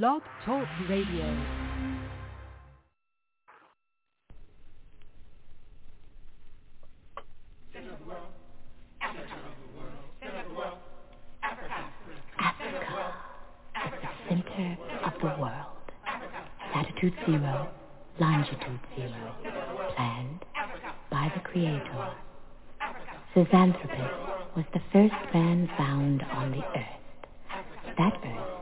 Blog Talk Radio. Africa at the center of the world. Latitude zero, longitude zero. Planned by the Creator. Zinjanthropus was the first man found on the earth. That earth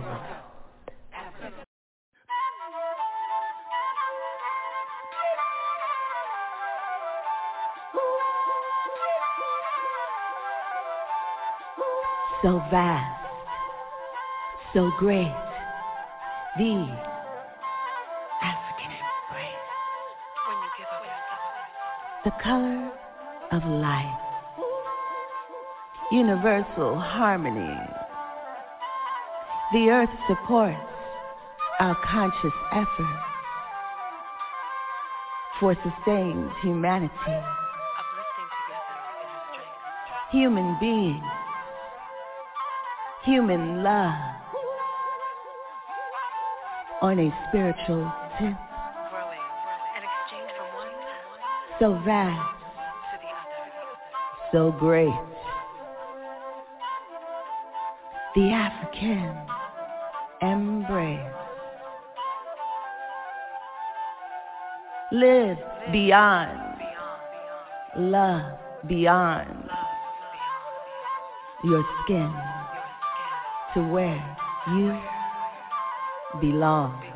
world. So vast, so great, the African embrace. The color of life. Universal harmony. The earth supports our conscious effort for sustained humanity. Human beings. Human love. On a spiritual tip. So vast so great. The African embrace. Live beyond. Love beyond your skin to where you belong.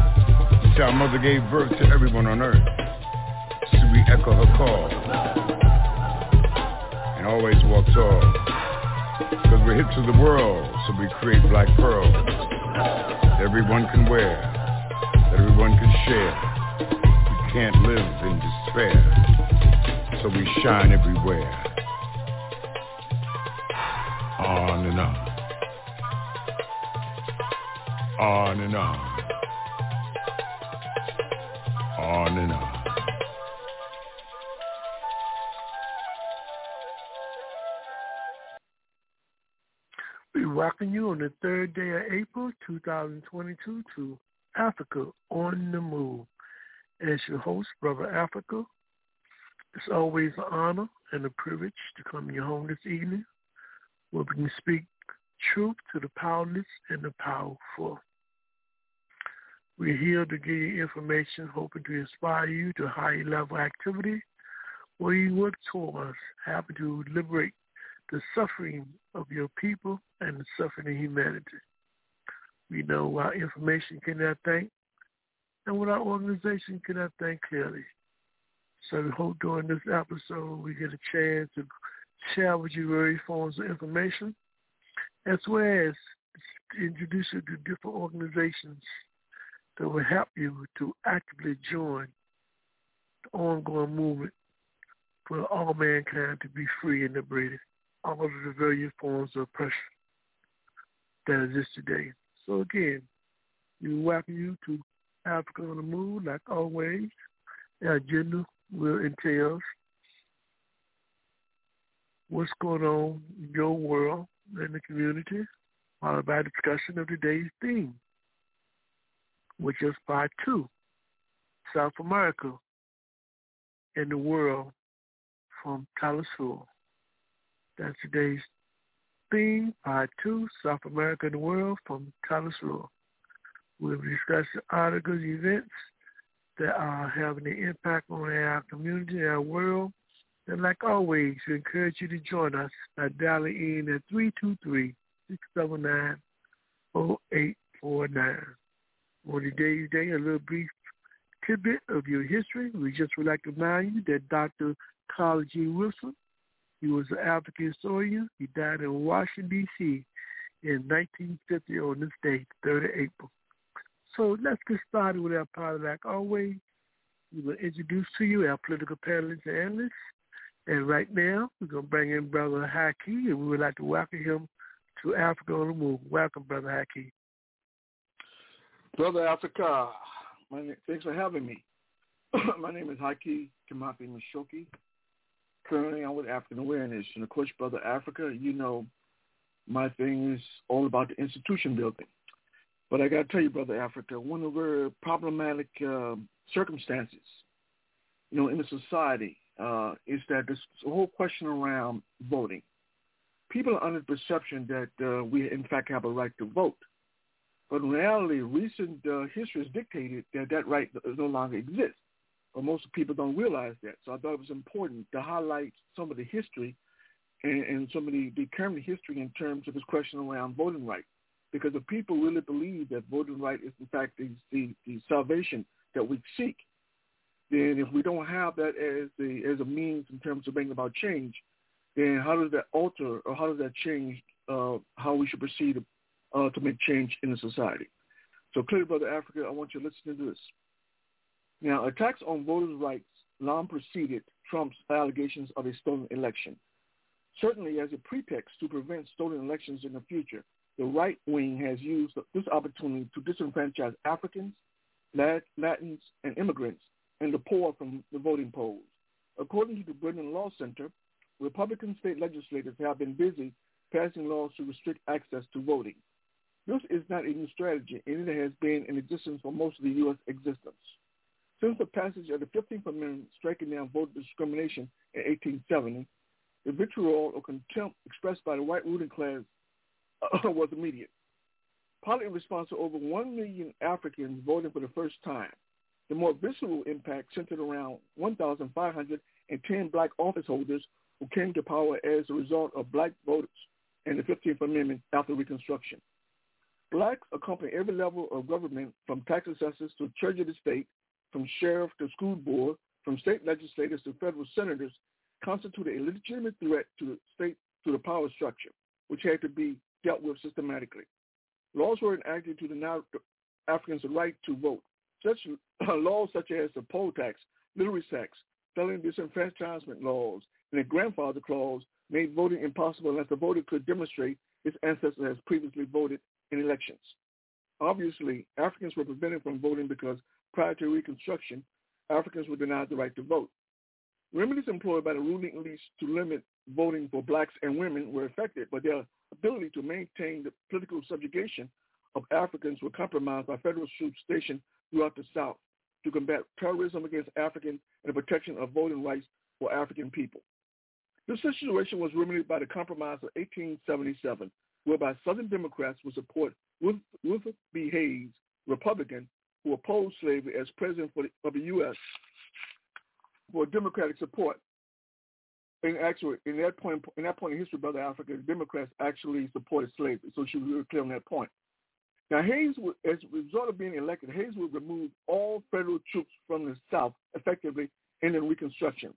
Our mother gave birth to everyone on earth. So we echo her call. And always walk tall. Cause we're hip to the world, so we create black pearls. That everyone can wear. That everyone can share. We can't live in despair. So we shine everywhere. Welcome you on the third day of April 2022 to Africa on the Move. As your host, Brother Africa, it's always an honor and a privilege to come to your home this evening where we can speak truth to the powerless and the powerful. We're here to give you information hoping to inspire you to higher level activity where you work towards having to liberate the suffering of your people and the suffering of humanity. We know our information cannot think, and what our organization cannot think clearly. So we hope during this episode we get a chance to share with you various forms of information, as well as introduce you to different organizations that will help you to actively join the ongoing movement for all mankind to be free and liberated all of the various forms of oppression that exist today. So again, we welcome you to Africa on the Move, like always. Our agenda will entail what's going on in your world and the community, followed by discussion of today's theme, which is part two, South America and the world from Telesur. That's today's theme, part two, South America and the world from Telesur. We'll be discussing articles, events that are having an impact on our community, our world. And like always, we encourage you to join us by dialing in at 323-679-0849. On today's day, a little brief tidbit of your history. We just would like to remind you that Dr. Carter G. Woodson, he was an African historian. He died in Washington, D.C. in 1950 on this day, 3rd of April. So let's get started with our part. Like always, we will introduce to you our political panelists and analysts. And right now, we're going to bring in Brother Haki, and we would like to welcome him to Africa on the Move. Welcome, Brother Haki. Brother Africa, name, thanks for having me. my name is Haki Kamapi Mashoki. Currently, I'm with African Awareness. And of course, Brother Africa, you know, my thing is all about the institution building. But I got to tell you, Brother Africa, one of the problematic uh, circumstances, you know, in the society uh, is that this whole question around voting. People are under the perception that uh, we, in fact, have a right to vote. But in reality, recent uh, history has dictated that that right no longer exists. But most people don't realize that. So I thought it was important to highlight some of the history and, and some of the, the current history in terms of this question around voting rights. Because if people really believe that voting rights is in fact the, the, the salvation that we seek, then if we don't have that as the as a means in terms of bringing about change, then how does that alter or how does that change uh, how we should proceed uh, to make change in the society? So clearly, Brother Africa, I want you to listen to this. Now, attacks on voters' rights long preceded Trump's allegations of a stolen election. Certainly, as a pretext to prevent stolen elections in the future, the right wing has used this opportunity to disenfranchise Africans, Latins, and immigrants, and the poor from the voting polls. According to the Brennan Law Center, Republican state legislators have been busy passing laws to restrict access to voting. This is not a new strategy, and it has been in existence for most of the U.S. existence. Since the passage of the 15th Amendment striking down voter discrimination in 1870, the vitriol or contempt expressed by the white ruling class uh, was immediate. Partly in response to over 1 million Africans voting for the first time, the more visceral impact centered around 1,510 black office holders who came to power as a result of black voters and the 15th Amendment after Reconstruction. Blacks accompany every level of government from tax assessors to treasurer of the state, from sheriff to school board, from state legislators to federal senators, constituted a legitimate threat to the state to the power structure, which had to be dealt with systematically. Laws were enacted to deny Africans the right to vote. Such laws such as the poll tax, literacy tax, felony disenfranchisement laws, and the grandfather clause made voting impossible unless the voter could demonstrate his ancestors has previously voted in elections. Obviously, Africans were prevented from voting because prior to Reconstruction, Africans were denied the right to vote. Remedies employed by the ruling elites to limit voting for blacks and women were effective, but their ability to maintain the political subjugation of Africans were compromised by federal troops stationed throughout the South to combat terrorism against Africans and the protection of voting rights for African people. This situation was remedied by the Compromise of 1877, whereby Southern Democrats would support Rutherford B. Hayes, Republican, who opposed slavery as president the, of the U.S. for Democratic support. And actually, in that point, in that point in history, Brother Africa, Democrats actually supported slavery. So she was really clear on that point. Now, Hayes, would, as a result of being elected, Hayes would remove all federal troops from the South, effectively ending Reconstruction.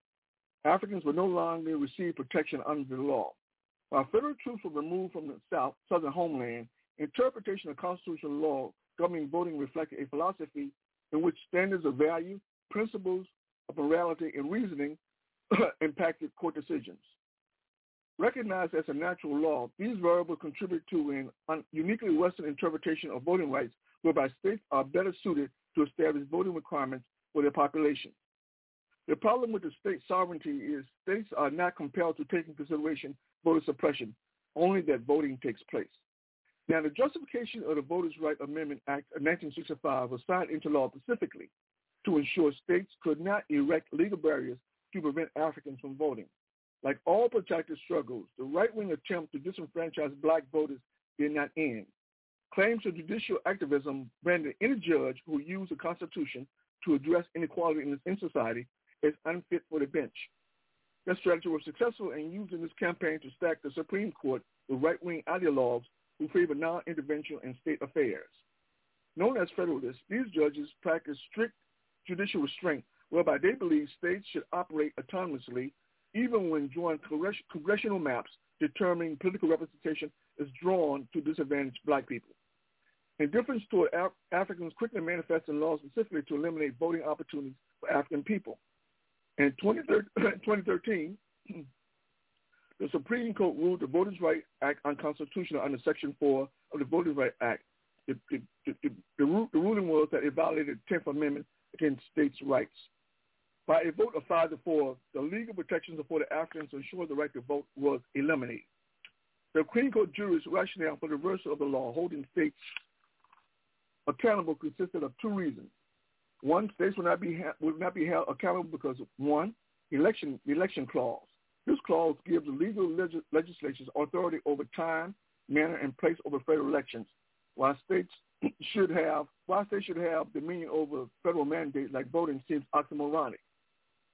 Africans would no longer receive protection under the law. While federal troops were removed from the South, southern homeland, interpretation of constitutional law governing voting reflected a philosophy in which standards of value, principles of morality, and reasoning impacted court decisions. Recognized as a natural law, these variables contribute to an uniquely Western interpretation of voting rights whereby states are better suited to establish voting requirements for their population. The problem with the state sovereignty is states are not compelled to take into consideration voter suppression, only that voting takes place. Now, the justification of the Voters' Right Amendment Act of 1965 was signed into law specifically to ensure states could not erect legal barriers to prevent Africans from voting. Like all protracted struggles, the right-wing attempt to disenfranchise black voters did not end. Claims of judicial activism branded any judge who used the Constitution to address inequality in, society as unfit for the bench. That strategy was successful and used in using this campaign to stack the Supreme Court with right-wing ideologues who favor non-intervention in state affairs. Known as Federalists, these judges practice strict judicial restraint whereby they believe states should operate autonomously even when drawing congressional maps determining political representation is drawn to disadvantage black people. Indifference toward Af- Africans quickly manifests in laws specifically to eliminate voting opportunities for African people. In 2013, the Supreme Court ruled the Voters' Right Act unconstitutional under Section 4 of the Voters' Right Act. The, the, the, the, ruling was that it violated the 10th Amendment against states' rights. By a vote of five to four, the legal protections afforded Africans to ensure the right to vote was eliminated. The Supreme Court jury's rationale for the reversal of the law holding states accountable consisted of two reasons. One, states would not be ha- would not be held accountable because one, election election clause. This clause gives legal leg- legislatures authority over time, manner, and place over federal elections, while states should have while states should have dominion over federal mandates like voting seems oxymoronic.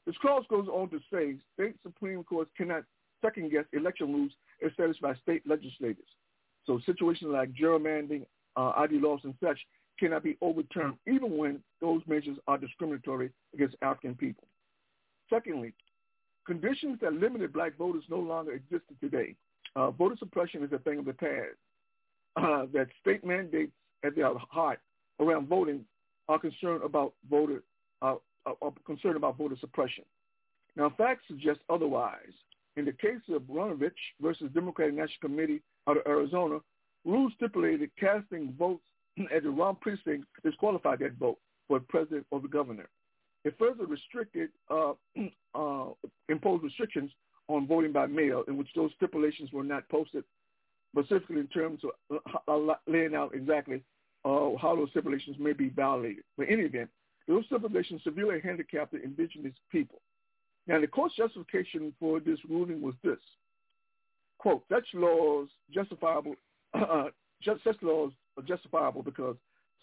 This clause goes on to say state Supreme Courts cannot second-guess election rules established by state legislators. So situations like gerrymandering, uh, ID laws, and such cannot be overturned even when those measures are discriminatory against African people. Secondly, conditions that limited black voters no longer exist today. Uh, voter suppression is a thing of the past. Uh, that state mandates at their heart around voting are concerned about voter uh, are concerned about voter suppression. Now, facts suggest otherwise. In the case of Brnovich versus Democratic National Committee out of Arizona, rules stipulated casting votes at the wrong precinct disqualified that vote for president or the governor. It further restricted, uh, uh, imposed restrictions on voting by mail in which those stipulations were not posted specifically in terms of uh, laying out exactly uh, how those stipulations may be violated. But in any event, those stipulations severely handicapped the indigenous people. Now, the court's justification for this ruling was this, quote, such laws justifiable, uh, just, such laws are justifiable because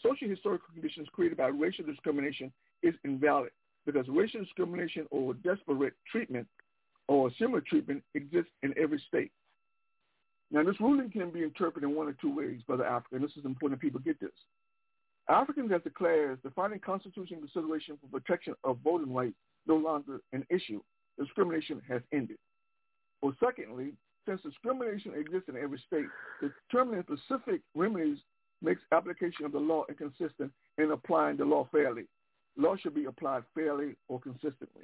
social historical conditions created by racial discrimination is invalid because racial discrimination or disparate treatment or similar treatment exists in every state. Now, this ruling can be interpreted in one or two ways, Brother Africa, and this is important people get this. Africans a class defining constitutional consideration for protection of voting rights no longer an issue. Discrimination has ended. Or secondly, since discrimination exists in every state, determining specific remedies makes application of the law inconsistent in applying the law fairly. Law should be applied fairly or consistently.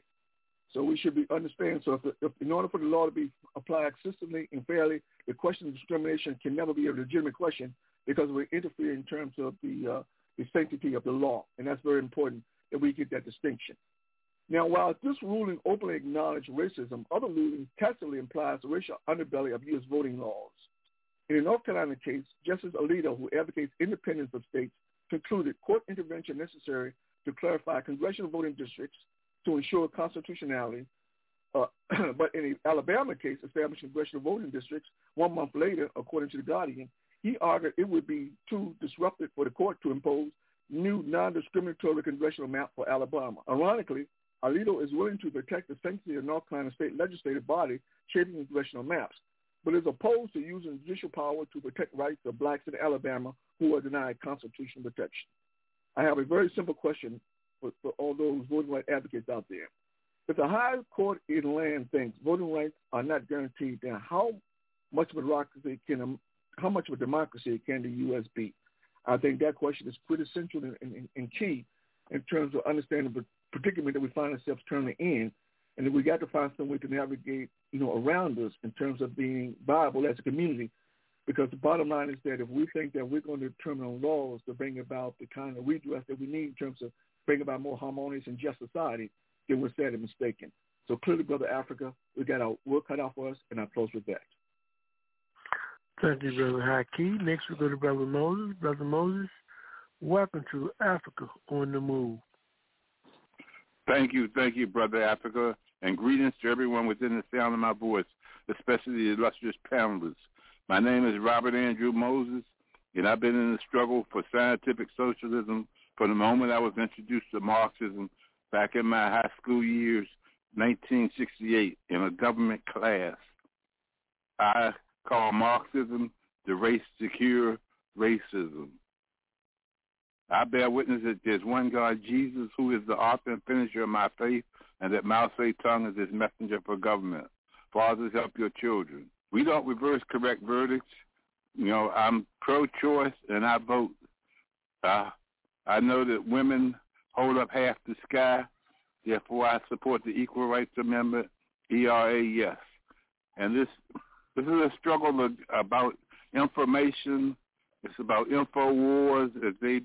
So we should be understand. So if, if, in order for the law to be applied consistently and fairly, the question of discrimination can never be a legitimate question because we interfere in terms of the uh, the sanctity of the law, and that's very important that we get that distinction. Now, while this ruling openly acknowledged racism, other rulings tacitly implies the racial underbelly of U.S. voting laws. In the North Carolina case, Justice Alito, who advocates independence of states, concluded court intervention necessary to clarify congressional voting districts to ensure constitutionality. Uh, but in the Alabama case, establishing congressional voting districts, one month later, according to The Guardian, he argued it would be too disruptive for the court to impose new non-discriminatory congressional map for Alabama. Ironically, Alito is willing to protect the sanctity of North Carolina state legislative body shaping congressional maps, but is opposed to using judicial power to protect rights of blacks in Alabama who are denied constitutional protection. I have a very simple question for, for all those voting rights advocates out there. If the high court in land thinks voting rights are not guaranteed, then how much of a democracy can how much of a democracy can the U.S. be? I think that question is pretty central and, and, and key in terms of understanding the predicament that we find ourselves turning in, and that we got to find some way to navigate, you know, around us in terms of being viable as a community. Because the bottom line is that if we think that we're going to determine on laws to bring about the kind of redress that we need in terms of bring about more harmonious and just society, then we're sadly mistaken. So clearly, Brother Africa, we got our work cut out for us, and I close with that. Thank you, Brother Haki. Next we go to Brother Moses. Brother Moses, welcome to Africa on the Move. Thank you, thank you, Brother Africa, and greetings to everyone within the sound of my voice, especially the illustrious panelists. My name is Robert Andrew Moses, and I've been in the struggle for scientific socialism from the moment I was introduced to Marxism back in my high school years, 1968, in a government class. I call Marxism the race to cure racism. I bear witness that there's one God, Jesus, who is the author and finisher of my faith, and that Mao Zedong is his messenger for government. Fathers, help your children. We don't reverse correct verdicts. You know, I'm pro-choice and I vote. Uh, I know that women hold up half the sky. Therefore, I support the Equal Rights Amendment, ERA, yes. And this this is a struggle about information. It's about info wars as they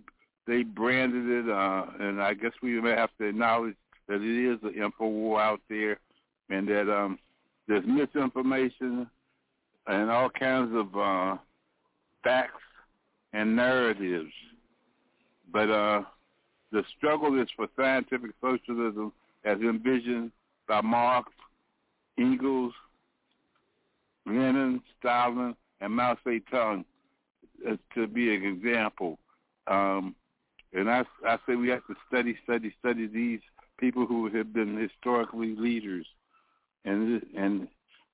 they branded it, uh, and I guess we may have to acknowledge that it is an info war out there, and that um, there's misinformation and all kinds of uh, facts and narratives. But uh, the struggle is for scientific socialism as envisioned by Marx, Engels, Lenin, Stalin, and Mao Zedong uh, to be an example. Um, and I, I say we have to study, study, study these people who have been historically leaders. And and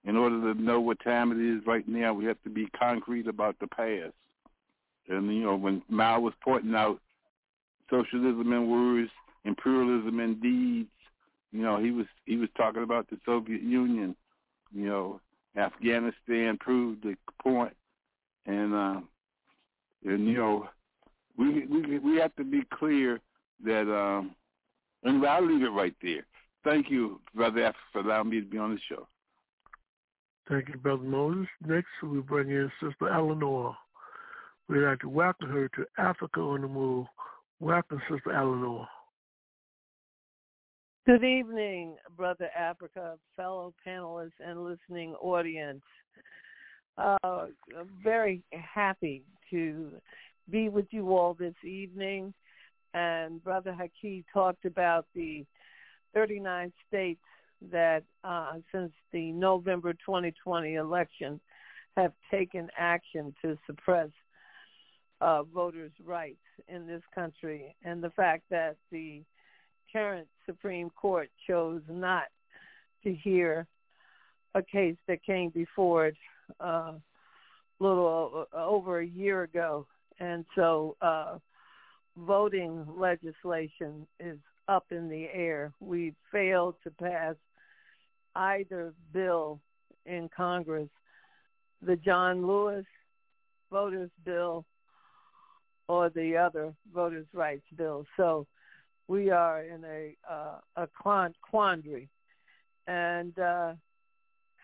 in order to know what time it is right now, we have to be concrete about the past. And you know, when Mao was pointing out socialism in words, imperialism in deeds, you know, he was he was talking about the Soviet Union. You know, Afghanistan proved the point, and uh, and you know, we we we have to be clear that, um, and I'll leave it right there. Thank you, Brother for allowing me to be on the show. Thank you, Brother Moses. Next, we bring in Sister Eleanor. We'd like to welcome her to Africa on the Move. Welcome, Sister Eleanor. Good evening, Brother Africa, fellow panelists and listening audience. Uh, very happy to be with you all this evening. And Brother Haki talked about the 39 states that uh, since the November 2020 election have taken action to suppress uh, voters' rights in this country, and the fact that the current Supreme Court chose not to hear a case that came before it a uh, little over a year ago, and so uh, voting legislation is up in the air. We failed to pass either bill in Congress, the John Lewis voters bill or the other voters' rights bill. So we are in a uh, a quandary, and uh,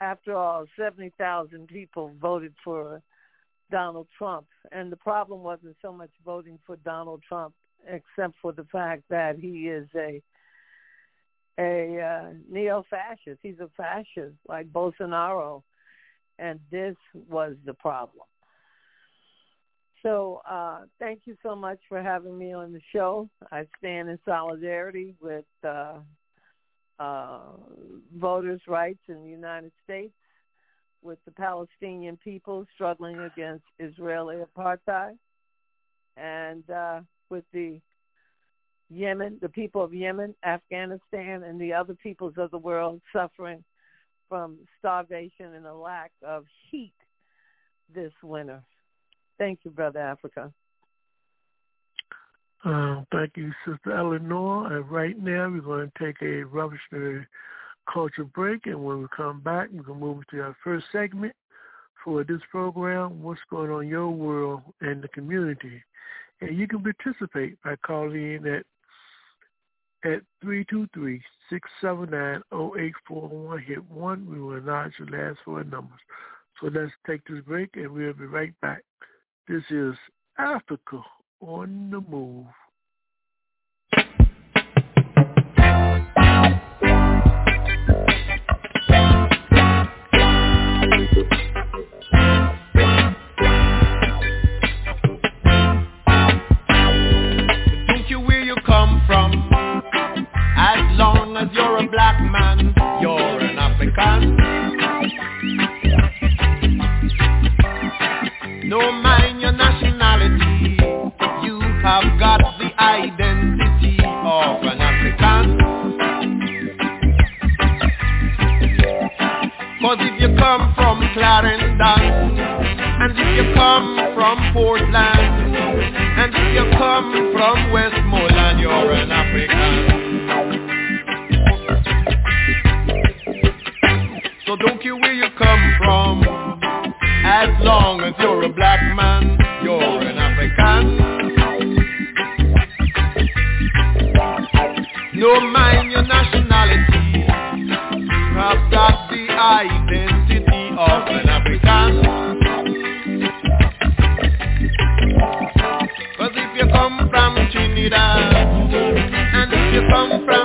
after all, seventy thousand people voted for Donald Trump, and the problem wasn't so much voting for Donald Trump, except for the fact that he is a a uh, neo-fascist. He's a fascist like Bolsonaro, and this was the problem. So uh, thank you so much for having me on the show. I stand in solidarity with uh, uh, voters' rights in the United States, with the Palestinian people struggling against Israeli apartheid, and uh, with the Yemen, the people of Yemen, Afghanistan, and the other peoples of the world suffering from starvation and a lack of heat this winter. Thank you, Brother Africa. Uh, thank you, Sister Eleanor. And right now, we're going to take a revolutionary culture break. And when we come back, we're going to move to our first segment for this program, What's Going On in Your World and the Community. And you can participate by calling in at at 323-679-0841. Hit 1. We will announce your last four numbers. So let's take this break, and we'll be right back. This is Africa on the Move. Africa. No mind your nationality, you have got the identity of an African. Cause if you come from Clarendon, and if you come from Portland, and if you come from Westmoreland, you're an African. don't care where you come from. As long as you're a black man, you're an African. No mind your nationality. Have got the identity of an African. Cause if you come from Trinidad, and if you come from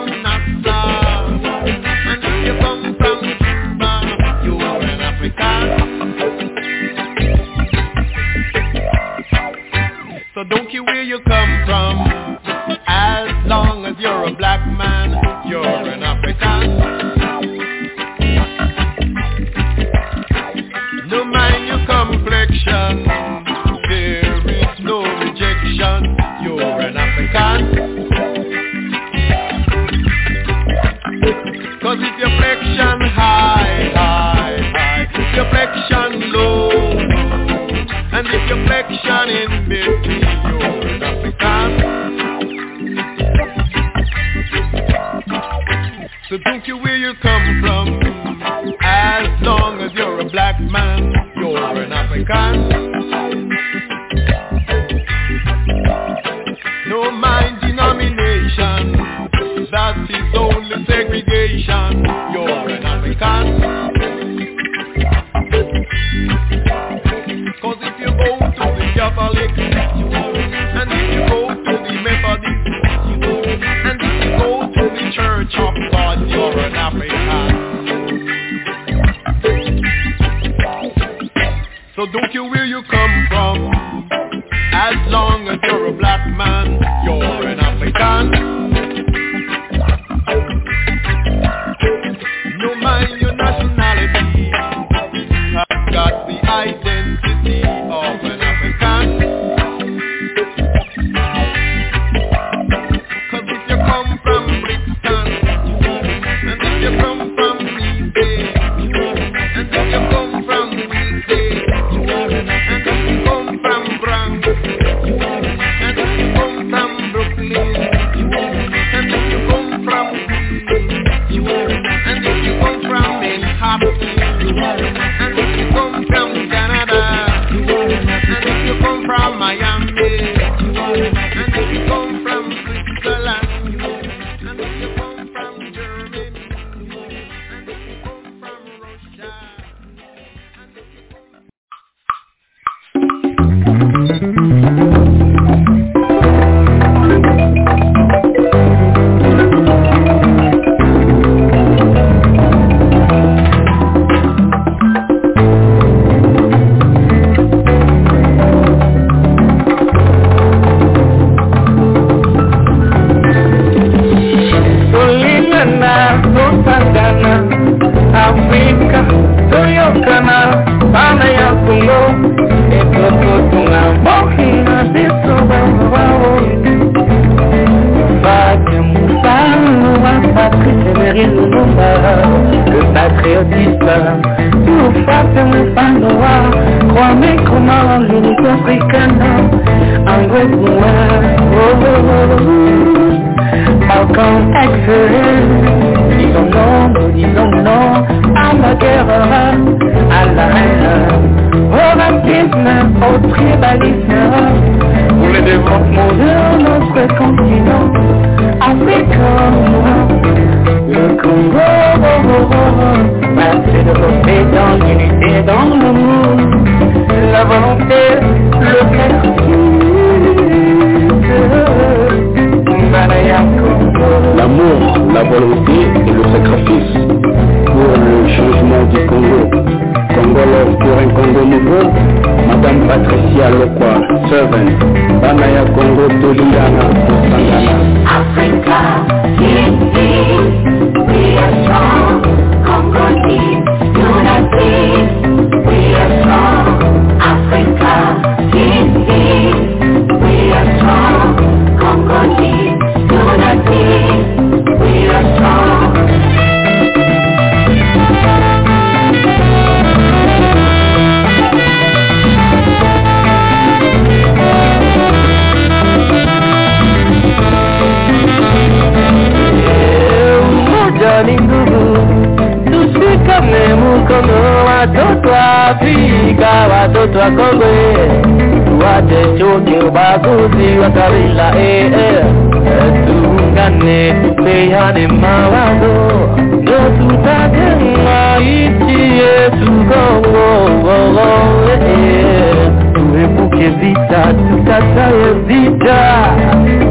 tukatae vita,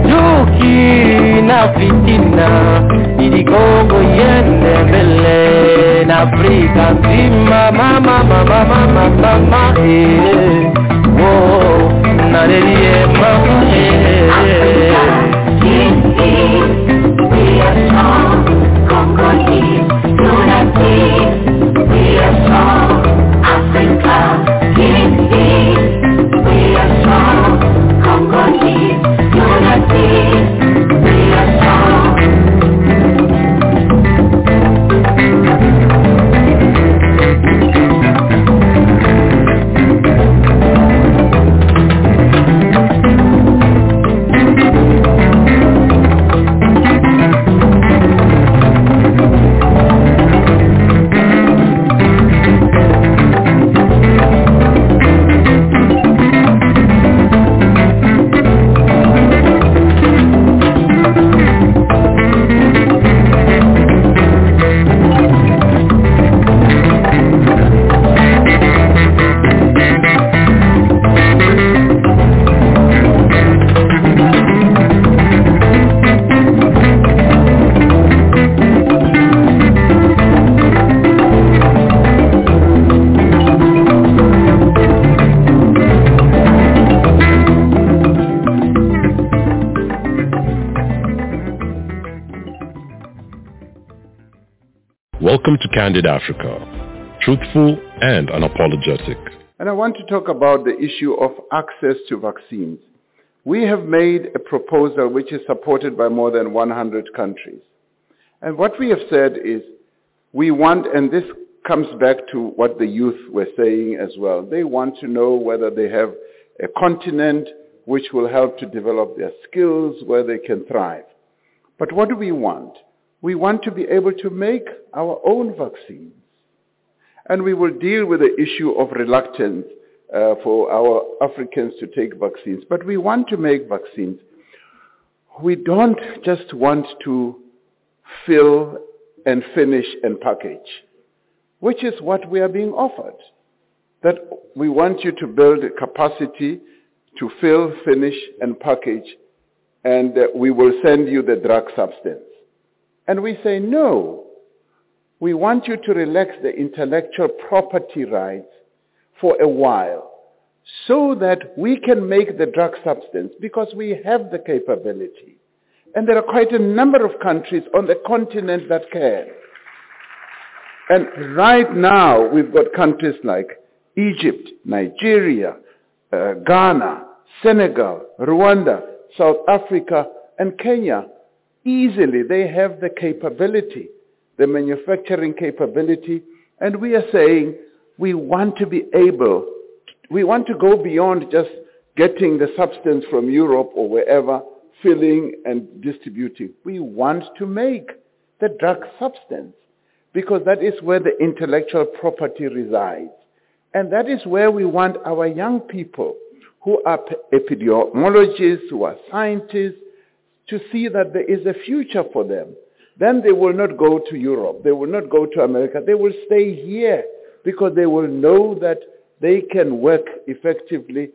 chuki na fitina, ili Kongo iende mbele na Afrika nzima, mama mama mama mama, eh, nalelie mama, eh. Africa, Welcome to Candid Africa, truthful and unapologetic. And I want to talk about the issue of access to vaccines. We have made a proposal which is supported by more than 100 countries. And what we have said is we want, and this comes back to what the youth were saying as well, they want to know whether they have a continent which will help to develop their skills, where they can thrive. But what do we want? We want to be able to make our own vaccines. And we will deal with the issue of reluctance uh, for our Africans to take vaccines. But we want to make vaccines. We don't just want to fill and finish and package, which is what we are being offered. That we want you to build a capacity to fill, finish, and package, and uh, we will send you the drug substance. And we say, no, we want you to relax the intellectual property rights for a while so that we can make the drug substance because we have the capability. And there are quite a number of countries on the continent that can. And right now, we've got countries like Egypt, Nigeria, uh, Ghana, Senegal, Rwanda, South Africa, and Kenya. Easily, they have the capability the manufacturing capability, and we are saying we want to be able, we want to go beyond just getting the substance from Europe or wherever, filling and distributing. We want to make the drug substance because that is where the intellectual property resides. And that is where we want our young people who are epidemiologists, who are scientists, to see that there is a future for them. Then they will not go to Europe. They will not go to America. They will stay here because they will know that they can work effectively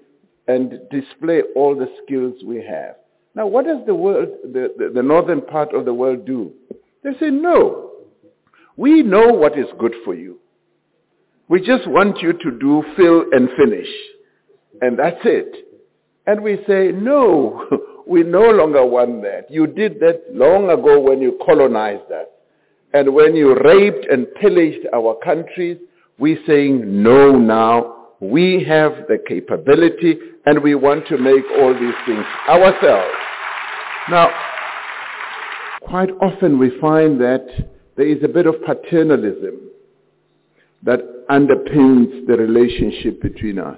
and display all the skills we have. Now, what does the world, the, the, the northern part of the world do? They say, no, we know what is good for you. We just want you to do fill and finish. And that's it. And we say, no, we no longer want that. You did that long ago when you colonized us. And when you raped and pillaged our countries, we're saying no now. We have the capability and we want to make all these things ourselves. Now, quite often we find that there is a bit of paternalism that underpins the relationship between us.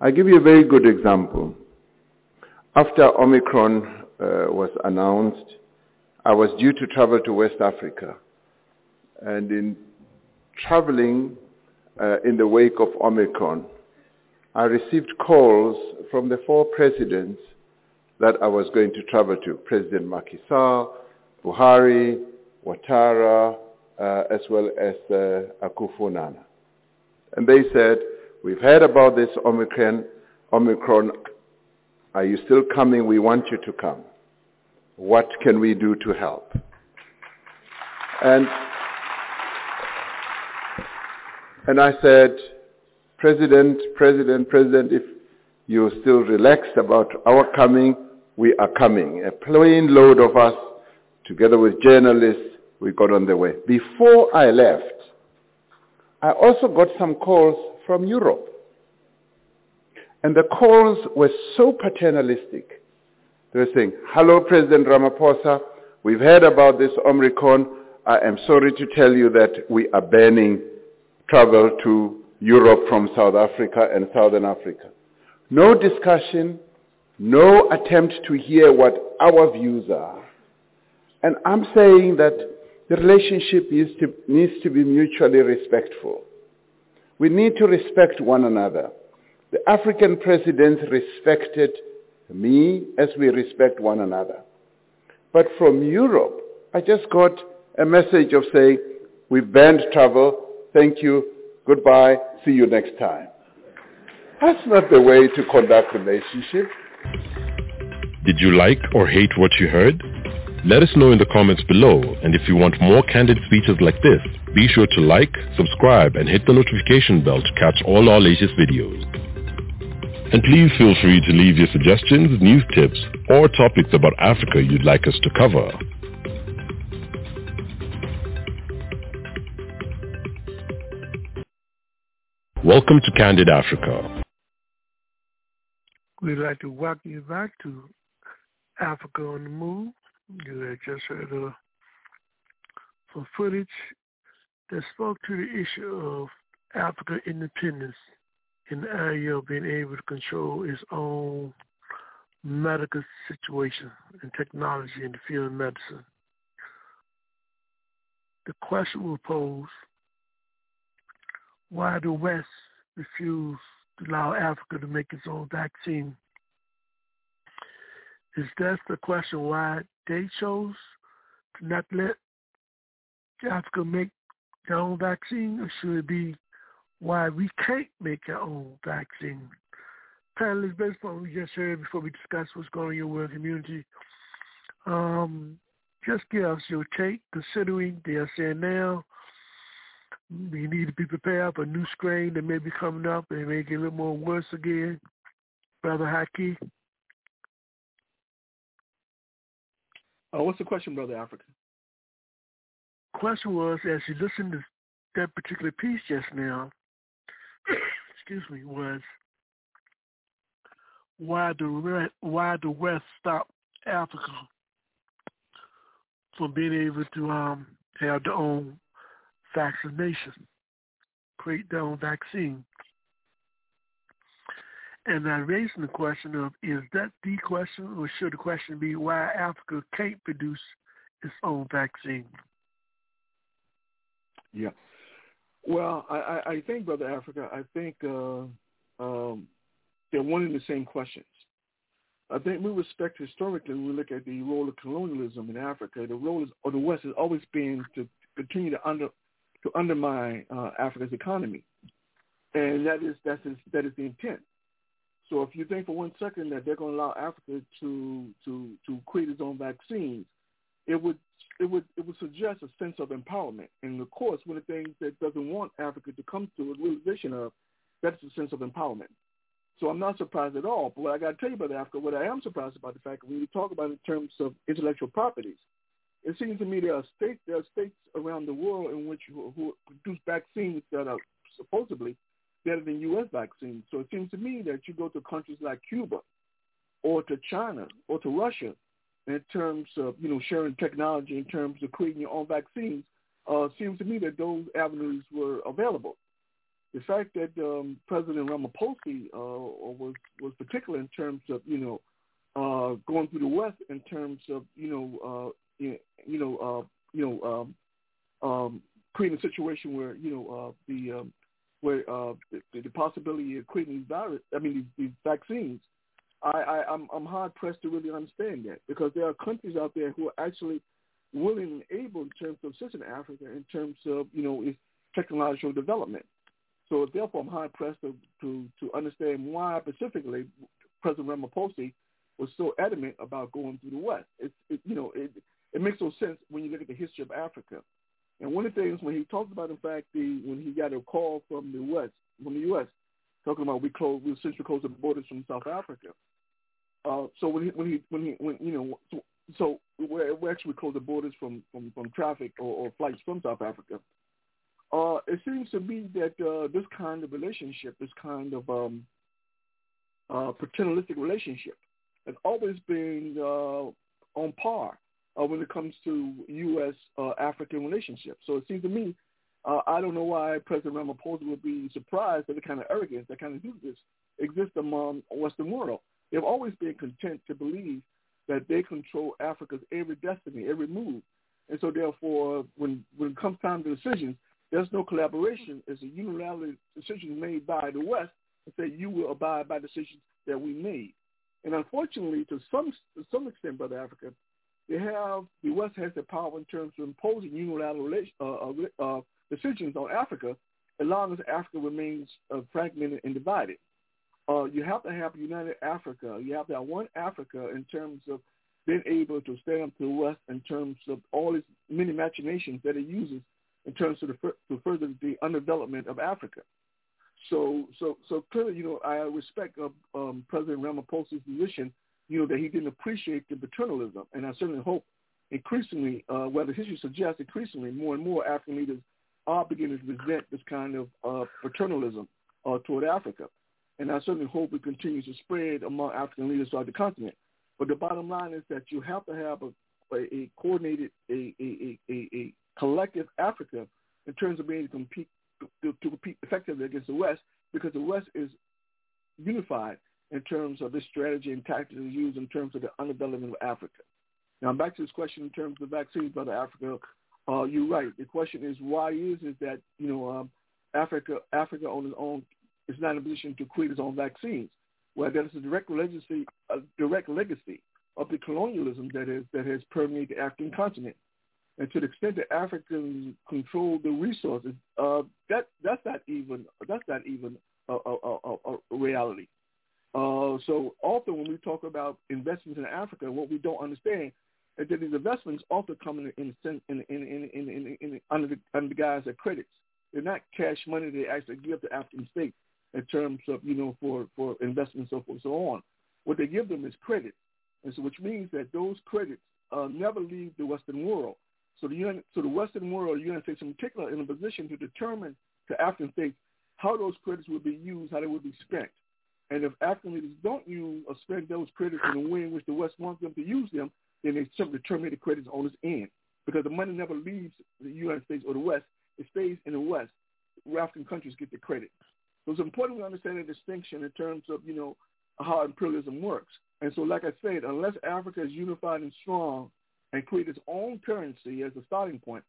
I'll give you a very good example. After Omicron uh, was announced, I was due to travel to West Africa. And in traveling uh, in the wake of Omicron, I received calls from the four presidents that I was going to travel to, President Macky Sall, Buhari, Ouattara, uh, as well as uh, Akufo-Addo. And they said, we've heard about this Omicron. Omicron, are you still coming? We want you to come. What can we do to help? And, and I said, President, President, President, if you're still relaxed about our coming, we are coming. A plane load of us, together with journalists, we got on the way. Before I left, I also got some calls from Europe. And the calls were so paternalistic. They were saying, hello, President Ramaphosa. We've heard about this Omicron. I am sorry to tell you that we are banning travel to Europe from South Africa and Southern Africa. No discussion, no attempt to hear what our views are. And I'm saying that the relationship to, needs to be mutually respectful. We need to respect one another. The African presidents respected me as we respect one another. But from Europe, I just got a message of saying, we've banned travel, thank you, goodbye, see you next time. That's not the way to conduct relationship. Did you like or hate what you heard? Let us know in the comments below and if you want more candid speeches like this, be sure to like, subscribe and hit the notification bell to catch all our latest videos. And please feel free to leave your suggestions, news tips, or topics about Africa you'd like us to cover. Welcome to Candid Africa. We'd like to welcome you back to Africa on the Move. You just heard uh, some footage that spoke to the issue of Africa independence in the area of being able to control its own medical situation and technology in the field of medicine. The question was posed, why the West refused to allow Africa to make its own vaccine? Is that the question why they chose to not let Africa make their own vaccine, or should it be why we can't make our own vaccine? Panelists, based on what we just heard before we discuss what's going on in your world community, um, just give us your take, considering they are saying now we need to be prepared for a new strain that may be coming up and may get a little more worse again. Brother Haki. Uh, what's the question, Brother Africa? Question was, as you listened to that particular piece just now, excuse me, was why the why the West stopped Africa from being able to um, have their own vaccination, create their own vaccine. And I'm raising the question of, is that the question, or should the question be why Africa can't produce its own vaccine? Yeah. Well, I, I, think, Brother Africa, I think uh, um, they're one and the same questions. I think we respect historically when we look at the role of colonialism in Africa. The role is, of the West has always been to continue to under to undermine uh, Africa's economy, and that is that is that is the intent. So if you think for one second that they're going to allow Africa to to to create its own vaccines, it would it would it would suggest a sense of empowerment. And of course, one of the things that doesn't want Africa to come to a realization of that's a sense of empowerment. So I'm not surprised at all. But what I got to tell you about Africa, what I am surprised about the fact that when you talk about in terms of intellectual properties, it seems to me there are states there are states around the world in which who, who produce vaccines that are supposedly better than U.S. vaccines. So it seems to me that you go to countries like Cuba or to China or to Russia in terms of you know sharing technology in terms of creating your own vaccines. Uh, seems to me that those avenues were available the fact that um, President Ramaphosa uh, was was particular in terms of you know uh, going through the West in terms of you know uh, you, know uh, you know um, um, creating a situation where you know uh, the um, where uh, the, the possibility of creating these virus I mean these, these vaccines. I, I I'm I'm hard pressed to really understand that because there are countries out there who are actually willing and able in terms of assisting Africa in terms of you know its technological development. So therefore, I'm hard pressed to, to, to understand why specifically President Ramaphosa was so adamant about going through the West. It, it, you know, it, it makes no sense when you look at the history of Africa. And one of the things when he talked about, in fact, the when he got a call from the West, from the U.S., talking about we close, we essentially closed the borders from South Africa. Uh, so when he, when he, when he, when you know, so, so we actually closed the borders from from, from traffic or, or flights from South Africa. Uh, it seems to me that uh, this kind of relationship, this kind of um, uh, paternalistic relationship, has always been uh, on par uh, when it comes to U.S. Uh, African relationships. So it seems to me, uh, I don't know why President Ramaphosa would be surprised at the kind of arrogance that kind of this exists among Western world. They've always been content to believe that they control Africa's every destiny, every move. And so therefore, when, when it comes time to decisions, there's no collaboration. It's a unilateral decision made by the West to say you will abide by decisions that we made. And unfortunately, to some to some extent, Brother Africa, they have the West has the power in terms of imposing unilateral uh, uh, uh, decisions on Africa, as long as Africa remains uh, fragmented and divided. Uh, you have to have united Africa. You have that one Africa in terms of being able to stand up to the West in terms of all its many machinations that it uses in terms of the, to further the underdevelopment of Africa. So, so, so clearly, you know, I respect uh, um, President Ramaphosa's position, you know, that he didn't appreciate the paternalism, and I certainly hope increasingly, uh, whether history suggests increasingly, more and more African leaders are beginning to resent this kind of uh, paternalism uh, toward Africa. And I certainly hope it continues to spread among African leaders throughout the continent. But the bottom line is that you have to have a, a, coordinated, a, a, a, a collective Africa in terms of being able to compete to, to compete effectively against the West because the West is unified in terms of this strategy and tactics used in terms of the underdevelopment of Africa. Now back to this question in terms of vaccines, brother Africa. Uh, you're right. The question is why is is that you know um, Africa Africa on its own is not in a position to create its own vaccines. Well, that is a direct legacy, a direct legacy of the colonialism that is that has permeated the African continent and to the extent that Africans control the resources, uh, that that's not even that's not even a, a, a, a reality. Uh, so often when we talk about investments in Africa, what we don't understand is that these investments often come in under the under the guise of credits. They're not cash money they actually give to African states in terms of you know for for investments so forth and so on. What they give them is credit, and so which means that those credits uh, never leave the Western world. So the United, so the Western world, the United States in particular, in a position to determine to African states how those credits will be used, how they will be spent. And if African leaders don't use or spend those credits in the way in which the West wants them to use them, then they simply terminate the credits on its end. because the money never leaves the United States or the West. It stays in the West. African countries get the credit. So it's important to understand the distinction in terms of, you know, how imperialism works. And so, like I said, unless Africa is unified and strong and create its own currency as a starting point,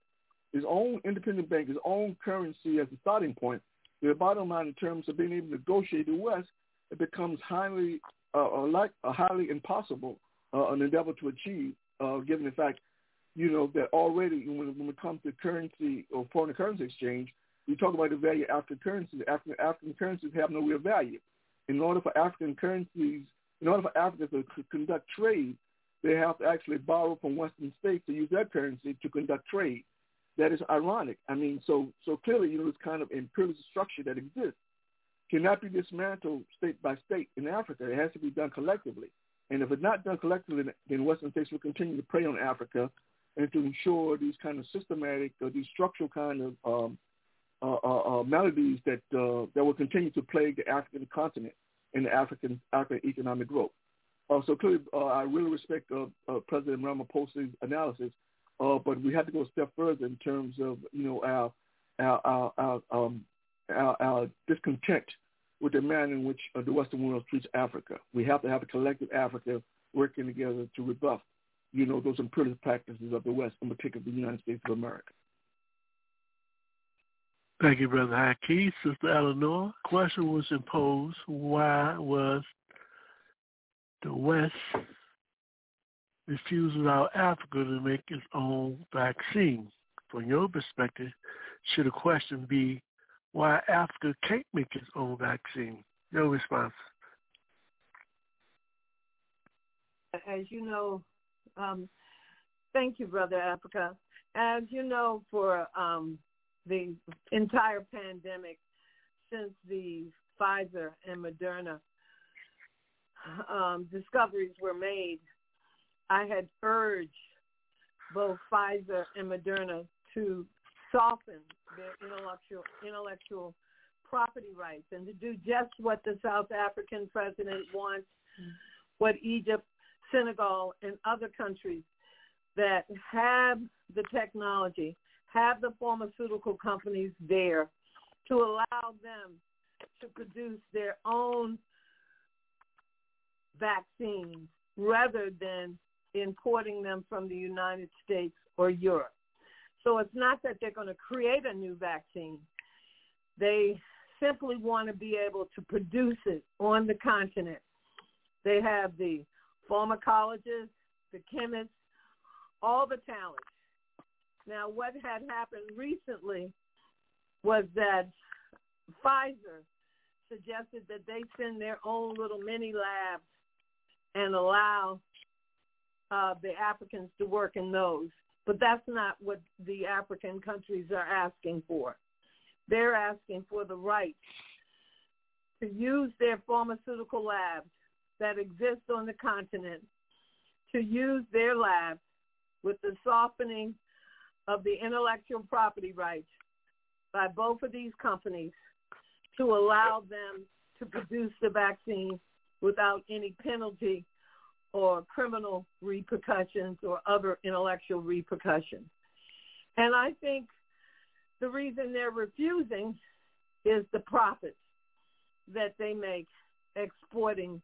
its own independent bank, its own currency as a starting point, the bottom line in terms of being able to negotiate the West, it becomes highly, uh, like uh, highly impossible uh, an endeavor to achieve, uh, given the fact, you know, that already when, when it comes to currency or foreign currency exchange, we talk about the value of African currencies. African, African currencies have no real value. In order for African currencies, in order for Africa to conduct trade, they have to actually borrow from Western states to use their currency to conduct trade. That is ironic. I mean, so so clearly, you know, this kind of imperialist structure that exists cannot be dismantled state by state in Africa. It has to be done collectively. And if it's not done collectively, then Western states will continue to prey on Africa and to ensure these kind of systematic or these structural kind of um, uh, uh, uh, maladies that uh, that will continue to plague the African continent and the African African economic growth. Uh, so clearly, I really respect President Ramaphosa's analysis, uh, but we have to go a step further in terms of you know our our our, our, um, our, our discontent with the manner in which the Western world treats Africa. We have to have a collective Africa working together to rebuff, you know, those imperialist practices of the West, in particular the United States of America. Thank you, Brother Haki. Sister Eleanor, question was imposed, why was the West refusing allow Africa to make its own vaccine? From your perspective, should the question be why Africa can't make its own vaccine? Your response. As you know, um, thank you, Brother Africa. As you know, for um, the entire pandemic since the Pfizer and Moderna um, discoveries were made, I had urged both Pfizer and Moderna to soften their intellectual intellectual property rights and to do just what the South African president wants, what Egypt, Senegal, and other countries that have the technology have the pharmaceutical companies there to allow them to produce their own vaccines rather than importing them from the United States or Europe. So it's not that they're going to create a new vaccine. They simply want to be able to produce it on the continent. They have the pharmacologists, the chemists, all the talent now, what had happened recently was that Pfizer suggested that they send their own little mini labs and allow uh, the Africans to work in those. But that's not what the African countries are asking for. They're asking for the right to use their pharmaceutical labs that exist on the continent, to use their labs with the softening of the intellectual property rights by both of these companies to allow them to produce the vaccine without any penalty or criminal repercussions or other intellectual repercussions. And I think the reason they're refusing is the profits that they make exporting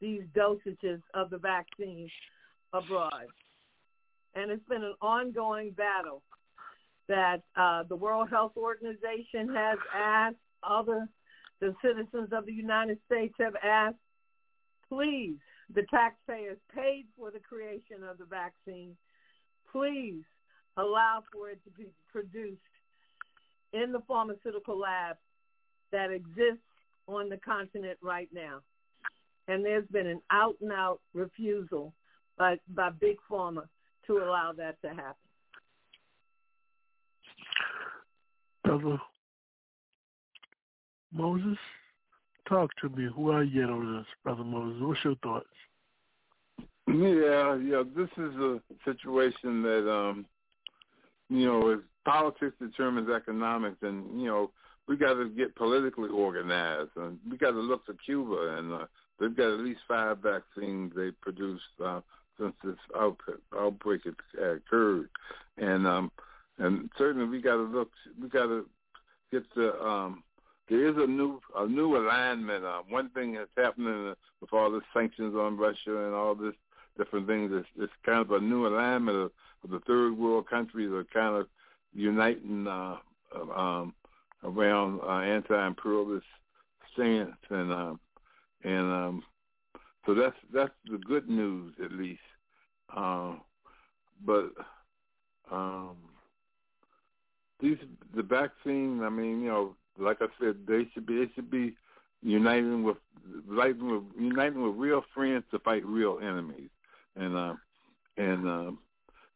these dosages of the vaccine abroad and it's been an ongoing battle that uh, the World Health Organization has asked, other the citizens of the United States have asked, please, the taxpayers paid for the creation of the vaccine, please allow for it to be produced in the pharmaceutical lab that exists on the continent right now. And there's been an out and out refusal by, by Big Pharma to allow that to happen. Brother Moses, talk to me. Who are you on this, Brother Moses? What's your thoughts? Yeah, yeah. This is a situation that, um, you know, is politics determines economics, and you know, we got to get politically organized, and we got to look to Cuba, and uh, they've got at least five vaccines they produced. Uh, since this outbreak, outbreak occurred, and um, and certainly we got to look, we got to get the um, there is a new a new alignment. Uh, one thing that's happening with all the sanctions on Russia and all this different things is it's kind of a new alignment of, of the third world countries are kind of uniting uh, um, around uh, anti-imperialist stance, and um, and um, so that's that's the good news at least. Um, but um, these the vaccine, I mean, you know, like I said, they should be they should be uniting with uniting with uniting with real friends to fight real enemies, and uh, and uh,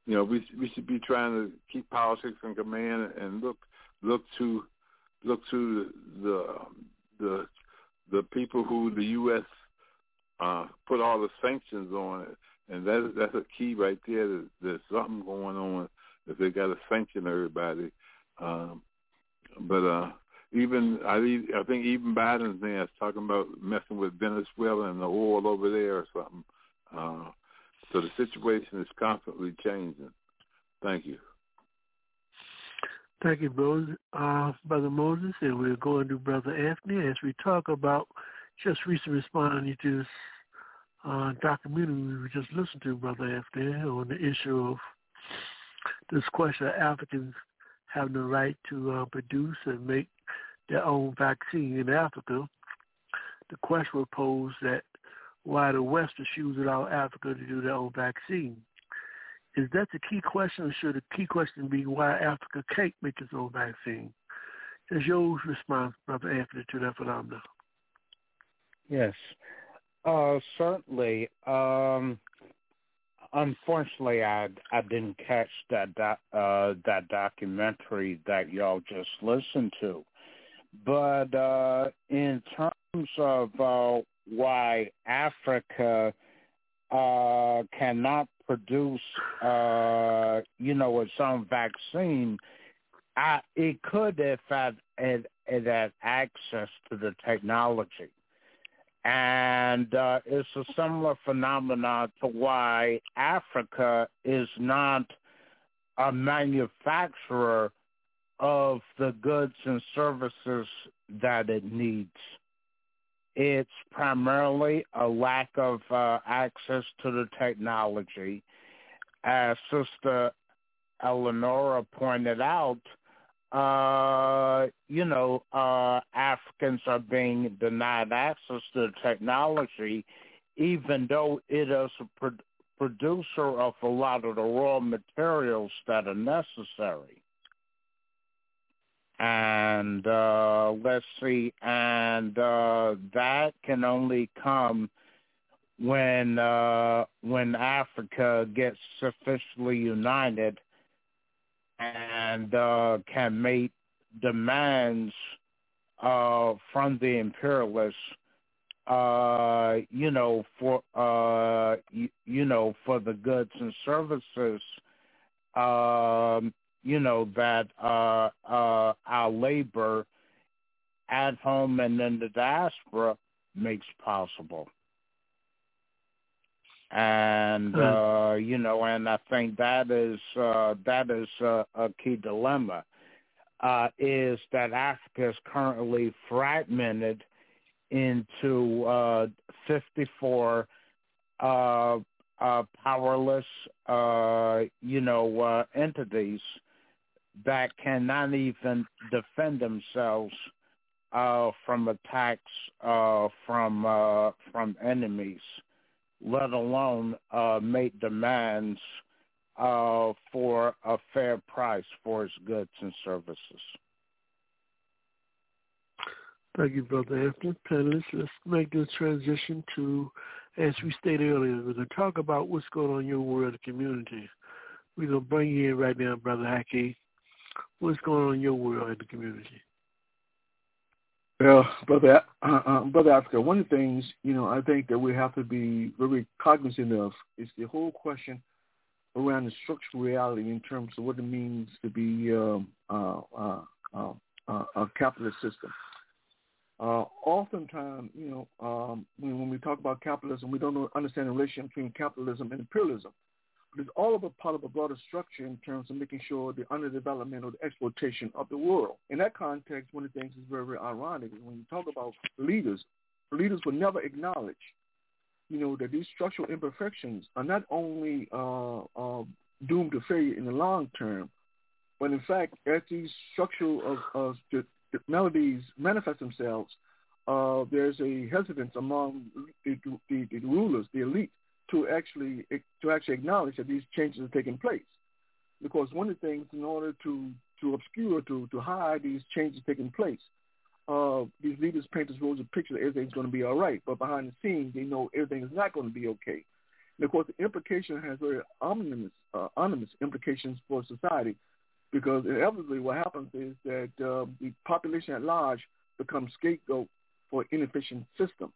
you know we we should be trying to keep politics in command and look look to look to the the the people who the U.S. Uh, put all the sanctions on it, and that that's a key right there. There's, there's something going on if they got to sanction everybody. Um, but uh, even I, I think even Biden's is talking about messing with Venezuela and the oil over there or something. Uh, so the situation is constantly changing. Thank you. Thank you, Brother, uh, Brother Moses, and we're going to Brother Anthony as we talk about just recently responding to this uh, documentary we just listened to, Brother Anthony, on the issue of this question of Africans having the right to uh, produce and make their own vaccine in Africa. The question was posed that why the West choosing out Africa to do their own vaccine. Is that the key question, or should the key question be why Africa can't make its own vaccine? Is your response, Brother Anthony, to that phenomenon? Yes, uh, certainly. Um, unfortunately, I I didn't catch that doc, uh, that documentary that y'all just listened to, but uh, in terms of uh, why Africa uh, cannot produce, uh, you know, its own vaccine, I, it could if it, it had access to the technology. And uh, it's a similar phenomenon to why Africa is not a manufacturer of the goods and services that it needs. It's primarily a lack of uh, access to the technology. As Sister Eleonora pointed out, uh, you know, uh, Africans are being denied access to technology, even though it is a pro- producer of a lot of the raw materials that are necessary. And uh, let's see, and uh, that can only come when uh, when Africa gets sufficiently united and uh, can make demands uh, from the imperialists, uh, you know, for uh, you, you know, for the goods and services um, you know, that uh, uh, our labor at home and in the diaspora makes possible. And uh, you know, and I think that is uh, that is uh, a key dilemma. Uh, is that Africa is currently fragmented into uh, 54 uh, uh, powerless, uh, you know, uh, entities that cannot even defend themselves uh, from attacks uh, from uh, from enemies, let alone uh, make demands uh, for a fair price for its goods and services. Thank you, Brother Anthony. Panelists, let's make this transition to, as we stated earlier, we're going to talk about what's going on in your world community. We're going to bring you in right now, Brother Haki what's going on in your world in the community? Well, brother, uh, uh, brother Africa, one of the things you know I think that we have to be very cognizant of is the whole question around the structural reality in terms of what it means to be um, uh, uh, uh, uh a capitalist system. Uh, oftentimes, you know, um, when, when we talk about capitalism, we don't understand the relationship between capitalism and imperialism. But it's all of a part of a broader structure in terms of making sure the underdevelopment or the exploitation of the world. In that context, one of the things is very, very ironic is when you talk about leaders, leaders will never acknowledge, you know, that these structural imperfections are not only uh, uh, doomed to failure in the long term, but in fact, as these structural of, of melodies manifest themselves, uh, there's a hesitance among the, the, the rulers, the elite, to actually to actually acknowledge that these changes are taking place. Because one of the things, in order to to obscure, to to hide these changes taking place, uh, these leaders paint this rosy picture that everything's going to be all right, but behind the scenes, they know everything is not going to be okay. And of course, the implication has very ominous, uh, ominous implications for society, because inevitably what happens is that uh, the population at large becomes scapegoat for inefficient system.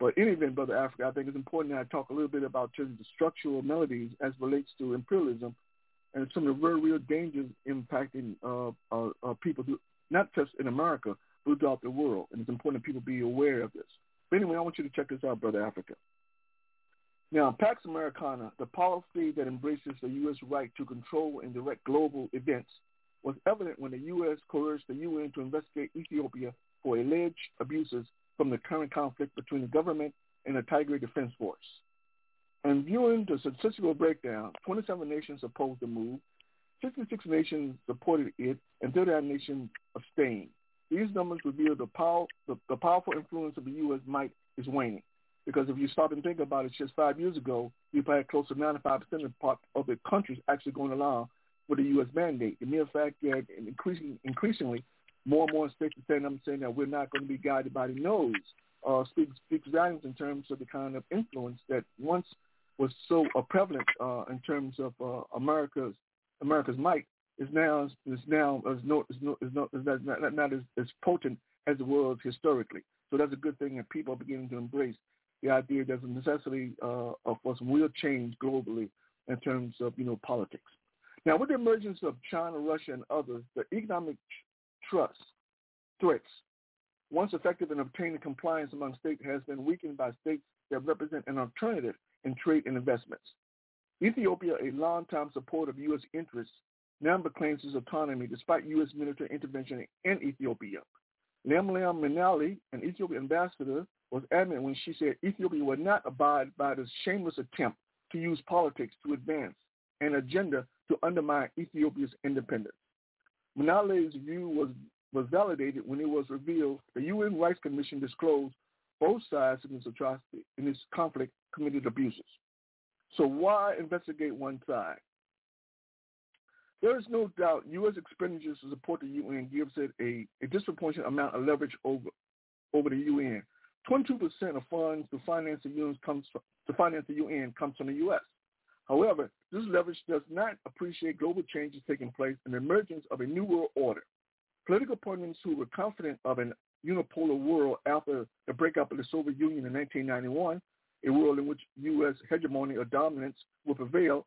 But in any event, Brother Africa, I think it's important that I talk a little bit about just the structural melodies as relates to imperialism and some of the very real dangers impacting uh, uh, uh, people, who, not just in America, but throughout the world. And it's important that people be aware of this. But anyway, I want you to check this out, Brother Africa. Now, Pax Americana, the policy that embraces the U.S. right to control and direct global events, was evident when the U.S. coerced the UN to investigate Ethiopia for alleged abuses from the current conflict between the government and the Tigray Defense Force. And viewing the statistical breakdown, 27 nations opposed the move, 66 nations supported it, and 39 nations abstained. These numbers reveal the, power, the, the powerful influence of the U.S. might is waning. Because if you stop and think about it, just five years ago, you had close to 95% of, of the countries actually going along with the U.S. mandate. The mere fact that increasing, increasingly more and more states are saying, I'm saying that we're not going to be guided by the nose, uh, speaks, volumes in terms of the kind of influence that once was so uh, prevalent uh, in terms of uh, America's America's might is now is now is no is no is not is not, not, not as, as potent as it was historically. So that's a good thing, and people are beginning to embrace the idea there's a necessity uh, for some real change globally in terms of you know politics. Now, with the emergence of China, Russia, and others, the economic trust threats, once effective in obtaining compliance among states, has been weakened by states that represent an alternative in trade and investments. Ethiopia, a longtime supporter of U.S. interests, now claims its autonomy despite U.S. military intervention in Ethiopia. Lemliam Minali, an Ethiopian ambassador, was adamant when she said Ethiopia would not abide by this shameless attempt to use politics to advance an agenda to undermine Ethiopia's independence. Manali's view was, was validated when it was revealed the UN Rights Commission disclosed both sides in this atrocity, in this conflict, committed abuses. So why investigate one side? There is no doubt U.S. expenditures to support the UN gives it a, a disproportionate amount of leverage over over the UN. 22% of funds to finance the UN comes from, to finance the UN comes from the U.S. However, this leverage does not appreciate global changes taking place and the emergence of a new world order. Political opponents who were confident of an unipolar world after the breakup of the Soviet Union in 1991, a world in which U.S. hegemony or dominance would prevail,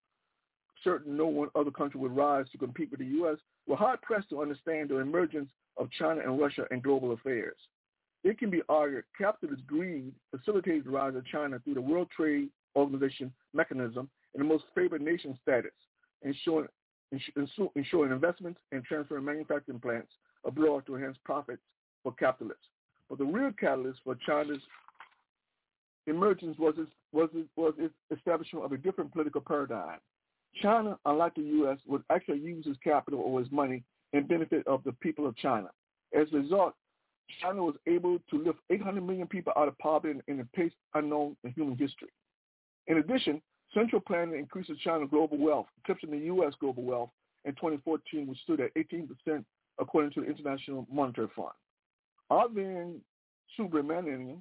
certain no one other country would rise to compete with the U.S., were hard-pressed to understand the emergence of China and Russia in global affairs. It can be argued capitalist greed facilitated the rise of China through the World Trade Organization mechanism in the most favored nation status, ensuring, ensuring investments and transferring manufacturing plants abroad to enhance profits for capitalists. But the real catalyst for China's emergence was its, was, its, was its establishment of a different political paradigm. China, unlike the U.S., would actually use its capital or its money in benefit of the people of China. As a result, China was able to lift 800 million people out of poverty in a pace unknown in human history. In addition, Central planning increases China's global wealth, eclipsing the U.S. global wealth in 2014, which stood at 18% according to the International Monetary Fund. Ah Arvind Subramanian,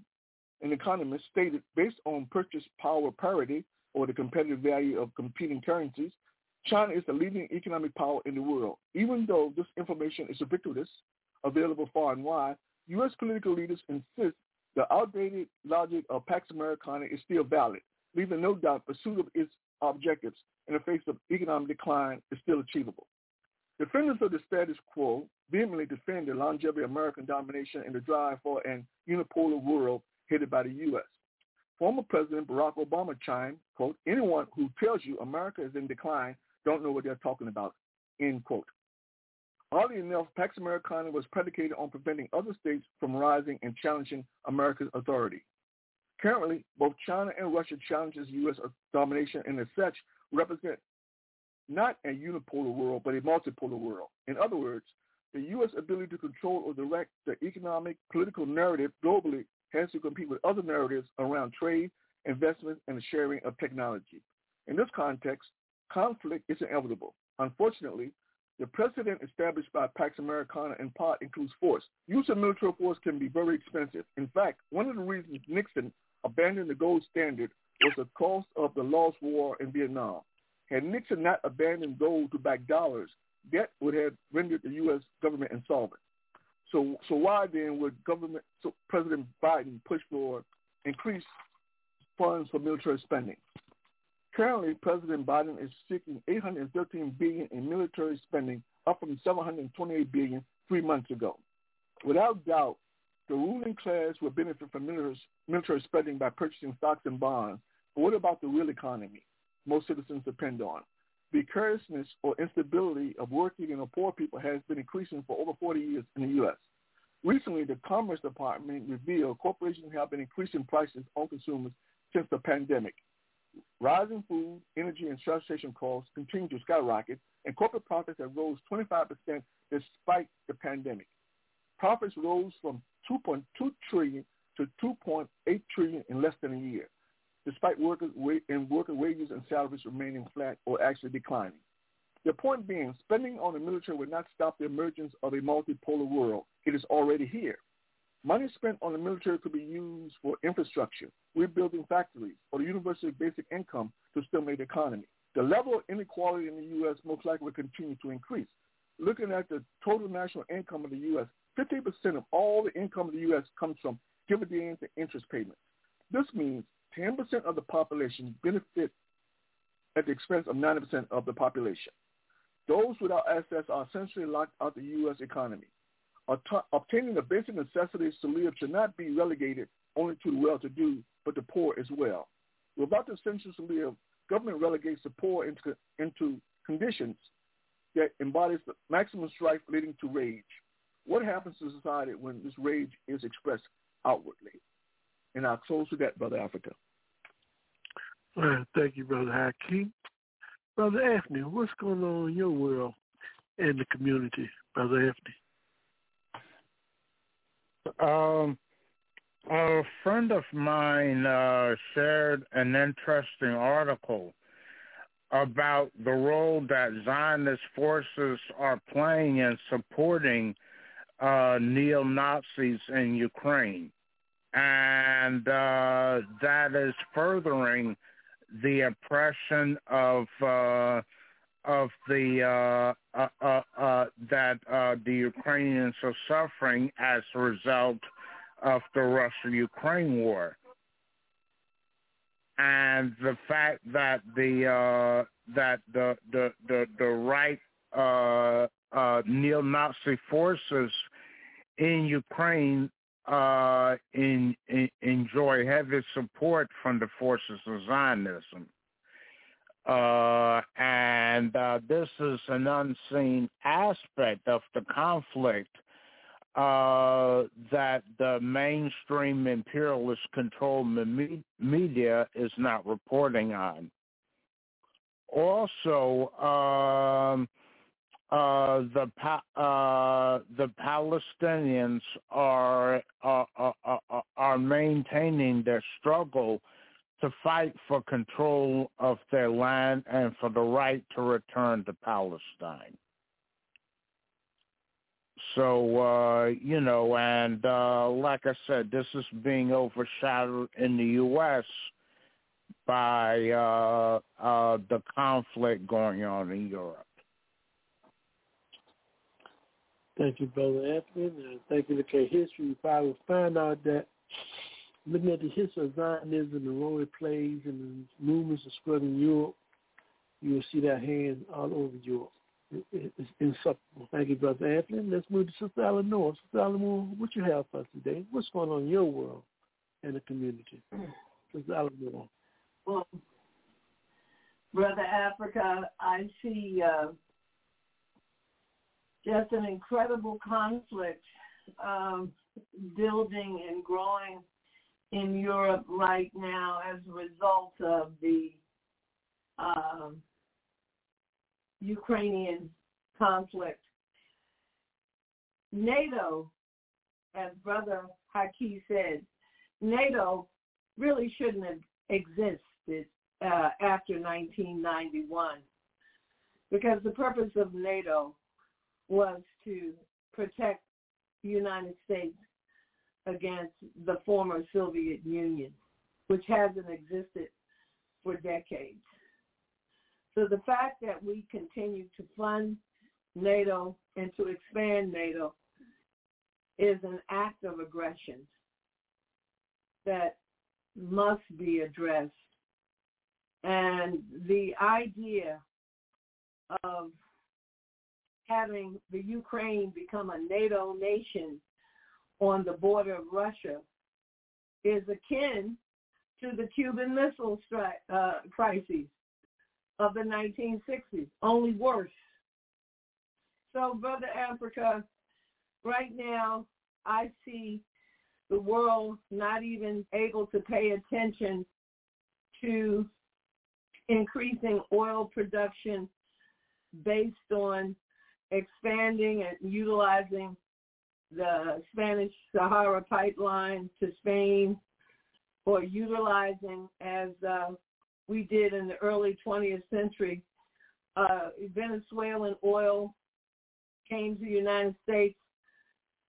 an economist, stated based on purchase power parity or the competitive value of competing currencies, China is the leading economic power in the world. Even though this information is ubiquitous, available far and wide, U.S. political leaders insist the outdated logic of Pax Americana is still valid leaving no doubt pursuit of its objectives in the face of economic decline is still achievable. Defenders of the status quo vehemently defend the longevity of American domination and the drive for an unipolar world headed by the U.S. Former President Barack Obama chimed, quote, anyone who tells you America is in decline don't know what they're talking about, end quote. Oddly enough, Pax Americana was predicated on preventing other states from rising and challenging America's authority. Currently, both China and Russia challenges U.S. domination and as such represent not a unipolar world, but a multipolar world. In other words, the U.S. ability to control or direct the economic, political narrative globally has to compete with other narratives around trade, investment, and the sharing of technology. In this context, conflict is inevitable. Unfortunately, the precedent established by Pax Americana in part includes force. Use of military force can be very expensive. In fact, one of the reasons Nixon abandoned the gold standard was the cost of the lost war in Vietnam. Had Nixon not abandoned gold to back dollars, debt would have rendered the U.S. government insolvent. So, so why then would government so President Biden push for increased funds for military spending? Currently, President Biden is seeking 813 billion in military spending, up from 728 billion three months ago. Without doubt, the ruling class will benefit from military spending by purchasing stocks and bonds. But what about the real economy? Most citizens depend on. The precariousness or instability of working and poor people has been increasing for over 40 years in the U.S. Recently, the Commerce Department revealed corporations have been increasing prices on consumers since the pandemic. Rising food, energy, and transportation costs continue to skyrocket, and corporate profits have rose 25% despite the pandemic. Profits rose from 2.2 trillion to 2.8 trillion in less than a year, despite workers and worker wages and salaries remaining flat or actually declining. The point being, spending on the military will not stop the emergence of a multipolar world. It is already here. Money spent on the military could be used for infrastructure, rebuilding factories, or the universal basic income to stimulate the economy. The level of inequality in the U.S. most likely will continue to increase. Looking at the total national income of the U.S., 50% of all the income of the U.S. comes from dividends and interest payments. This means 10% of the population benefit at the expense of 90% of the population. Those without access are essentially locked out of the U.S. economy. Obtaining the basic necessities to live should not be relegated only to the well-to-do, but the poor as well. Without the essentials to live, government relegates the poor into, into conditions that embodies the maximum strife leading to rage. What happens to society when this rage is expressed outwardly? And I'll close with that, Brother Africa. Well, thank you, Brother Hakeem. Brother Anthony, what's going on in your world and the community, Brother Anthony? Um, a friend of mine uh, shared an interesting article about the role that Zionist forces are playing in supporting uh, neo-Nazis in Ukraine. And uh, that is furthering the oppression of uh, of the uh, uh, uh, uh, that uh, the Ukrainians are suffering as a result of the Russia-Ukraine war, and the fact that the uh, that the the the, the right uh, uh, neo-Nazi forces in Ukraine uh, in, in, enjoy heavy support from the forces of Zionism. Uh, and uh, this is an unseen aspect of the conflict uh, that the mainstream imperialist controlled me- media is not reporting on. Also, um, uh, the uh, the Palestinians are, are are maintaining their struggle to fight for control of their land and for the right to return to Palestine. So, uh, you know, and uh, like I said, this is being overshadowed in the U.S. by uh, uh, the conflict going on in Europe. Thank you, Brother Anthony. And thank you to K History. You probably find out that looking at the history of Zionism, and the role it plays in the movements that spread in Europe, you will see that hand all over Europe. is insufferable. Thank you, Brother Anthony. Let's move to Sister Eleanor. Sister Eleanor, what you have for us today? What's going on in your world and the community? Sister Eleanor. Well, Brother Africa, I see uh, just an incredible conflict um, building and growing in Europe right now as a result of the um, Ukrainian conflict. NATO, as Brother Haki said, NATO really shouldn't have existed uh, after 1991 because the purpose of NATO was to protect the United States against the former Soviet Union, which hasn't existed for decades. So the fact that we continue to fund NATO and to expand NATO is an act of aggression that must be addressed. And the idea of having the Ukraine become a NATO nation on the border of Russia is akin to the Cuban Missile Strike uh, crisis of the 1960s, only worse. So, Brother Africa, right now I see the world not even able to pay attention to increasing oil production based on expanding and utilizing the Spanish Sahara pipeline to Spain or utilizing as uh, we did in the early 20th century. Uh, Venezuelan oil came to the United States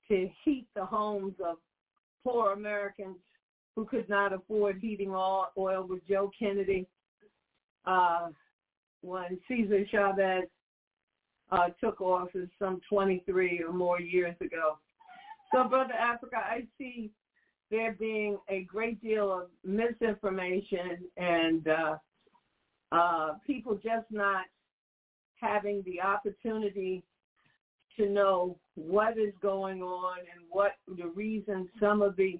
to heat the homes of poor Americans who could not afford heating oil with Joe Kennedy uh, when Cesar Chavez uh, took office some 23 or more years ago. So, Brother Africa, I see there being a great deal of misinformation and uh, uh, people just not having the opportunity to know what is going on and what the reasons some of the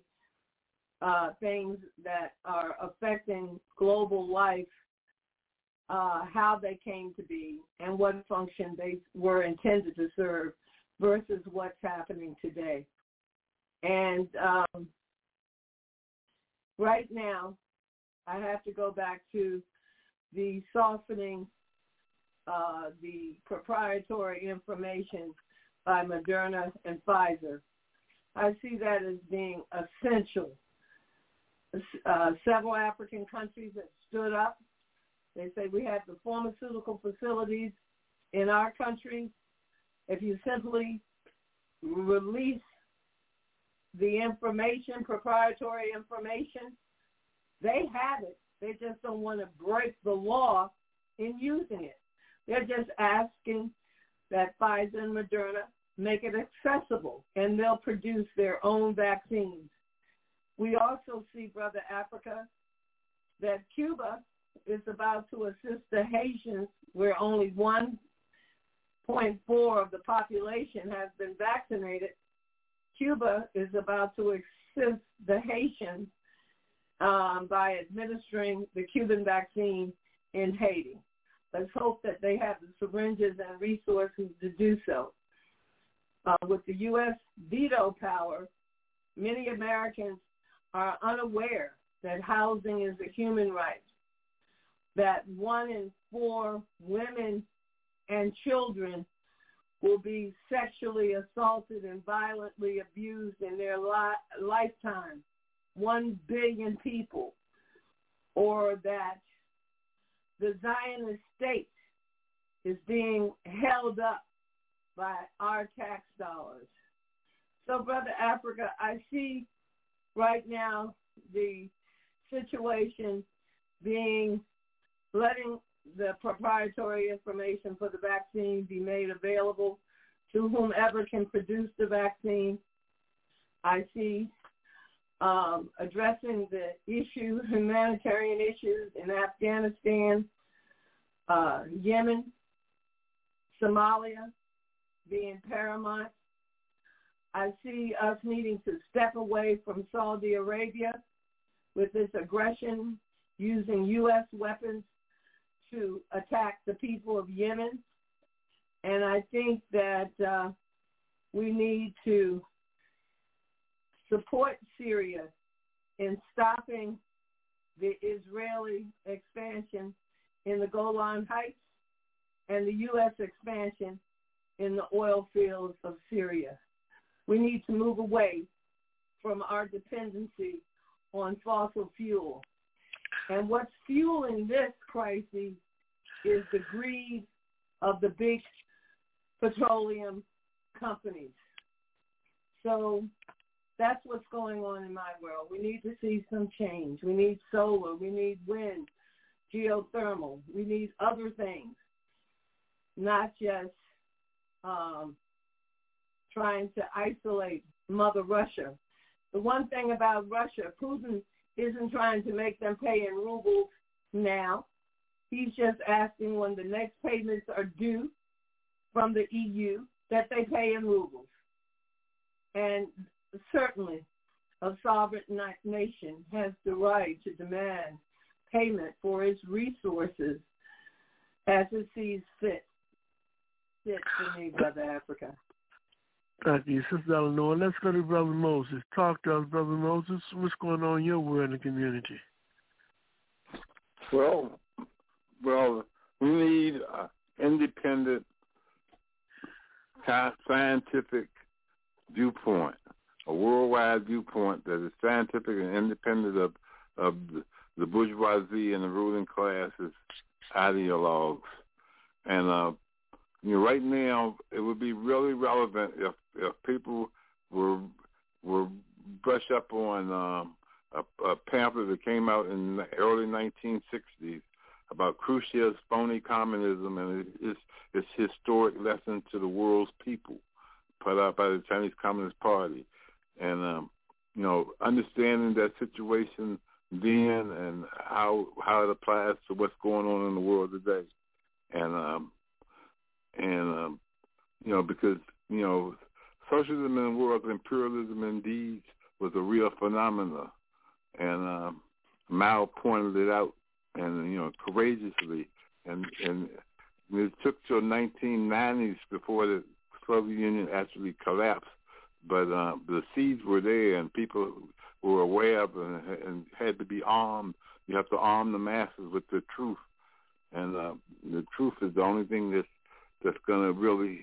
uh, things that are affecting global life, uh, how they came to be, and what function they were intended to serve versus what's happening today. And um, right now, I have to go back to the softening uh, the proprietary information by Moderna and Pfizer. I see that as being essential. Uh, several African countries have stood up. They say we have the pharmaceutical facilities in our country. If you simply release the information, proprietary information, they have it. They just don't want to break the law in using it. They're just asking that Pfizer and Moderna make it accessible and they'll produce their own vaccines. We also see, Brother Africa, that Cuba is about to assist the Haitians where only 1.4 of the population has been vaccinated Cuba is about to assist the Haitians um, by administering the Cuban vaccine in Haiti. Let's hope that they have the syringes and resources to do so. Uh, with the U.S. veto power, many Americans are unaware that housing is a human right, that one in four women and children will be sexually assaulted and violently abused in their li- lifetime, one billion people, or that the Zionist state is being held up by our tax dollars. So, Brother Africa, I see right now the situation being letting the proprietary information for the vaccine be made available to whomever can produce the vaccine. I see um, addressing the issue, humanitarian issues in Afghanistan, uh, Yemen, Somalia being paramount. I see us needing to step away from Saudi Arabia with this aggression using U.S. weapons to attack the people of Yemen. And I think that uh, we need to support Syria in stopping the Israeli expansion in the Golan Heights and the U.S. expansion in the oil fields of Syria. We need to move away from our dependency on fossil fuel. And what's fueling this crisis is the greed of the big petroleum companies. So that's what's going on in my world. We need to see some change. We need solar. We need wind, geothermal. We need other things, not just um, trying to isolate Mother Russia. The one thing about Russia, Putin isn't trying to make them pay in rubles now. He's just asking when the next payments are due from the EU that they pay in rubles. And certainly a sovereign nation has the right to demand payment for its resources as it sees fit. Fit for me, Brother Africa. Thank you, Sister Eleanor. Let's go to Brother Moses. Talk to us, Brother Moses. What's going on in your world and community? Well, well, we need uh, independent scientific viewpoint, a worldwide viewpoint that is scientific and independent of of the, the bourgeoisie and the ruling classes ideologues. And uh, you know, right now it would be really relevant if if people were were brush up on um, a, a pamphlet that came out in the early 1960s about Khrushchev's phony communism and its, its historic lesson to the world's people, put out by the Chinese Communist Party, and um, you know, understanding that situation then and how how it applies to what's going on in the world today, and um, and um, you know, because you know, socialism in the world, imperialism indeed was a real phenomena, and um, Mao pointed it out and you know courageously, and and it took till 1990s before the Soviet Union actually collapsed. But uh, the seeds were there, and people were aware of and, and had to be armed. You have to arm the masses with the truth, and uh, the truth is the only thing that's that's going to really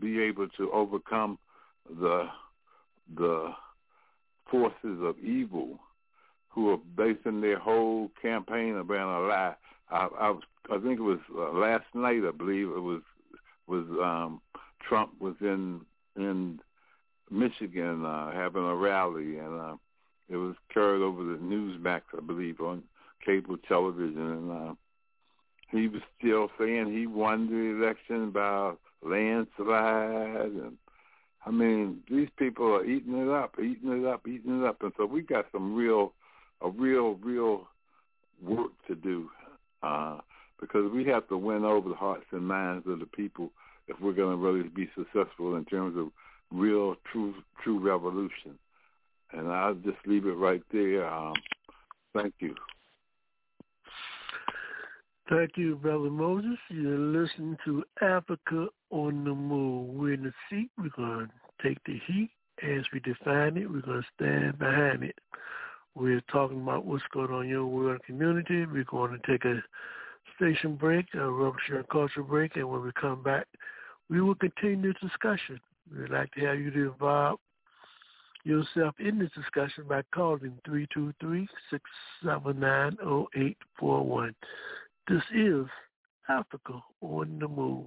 be able to overcome the the forces of evil who are basing their whole campaign around a lie. I, I, I think it was uh, last night. I believe it was was um, Trump was in in Michigan uh, having a rally, and uh, it was carried over the Newsmax, I believe, on cable television, and uh, he was still saying he won the election by landslide, and I mean these people are eating it up, eating it up, eating it up, and so we got some real a real, real work to do uh, because we have to win over the hearts and minds of the people if we're going to really be successful in terms of real, true, true revolution. And I'll just leave it right there. Um, thank you. Thank you, Brother Moses. You're listening to Africa on the Move. We're in the seat. We're going to take the heat as we define it. We're going to stand behind it. We're talking about what's going on in your world community. We're going to take a station break, a rupture culture break, and when we come back, we will continue this discussion. We'd like to have you to involve yourself in this discussion by calling 323-679-0841. This is Africa on the Move.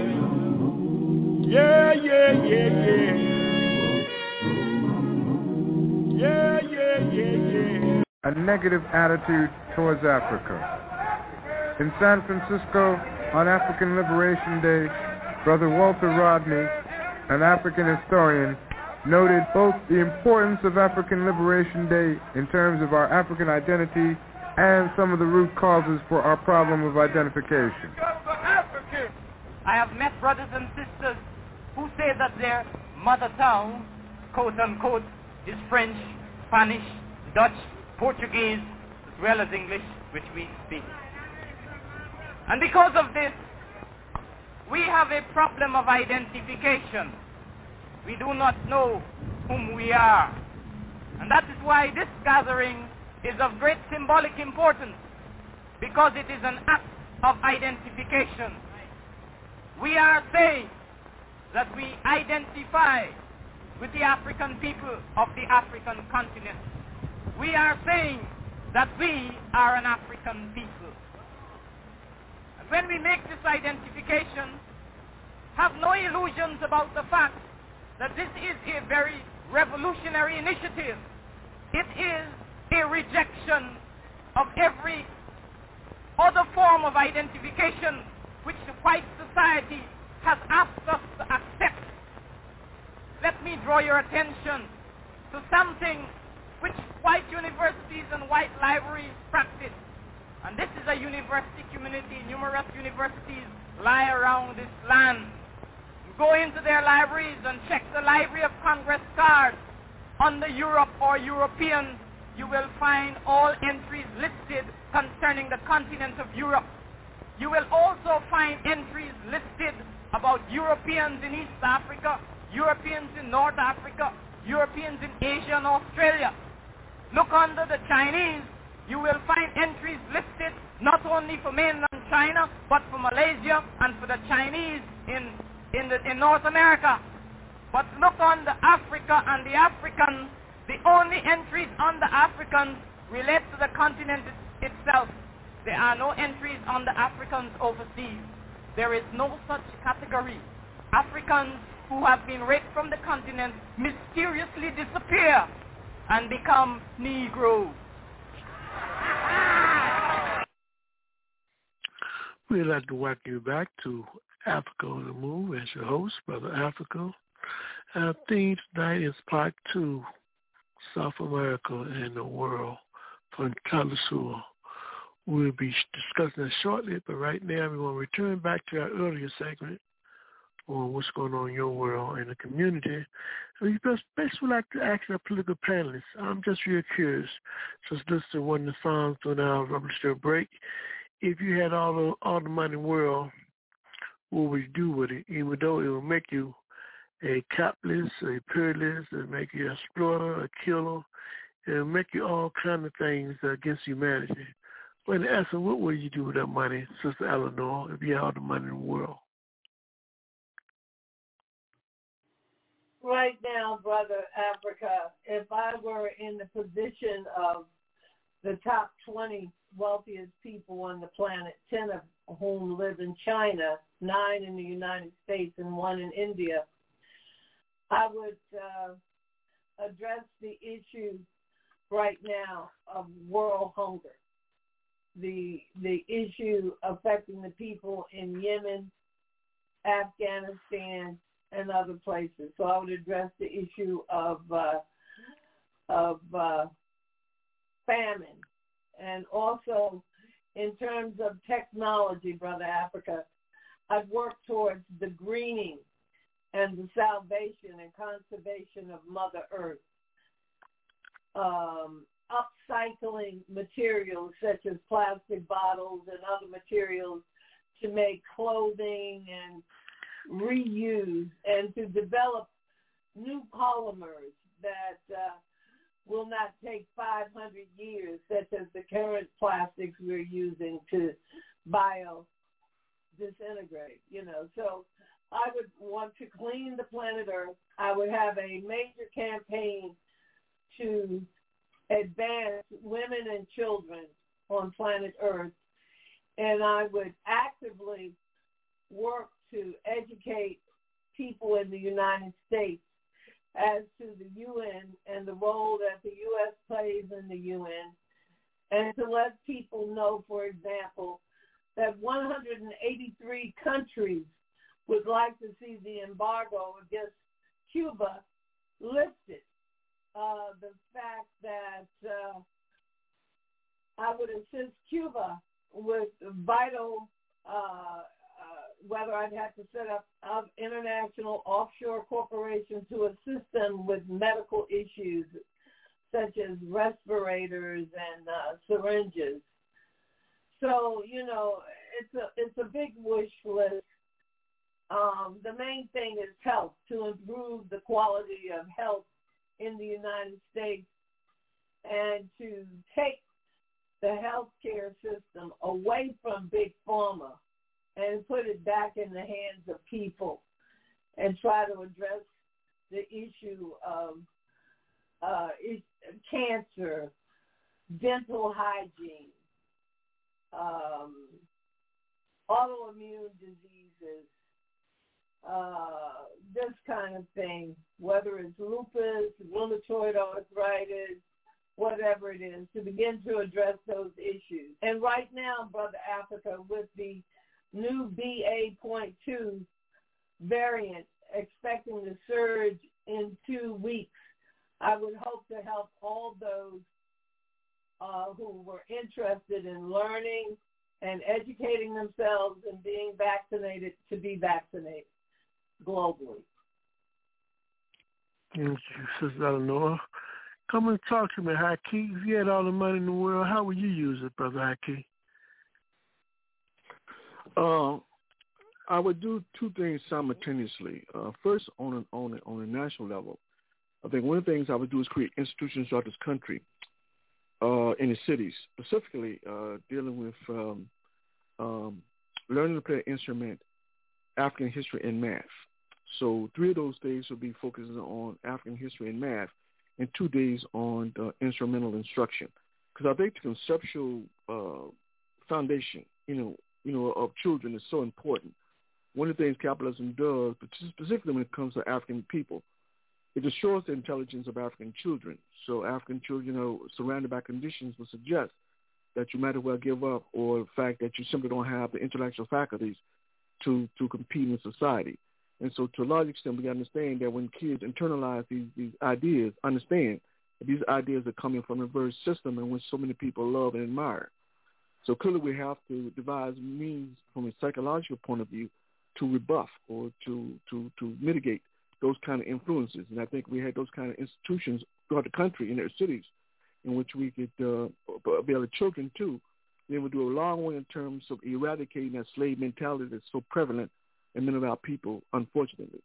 yeah, yeah, yeah, yeah. Yeah, yeah, yeah, yeah. a negative attitude towards Africa. In San Francisco, on African Liberation Day, Brother Walter Rodney, an African historian, noted both the importance of African Liberation Day in terms of our African identity and some of the root causes for our problem of identification. I have met brothers and sisters who say that their mother tongue, quote unquote, is French, Spanish, Dutch, Portuguese, as well as English, which we speak. And because of this, we have a problem of identification. We do not know whom we are. And that is why this gathering is of great symbolic importance because it is an act of identification. We are saying that we identify with the African people of the African continent. We are saying that we are an African people. And when we make this identification, have no illusions about the fact that this is a very revolutionary initiative. It is a rejection of every other form of identification which the white society has asked us to accept. Let me draw your attention to something which white universities and white libraries practice. And this is a university community. Numerous universities lie around this land. Go into their libraries and check the Library of Congress card under Europe or European you will find all entries listed concerning the continent of Europe. You will also find entries listed about Europeans in East Africa, Europeans in North Africa, Europeans in Asia and Australia. Look under the Chinese, you will find entries listed not only for mainland China, but for Malaysia and for the Chinese in, in, the, in North America. But look on the Africa and the Africans the only entries on the Africans relate to the continent itself. There are no entries on the Africans overseas. There is no such category. Africans who have been raped from the continent mysteriously disappear and become Negroes. We'd like to welcome you back to Africa on the Move as your host, Brother Africa. Our theme tonight is part two South America and the world from Telesur. We'll be discussing that shortly, but right now we want to return back to our earlier segment on what's going on in your world and the community. We just basically like to ask our political panelists. I'm just real curious. Just listen to one of the songs on our revolutionary break. If you had all the all the money in the world, what would you do with it? Even though it will make you a capitalist, a imperialist, it'll make you a exploiter, a killer, it'll make you all kind of things against humanity. But in what would you do with that money, Sister Eleanor, if you had all the money in the world? Right now, Brother Africa, if I were in the position of the top 20 wealthiest people on the planet, 10 of whom live in China, nine in the United States, and one in India, I would uh, address the issue right now of world hunger, the the issue affecting the people in Yemen, Afghanistan, and other places. So I would address the issue of uh, of uh, famine, and also in terms of technology, brother Africa, I've worked towards the greening and the salvation and conservation of Mother Earth. Um, upcycling materials such as plastic bottles and other materials to make clothing and reuse and to develop new polymers that uh, will not take 500 years, such as the current plastics we're using to bio disintegrate. You know, so I would want to clean the planet Earth. I would have a major campaign to advance women and children on planet Earth. And I would actively work to educate people in the United States as to the UN and the role that the U.S. plays in the UN, and to let people know, for example, that 183 countries would like to see the embargo against Cuba listed uh, the fact that uh, I would assist Cuba with vital, uh, uh, whether I'd have to set up uh, international offshore corporations to assist them with medical issues such as respirators and uh, syringes. So you know, it's a it's a big wish list. Um, the main thing is health to improve the quality of health in the United States and to take the healthcare system away from big pharma and put it back in the hands of people and try to address the issue of uh, cancer, dental hygiene, um, autoimmune diseases, uh, this kind of thing, whether it's lupus, rheumatoid arthritis, whatever it is, to begin to address those issues. And right now, Brother Africa, with the new BA.2 variant expecting to surge in two weeks, I would hope to help all those uh, who were interested in learning and educating themselves and being vaccinated to be vaccinated globally. Thank you, Sister Eleanor. Come and talk to me, Haki. If you had all the money in the world, how would you use it, Brother Haki? Uh, I would do two things simultaneously. Uh, first, on an, on a, on a national level, I think one of the things I would do is create institutions throughout this country, uh, in the cities, specifically uh, dealing with um, um, learning to play an instrument, African history, and math. So three of those days will be focusing on African history and math, and two days on the instrumental instruction. Because I think the conceptual uh, foundation, you know, you know, of children is so important. One of the things capitalism does, specifically when it comes to African people, it destroys the intelligence of African children. So African children are surrounded by conditions that suggest that you might as well give up or the fact that you simply don't have the intellectual faculties to, to compete in society. And so to a large extent, we understand that when kids internalize these, these ideas, understand that these ideas are coming from a very system in which so many people love and admire. So clearly we have to devise means from a psychological point of view to rebuff or to, to, to mitigate those kind of influences. And I think we had those kind of institutions throughout the country in their cities in which we could uh, be able to children too. They would do a long way in terms of eradicating that slave mentality that's so prevalent in many of our people, unfortunately.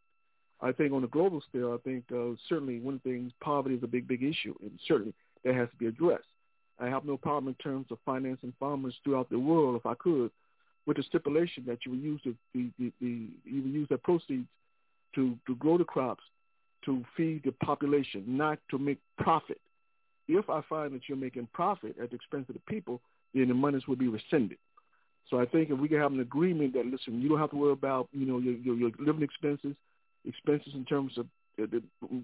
I think on a global scale, I think uh, certainly one things, poverty is a big, big issue, and certainly that has to be addressed. I have no problem in terms of financing farmers throughout the world, if I could, with the stipulation that you will use the, the, the, the you will use the proceeds to, to grow the crops to feed the population, not to make profit. If I find that you're making profit at the expense of the people, then the monies will be rescinded. So I think if we can have an agreement that listen, you don't have to worry about you know your your, your living expenses, expenses in terms of the,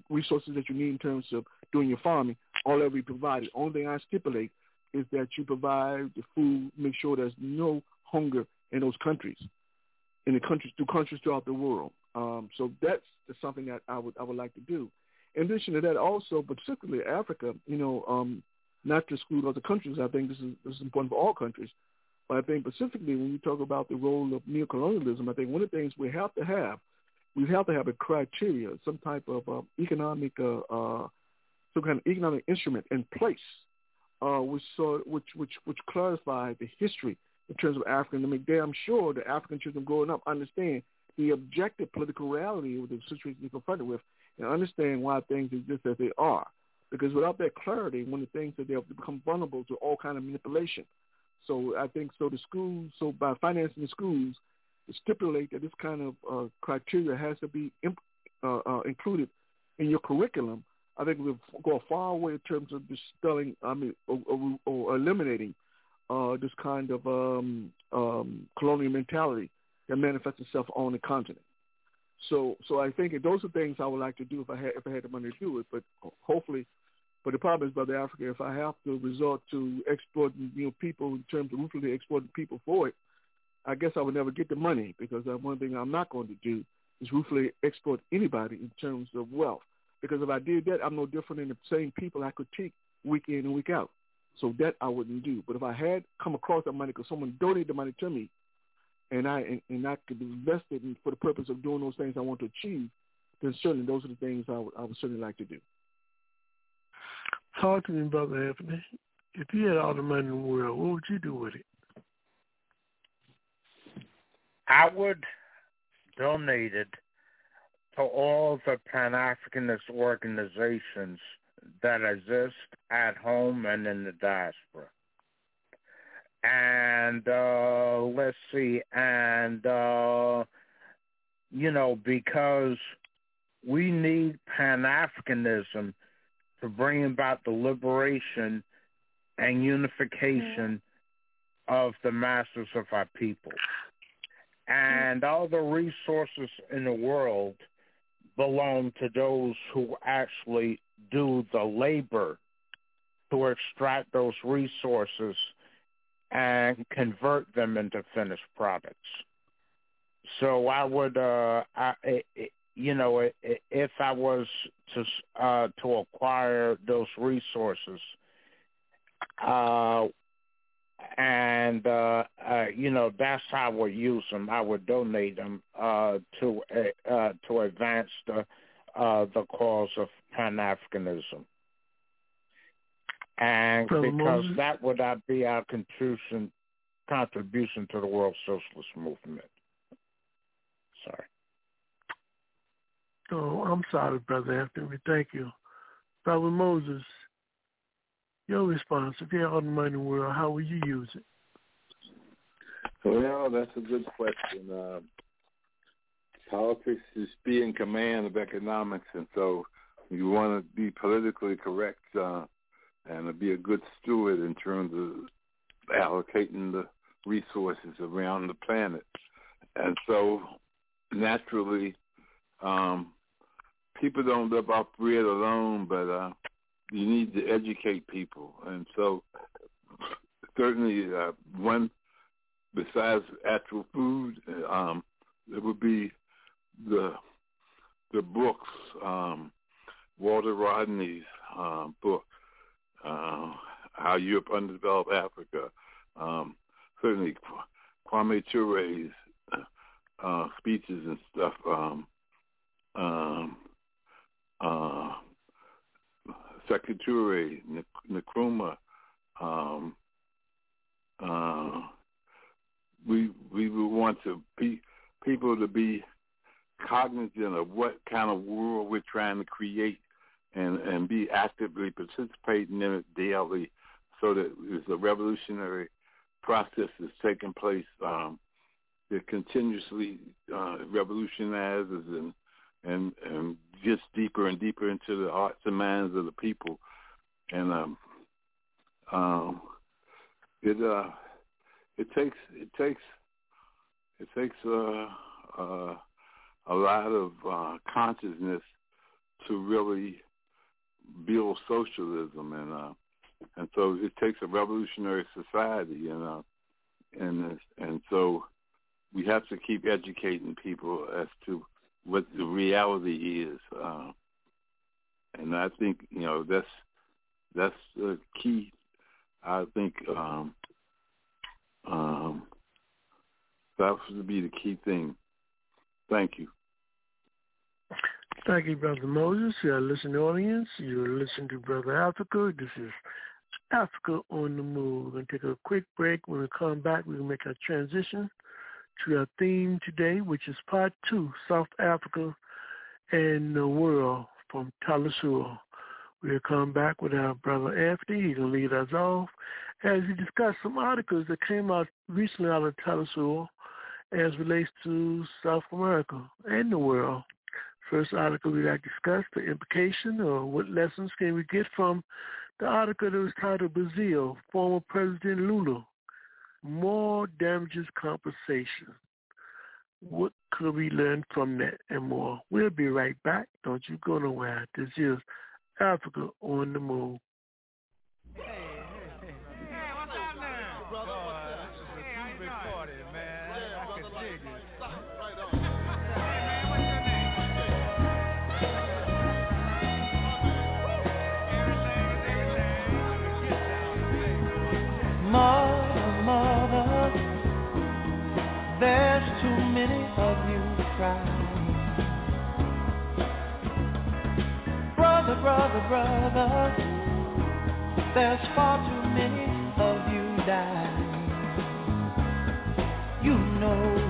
resources that you need in terms of doing your farming, all that we provided. Only thing I stipulate is that you provide the food, make sure there's no hunger in those countries, in the countries, through countries throughout the world. Um, so that's something that I would I would like to do. In addition to that, also, particularly Africa, you know, um, not to exclude other countries. I think this is this is important for all countries. But I think specifically when you talk about the role of neocolonialism, I think one of the things we have to have, we have to have a criteria, some type of uh, economic, uh, uh, some kind of economic instrument in place, uh, which, so, which which which clarify the history in terms of African to make damn sure the African children growing up understand the objective political reality of the situation they're confronted with and understand why things exist as they are. Because without that clarity, one of the things that they'll become vulnerable to all kind of manipulation. So I think so the schools, so by financing the schools, stipulate that this kind of uh, criteria has to be imp- uh, uh, included in your curriculum. I think we'll go a far way in terms of distilling, I mean, or, or, or eliminating uh, this kind of um, um, colonial mentality that manifests itself on the continent. So, so I think those are things I would like to do if I had if I had the money to do it. But hopefully, but the problem is, Brother Africa, if I have to resort to exploiting you know people in terms of ruthlessly exploiting people for it, I guess I would never get the money because uh, one thing I'm not going to do is ruthlessly exploit anybody in terms of wealth Because if I did that, I'm no different than the same people I critique week in and week out. So that I wouldn't do. But if I had come across that money because someone donated the money to me, and I and, and I could invest it in, for the purpose of doing those things I want to achieve, then certainly those are the things I would, I would certainly like to do. Talk to me, Brother Anthony. If you had all the money in the world, what would you do with it? I would donate it to all the Pan-Africanist organizations that exist at home and in the diaspora. And uh, let's see, and uh, you know, because we need Pan-Africanism to bring about the liberation and unification of the masses of our people. And all the resources in the world belong to those who actually do the labor to extract those resources and convert them into finished products. So I would, uh, I, you know, if I was to uh, to acquire those resources, uh, and uh, uh, you know that's how I would use them. I would donate them uh, to uh, to advance the uh, the cause of Pan Africanism, and Brother because that would not be our contribution contribution to the world socialist movement. Sorry. Oh, I'm sorry, Brother Anthony. Thank you. Brother Moses, your response, if you had all the money in the world, how would you use it? Well, that's a good question. Uh, politics is being command of economics, and so you want to be politically correct uh, and be a good steward in terms of allocating the resources around the planet. And so, naturally, um, people don't live off bread alone, but uh, you need to educate people. And so, certainly, uh, one besides actual food, um, it would be the the books. Um, Walter Rodney's uh, book, uh, "How Europe Underdeveloped Africa." Um, certainly, Kwame Ture's uh, speeches and stuff. Um, um, uh, Secretary Nkrumah, um, uh, we we would want to be people to be cognizant of what kind of world we're trying to create and and be actively participating in it daily so that there's a revolutionary process that's taking place um, that continuously uh, revolutionizes and and and gets deeper and deeper into the hearts and minds of the people. And um um it uh it takes it takes it takes uh uh a lot of uh consciousness to really build socialism. And uh and so it takes a revolutionary society and uh and and so we have to keep educating people as to what the reality is uh and I think you know that's that's the key I think um um that would be the key thing thank you Thank you, Brother Moses. You're listening audience. You're listening to Brother Africa. This is Africa on the Move. We're going to take a quick break. When we come back, we're going to make a transition to our theme today, which is part two, South Africa and the world from Telesur. We'll come back with our brother Anthony. He's going to lead us off as he discuss some articles that came out recently out of Telesur as relates to South America and the world. First article we got discussed, the implication or what lessons can we get from the article that was titled Brazil, former President Lula, more damages compensation. What could we learn from that and more? We'll be right back. Don't you go nowhere. This is Africa on the Move. There's Brother, there's far too many of you dying. You know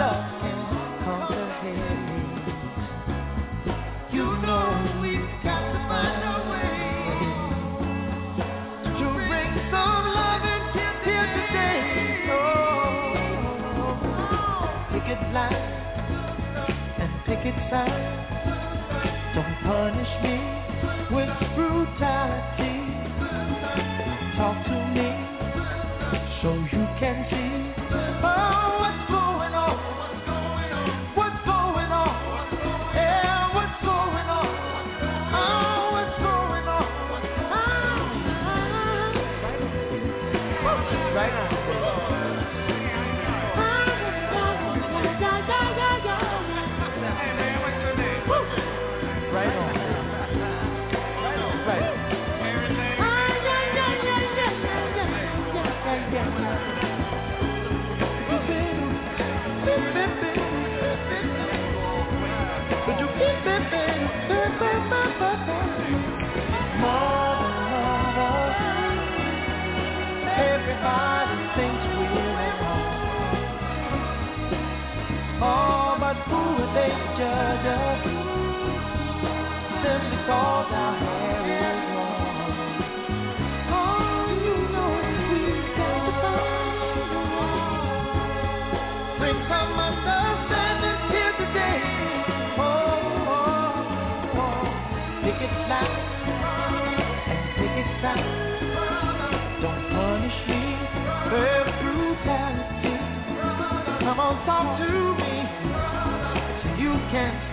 Talk to me so you can see judge us? Simply cause our hair is long. Oh, you know we've got to find a way. Bring some understanding here today. Oh, oh, oh. Pick it loud and pick it sound. Don't punish me with brutality. Come on, talk to me so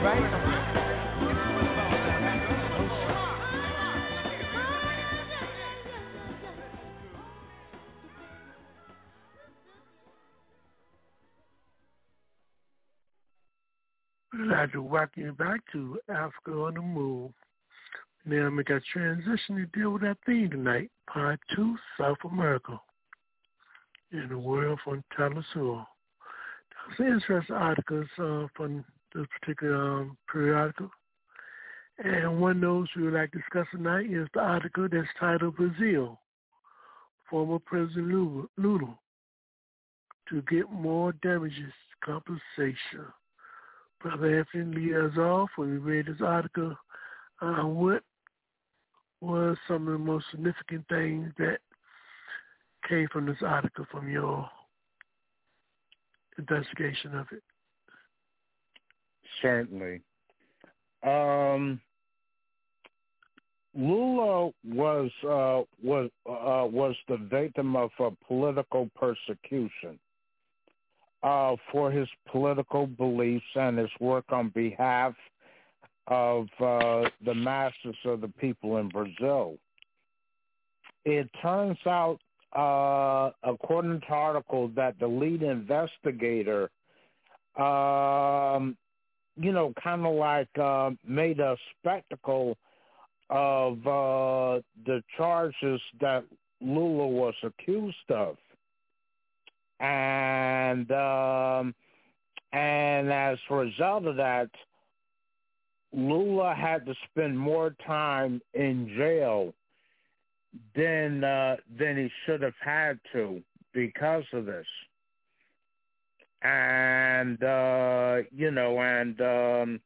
Right Like to welcome you back to Africa on the Move. Now make a transition to deal with our theme tonight, Part 2, South America, in the world from Telesur. There's interesting articles uh, from this particular um, periodical. And one of those we would like to discuss tonight is the article that's titled Brazil, former President Lula, Lula to get more damages compensation. Brother Anthony lead us off when we read this article. Uh, what was some of the most significant things that came from this article from your investigation of it? Certainly. Um, Lula was uh, was uh, was the victim of a political persecution uh, for his political beliefs and his work on behalf of uh, the masses of the people in Brazil. It turns out, uh, according to article, that the lead investigator, um, you know, kind of like uh, made a spectacle of uh, the charges that Lula was accused of, and um, and as a result of that, Lula had to spend more time in jail than uh, than he should have had to because of this. And uh, you know, and um,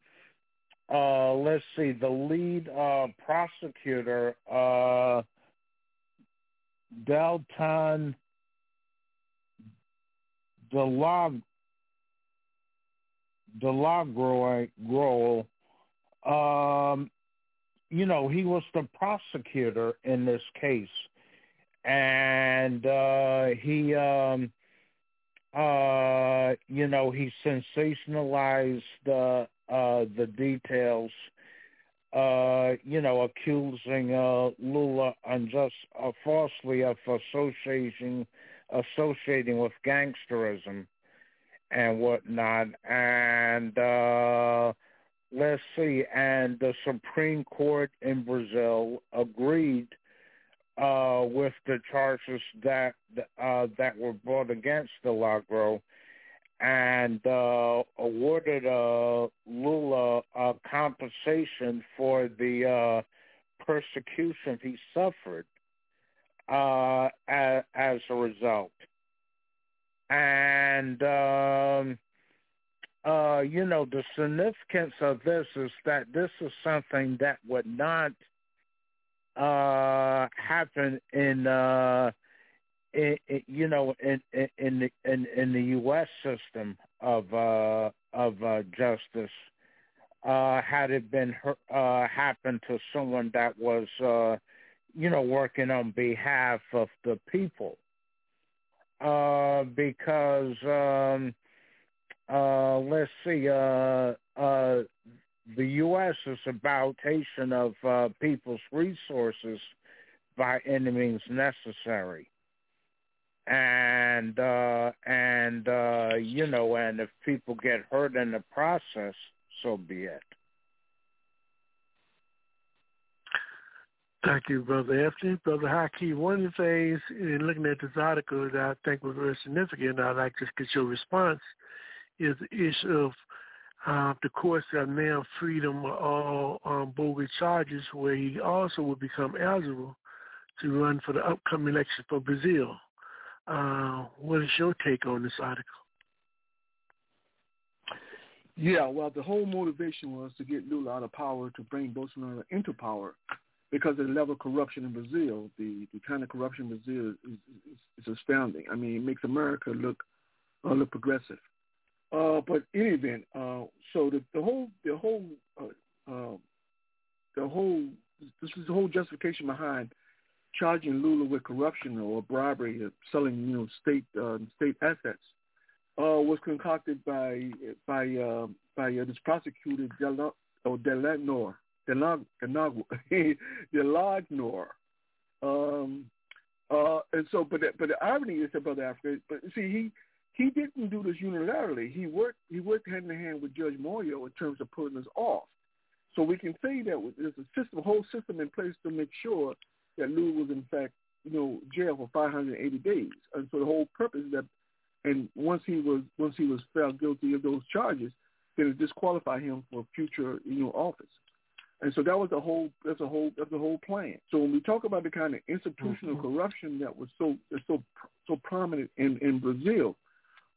uh, let's see, the lead uh, prosecutor, uh, Deltan Delag um, you know, he was the prosecutor in this case, and uh, he, um, uh, you know, he sensationalized uh, the details. Uh, you know, accusing uh, Lula unjust, uh, falsely of associating associating with gangsterism and whatnot. And uh, let's see, and the Supreme Court in Brazil agreed uh, with the charges that uh, that were brought against Delagro and uh, awarded uh, Lula compensation for the uh, persecution he suffered uh, as, as a result. And um, uh, you know, the significance of this is that this is something that would not uh, happen in uh, in, in, you know, in in the in, in the U.S. system of uh, of uh, justice, uh, had it been uh, happened to someone that was, uh, you know, working on behalf of the people, uh, because um, uh, let's see, uh, uh, the U.S. is about taking of uh, people's resources by any means necessary and uh and uh you know and if people get hurt in the process so be it Thank you, Brother Anthony. Brother Haki, one of the things in looking at this article that I think was very significant, I'd like to get your response, is the issue of uh, the courts have now freed him of all um, bogus charges where he also will become eligible to run for the upcoming election for Brazil. Uh, what is your take on this article? Yeah, well, the whole motivation was to get Lula out of power to bring Bolsonaro into power because of the level of corruption in Brazil. The the kind of corruption in Brazil is, is, is astounding. I mean, it makes America look uh, look progressive. Uh, but in any event, uh, so the, the whole the whole uh, uh, the whole this is the whole justification behind charging Lula with corruption or bribery, of selling you know state uh, state assets, uh, was concocted by by uh, by this prosecutor Del or Delagnor Delagnor Delagnor. Um, uh, and so, but but the irony is that Brother Africa, but see, he he didn't do this unilaterally. He worked he worked hand in hand with Judge Moro in terms of putting us off. So we can say that there's a system, a whole system in place to make sure that Lou was in fact, you know, jailed for 580 days. And so the whole purpose that, and once he was once he was found guilty of those charges, then it disqualified him for future, you know, office. And so that was the whole that's a whole that's the whole plan. So when we talk about the kind of institutional mm-hmm. corruption that was so so so prominent in in Brazil,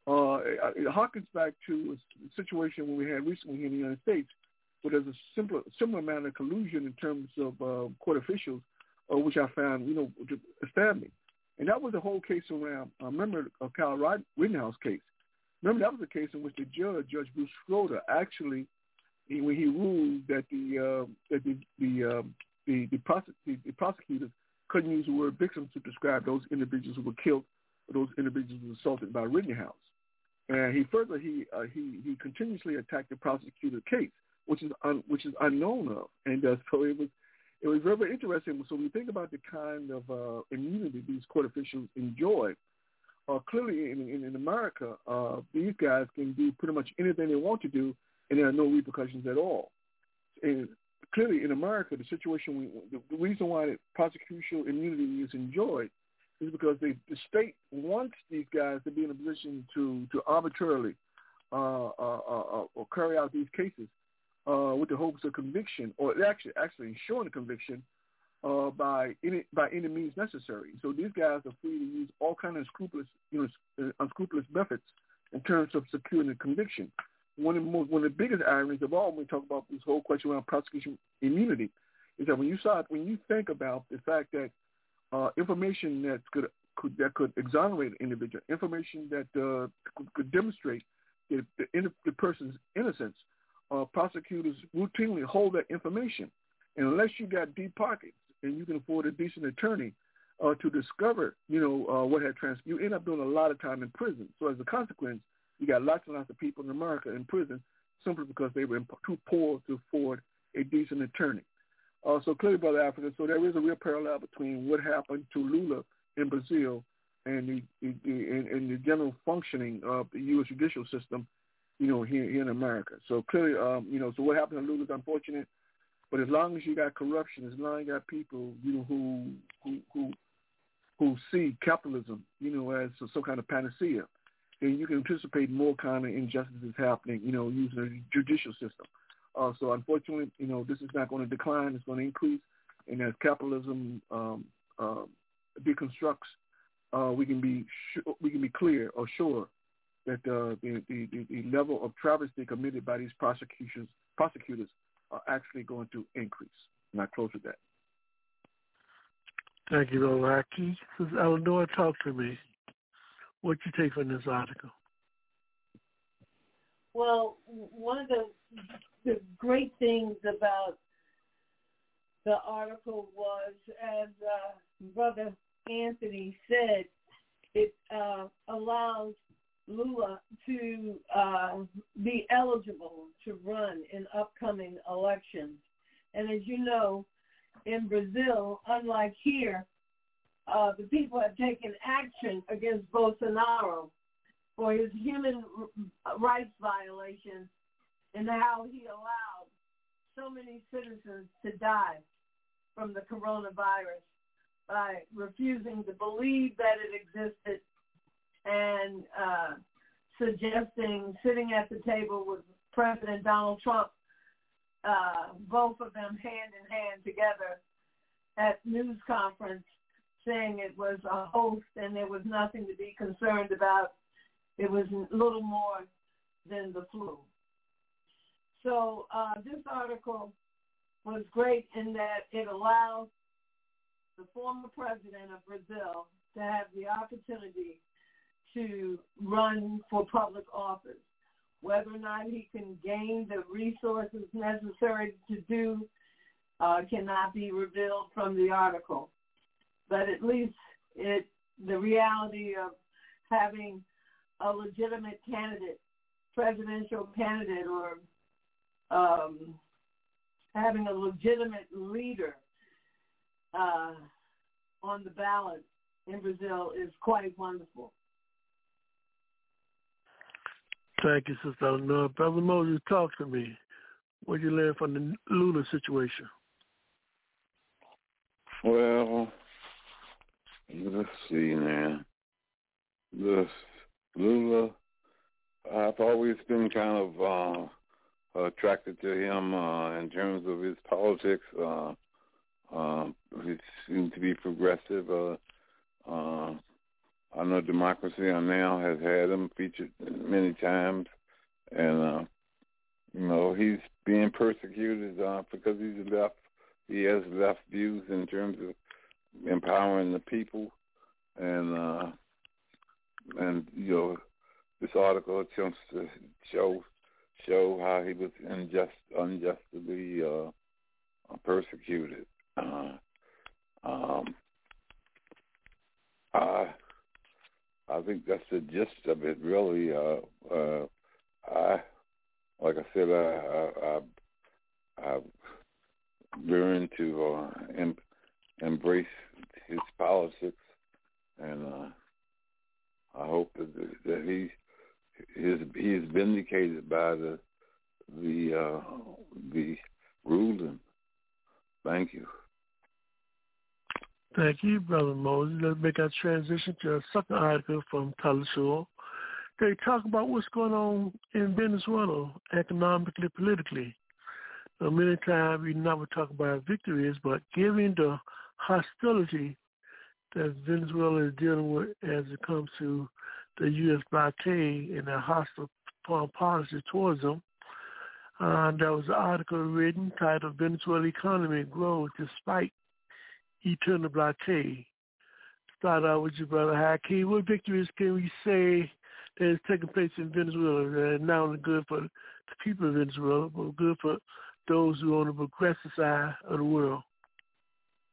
uh, it harkens back to a situation when we had recently here in the United States, where there's a similar similar amount of collusion in terms of uh, court officials uh, which I found, you know, astounding. And that was the whole case around, I uh, remember uh, Kyle Rittenhouse case. Remember that was a case in which the judge, Judge Bruce Schroeder, actually, he, when he ruled that the uh, that the the, uh, the the, prosec- the prosecutors couldn't use the word victim to describe those individuals who were killed, or those individuals who were assaulted by Rittenhouse. And he further he uh, he he continuously attacked the prosecutor case, which is un, which is unknown of, and uh, so it was it was very, very interesting. So you think about the kind of uh, immunity these court officials enjoy, uh, clearly in, in, in America, uh, these guys can do pretty much anything they want to do, and there are no repercussions at all. And clearly in America, the situation, we, the, the reason why the prosecutorial immunity is enjoyed is because they, the state wants these guys to be in a position to, to arbitrarily uh, uh, uh, or carry out these cases uh, with the hopes of conviction, or actually actually ensuring a conviction uh, by any by any means necessary. So these guys are free to use all kind of scrupulous, you know, unscrupulous methods in terms of securing a conviction. One of the most, one of the biggest ironies of all when we talk about this whole question around prosecution immunity is that when you when you think about the fact that uh, information that could, could that could exonerate an individual, information that uh, could, could demonstrate the, the, the person's innocence, uh, prosecutors routinely hold that information. And unless you got deep pockets and you can afford a decent attorney uh, to discover, you know, uh, what had transpired, you end up doing a lot of time in prison. So as a consequence, you got lots and lots of people in America in prison simply because they were too poor to afford a decent attorney. Uh, so clearly, Brother Africa, so there is a real parallel between what happened to Lula in Brazil and the, and, and the general functioning of the U.S. judicial system, you know, here, here in America. So clearly, um, you know, so what happened to Lula is unfortunate, but as long as you got corruption, as long as you got people, you know, who who who who see capitalism, you know, as some kind of panacea, then you can anticipate more kind of injustices happening, you know, using the judicial system. Uh, so unfortunately, you know, this is not going to decline; it's going to increase. And as capitalism um, uh, deconstructs, uh, we can be sh- we can be clear or sure that uh, the, the, the level of travesty committed by these prosecutions prosecutors are actually going to increase. And I close with that. Thank you, Rocky. Sister Eleanor, talk to me. What you take from this article? Well, one of the the great things about the article was, as uh, Brother Anthony said, it uh, allows Lula to uh, be eligible to run in upcoming elections. And as you know, in Brazil, unlike here, uh, the people have taken action against Bolsonaro for his human rights violations and how he allowed so many citizens to die from the coronavirus by refusing to believe that it existed and uh, suggesting sitting at the table with President Donald Trump, uh, both of them hand in hand together at news conference, saying it was a hoax and there was nothing to be concerned about. It was little more than the flu. So uh, this article was great in that it allows the former president of Brazil to have the opportunity to run for public office. Whether or not he can gain the resources necessary to do uh, cannot be revealed from the article. But at least it the reality of having a legitimate candidate, presidential candidate, or um, having a legitimate leader uh, on the ballot in Brazil is quite wonderful. Thank you, Sister Eleanor. Brother Moses, talk to me. What did you learn from the Lula situation? Well, let's see now. The Lula, I've always been kind of uh, attracted to him uh, in terms of his politics. Uh, uh, he seems to be progressive. Uh, uh, I know Democracy Now! has had him featured many times, and uh, you know he's being persecuted uh, because he's left. He has left views in terms of empowering the people, and uh, and you know this article attempts to show show how he was unjust unjustly uh, persecuted. Uh, um, I I think that's the gist of it, really. Uh, uh, I, like I said, I, I, I, I learned to uh, em- embrace his politics, and uh, I hope that, that he is he is vindicated by the the uh, the ruling. Thank you. Thank you, Brother Moses. Let's make our transition to a second article from Tyler Shore. they talk about what's going on in Venezuela economically, politically. Uh, many times we never talk about victories, but given the hostility that Venezuela is dealing with as it comes to the U.S. blockade and the hostile foreign policy towards them, uh, there was an article written titled Venezuela Economy Grows Despite Eternal Blockade. Start out with your brother Haki. What victories can we say that is taking place in Venezuela that are not only good for the people of Venezuela, but good for those who are on the progressive side of the world?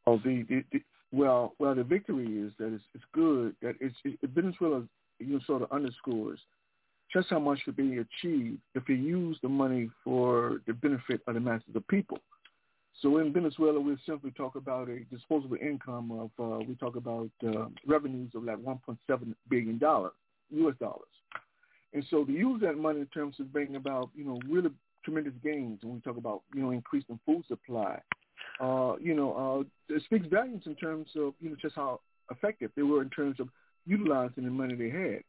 Oh, the, the, the well, well, the victory is that it's, it's good that it's it, Venezuela. You know, sort of underscores just how much could be achieved if you use the money for the benefit of the masses of people. So in Venezuela, we simply talk about a disposable income of, uh, we talk about uh, revenues of like 1.7 billion dollars, U.S. dollars. And so to use that money in terms of bringing about, you know, really tremendous gains when we talk about, you know, increasing food supply, uh, you know, uh, it speaks volumes in terms of, you know, just how effective they were in terms of utilizing the money they had.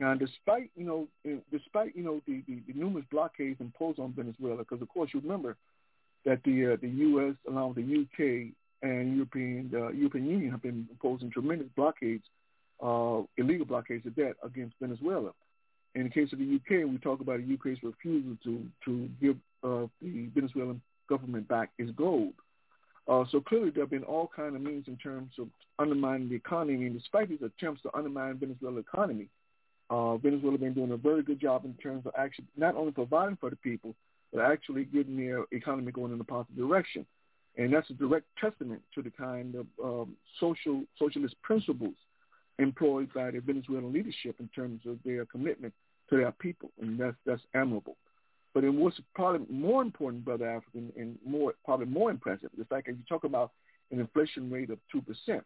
Now, despite you know, despite you know the, the, the numerous blockades imposed on Venezuela, because of course you remember that the uh, the U.S. along with the U.K. and European European Union have been imposing tremendous blockades, uh, illegal blockades of debt against Venezuela. In the case of the U.K., we talk about the U.K.'s refusal to to give uh, the Venezuelan government back its gold. Uh, so clearly, there have been all kind of means in terms of undermining the economy. And despite these attempts to undermine Venezuela's economy, uh, Venezuela has been doing a very good job in terms of actually not only providing for the people, but actually getting their economy going in a positive direction. And that's a direct testament to the kind of um, social socialist principles employed by the Venezuelan leadership in terms of their commitment to their people, and that's that's admirable. But in what's probably more important, brother African, and more probably more impressive, the fact that you talk about an inflation rate of two percent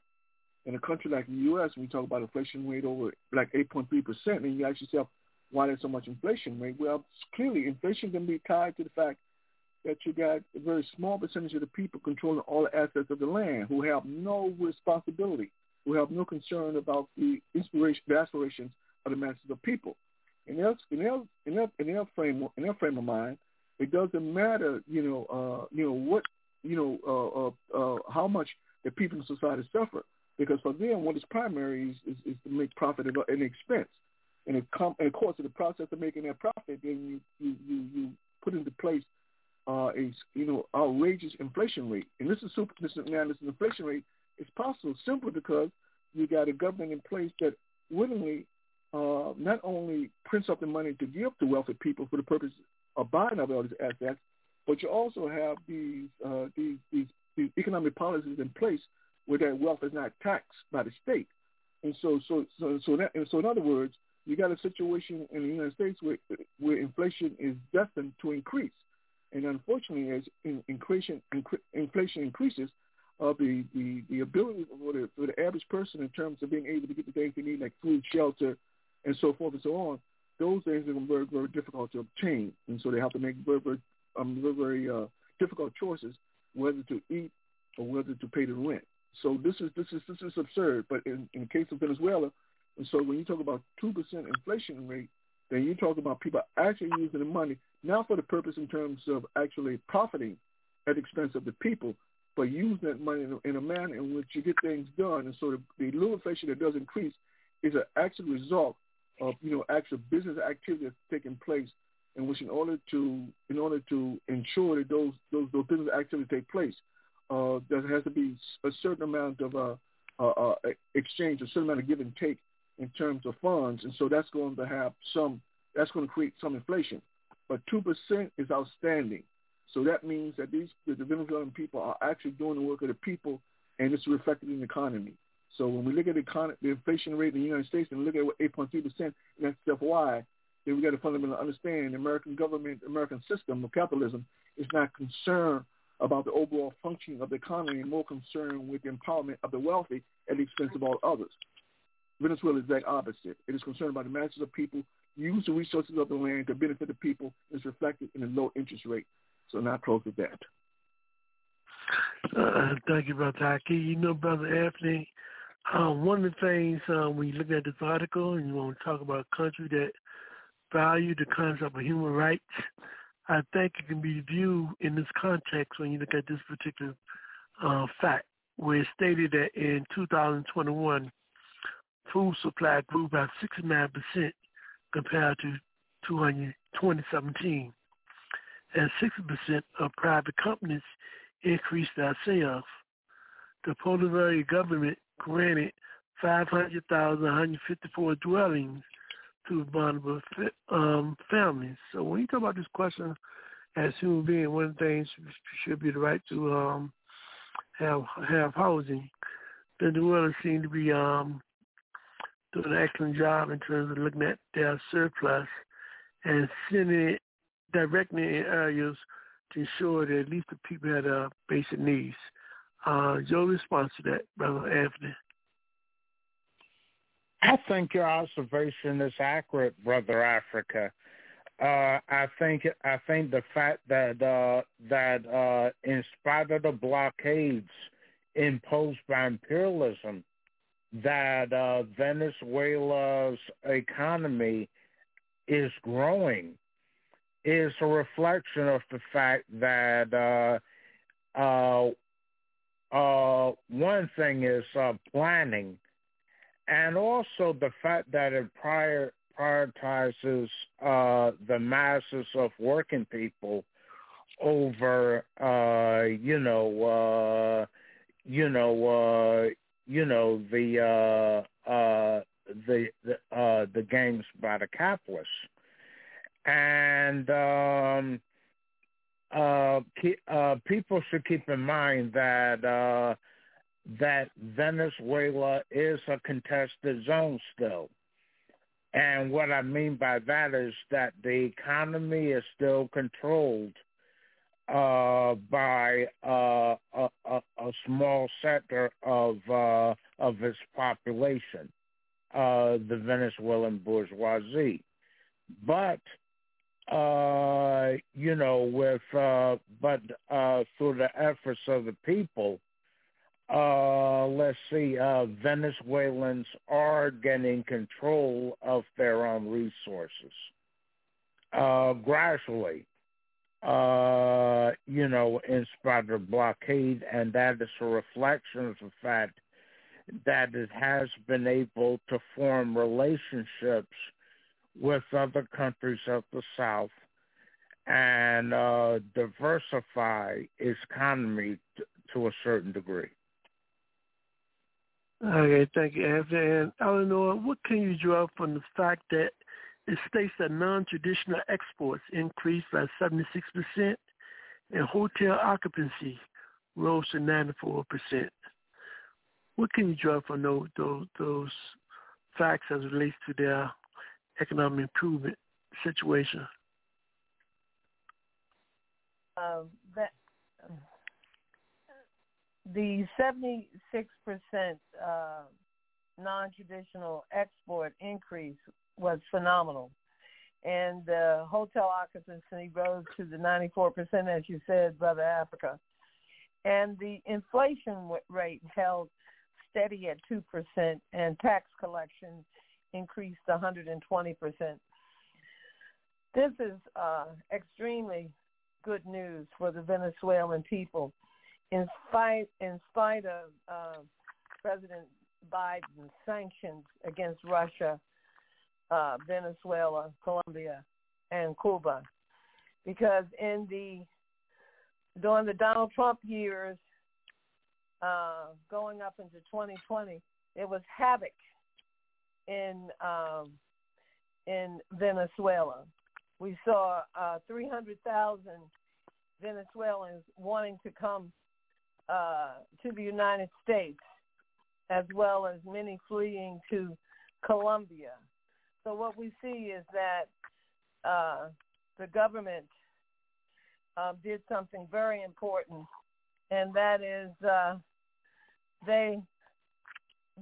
in a country like the U.S., we talk about inflation rate over like 8.3 percent, and you ask yourself why there's so much inflation rate. Well, clearly inflation can be tied to the fact that you got a very small percentage of the people controlling all the assets of the land who have no responsibility, who have no concern about the inspiration, the aspirations of the masses of people. In their in their in their, in their frame in their frame of mind, it doesn't matter, you know, uh, you know what, you know, uh, uh, uh, how much the people in society suffer, because for them, what is primary is, is, is to make profit at any expense. And, it com- and of course, in the process of making that profit, then you you you, you put into place uh, a you know outrageous inflation rate. And this is super. This is now this inflation rate is possible simply because you got a government in place that willingly uh, not only prints up the money to give to wealthy people for the purpose of buying up all these assets, but you also have these, uh, these, these, these economic policies in place where that wealth is not taxed by the state. And so, so, so, so, that, so in other words, you got a situation in the United States where, where inflation is destined to increase. And unfortunately, as in, inflation, inflation increases, uh, the, the, the ability for the, for the average person in terms of being able to get the things they need, like food, shelter, and so forth and so on, those things are very, very difficult to obtain. And so they have to make very, very, um, very, very uh, difficult choices whether to eat or whether to pay the rent. So this is this is this is absurd. But in, in the case of Venezuela, and so when you talk about two percent inflation rate, then you talk about people actually using the money not for the purpose in terms of actually profiting at the expense of the people, but using that money in a, in a manner in which you get things done. And so the, the little inflation that does increase is an actual result of you know actual business activity that's taking place in which in order to in order to ensure that those those, those business activities take place, uh, there has to be a certain amount of uh, uh, uh, exchange, a certain amount of give and take in terms of funds, and so that's going to have some that's going to create some inflation. But two percent is outstanding, so that means that these the Venezuelan people are actually doing the work of the people, and it's reflected in the economy. So when we look at the, econ- the inflation rate in the United States and look at what 8.3 percent, that's why, then we got to fundamentally understand the American government, American system of capitalism is not concerned about the overall functioning of the economy and more concerned with the empowerment of the wealthy at the expense of all others. Venezuela is that opposite. It is concerned about the masses of people, use the resources of the land to benefit the people, It's reflected in a low interest rate. So now close with that. Uh, thank you, Brother Haki. You know, Brother Anthony, Um, one of the things um, when you look at this article and you want to talk about a country that value the concept of human rights, I think it can be viewed in this context when you look at this particular uh, fact, where it's stated that in 2021, food supply grew by 69% compared to 2017, and 60% of private companies increased their sales. The Bolivarian government granted 500,154 dwellings to vulnerable um, families. So when you talk about this question as human being, one of the things should be the right to um, have have housing. The dwellers seem to be um, doing an excellent job in terms of looking at their surplus and sending it directly in areas to ensure that at least the people have their basic needs. Uh, your response to that, Brother Anthony? I think your observation is accurate, Brother Africa. Uh, I think I think the fact that uh, that uh, in spite of the blockades imposed by imperialism, that uh, Venezuela's economy is growing is a reflection of the fact that uh, one thing is uh, planning, and also the fact that it prior, prioritizes uh, the masses of working people over, uh, you know, uh, you know, you know the the the, the games by the capitalists, and um, uh, keep, uh, people should keep in mind that uh, that Venezuela is a contested zone still. And what I mean by that is that the economy is still controlled uh, by uh, a, a, a, small sector of uh, of its population, uh, the Venezuelan bourgeoisie. But uh, you know, with uh, but uh, through the efforts of the people, uh, let's see, uh, Venezuelans are getting control of their own resources uh, gradually. Uh, you know, in spite of blockade, and that is a reflection of the fact that it has been able to form relationships with other countries of the South and uh, diversify its economy t- to a certain degree. Okay, thank you, Anthony. And Eleanor, what can you draw from the fact that it states that non-traditional exports increased by 76% and hotel occupancy rose to 94%? What can you draw from those, those, facts as it relates to their economic improvement situation? Um, that the 76% uh, non-traditional export increase was phenomenal. And the hotel occupancy rose to the 94%, as you said, Brother Africa. And the inflation rate held steady at 2%, and tax collection increased 120%. This is uh, extremely good news for the Venezuelan people in spite in spite of uh, President Biden's sanctions against Russia, uh, Venezuela, Colombia, and Cuba, because in the during the Donald Trump years, uh, going up into 2020, it was havoc in um, in Venezuela. We saw uh, 300,000 Venezuelans wanting to come uh, to the United States, as well as many fleeing to Colombia. So what we see is that uh, the government uh, did something very important, and that is uh, they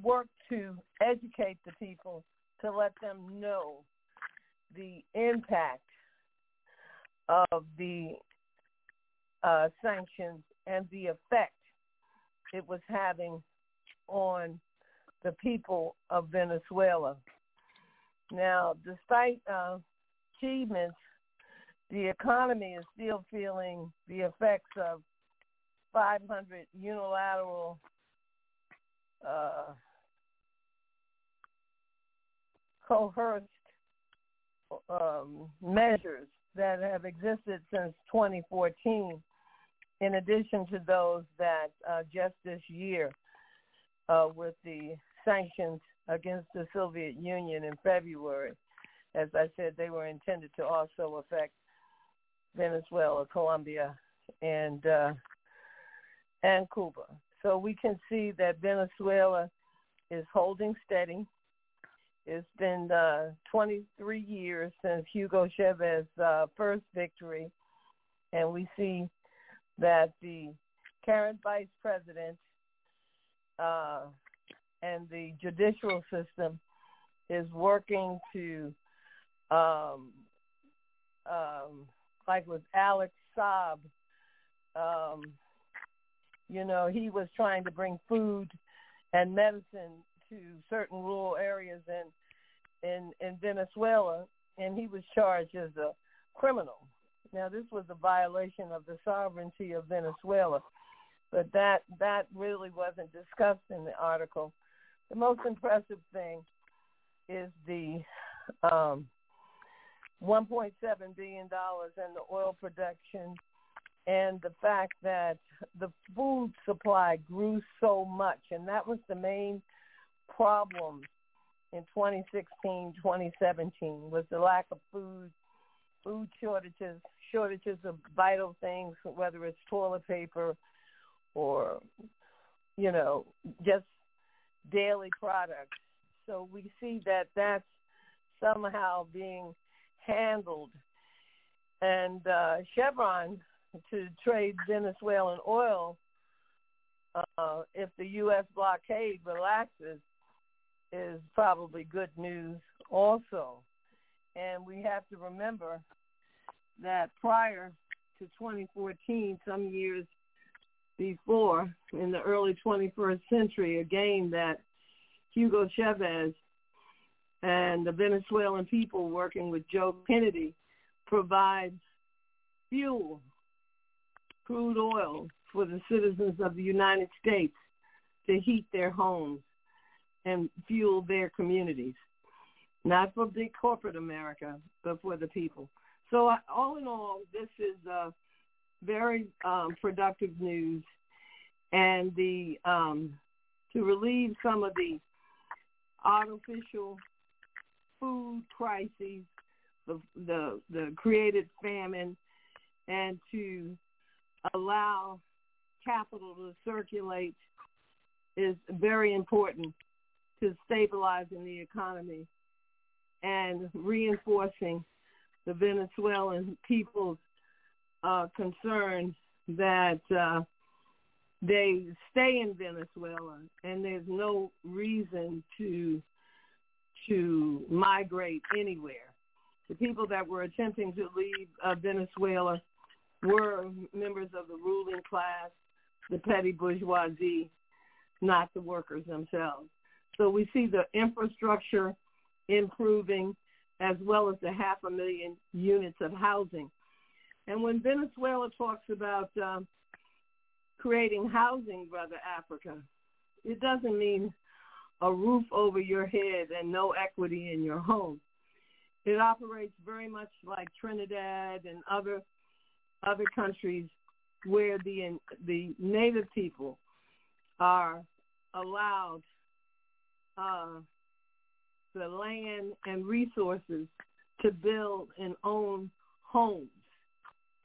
worked to educate the people to let them know the impact of the uh, sanctions and the effect it was having on the people of Venezuela. Now, despite uh, achievements, the economy is still feeling the effects of 500 unilateral uh, coerced um, measures that have existed since 2014, in addition to those that uh, just this year uh, with the sanctions against the Soviet Union in February. As I said, they were intended to also affect Venezuela, Colombia, and uh, and Cuba. So we can see that Venezuela is holding steady. It's been uh, 23 years since Hugo Chavez's uh, first victory, and we see that the current vice president uh, and the judicial system is working to, um, um, like with Alex Saab, um, you know, he was trying to bring food and medicine to certain rural areas in in in Venezuela, and he was charged as a criminal. Now, this was a violation of the sovereignty of Venezuela, but that that really wasn't discussed in the article. The most impressive thing is the um, 1.7 billion dollars in the oil production and the fact that the food supply grew so much and that was the main problem in 2016 2017 was the lack of food food shortages shortages of vital things whether it's toilet paper or you know just daily products so we see that that's somehow being handled and uh Chevron to trade Venezuelan oil uh, if the U.S. blockade relaxes is probably good news also. And we have to remember that prior to 2014, some years before, in the early 21st century, again, that Hugo Chavez and the Venezuelan people working with Joe Kennedy provides fuel crude oil for the citizens of the United States to heat their homes and fuel their communities. Not for big corporate America, but for the people. So all in all, this is uh, very um, productive news, and the um, to relieve some of the artificial food crises, the the, the created famine, and to allow capital to circulate is very important to stabilizing the economy and reinforcing the Venezuelan people's uh, concern that uh, they stay in Venezuela and there's no reason to to migrate anywhere. The people that were attempting to leave uh, Venezuela were members of the ruling class, the petty bourgeoisie, not the workers themselves. So we see the infrastructure improving as well as the half a million units of housing. And when Venezuela talks about um, creating housing, Brother Africa, it doesn't mean a roof over your head and no equity in your home. It operates very much like Trinidad and other other countries where the the native people are allowed uh, the land and resources to build and own homes.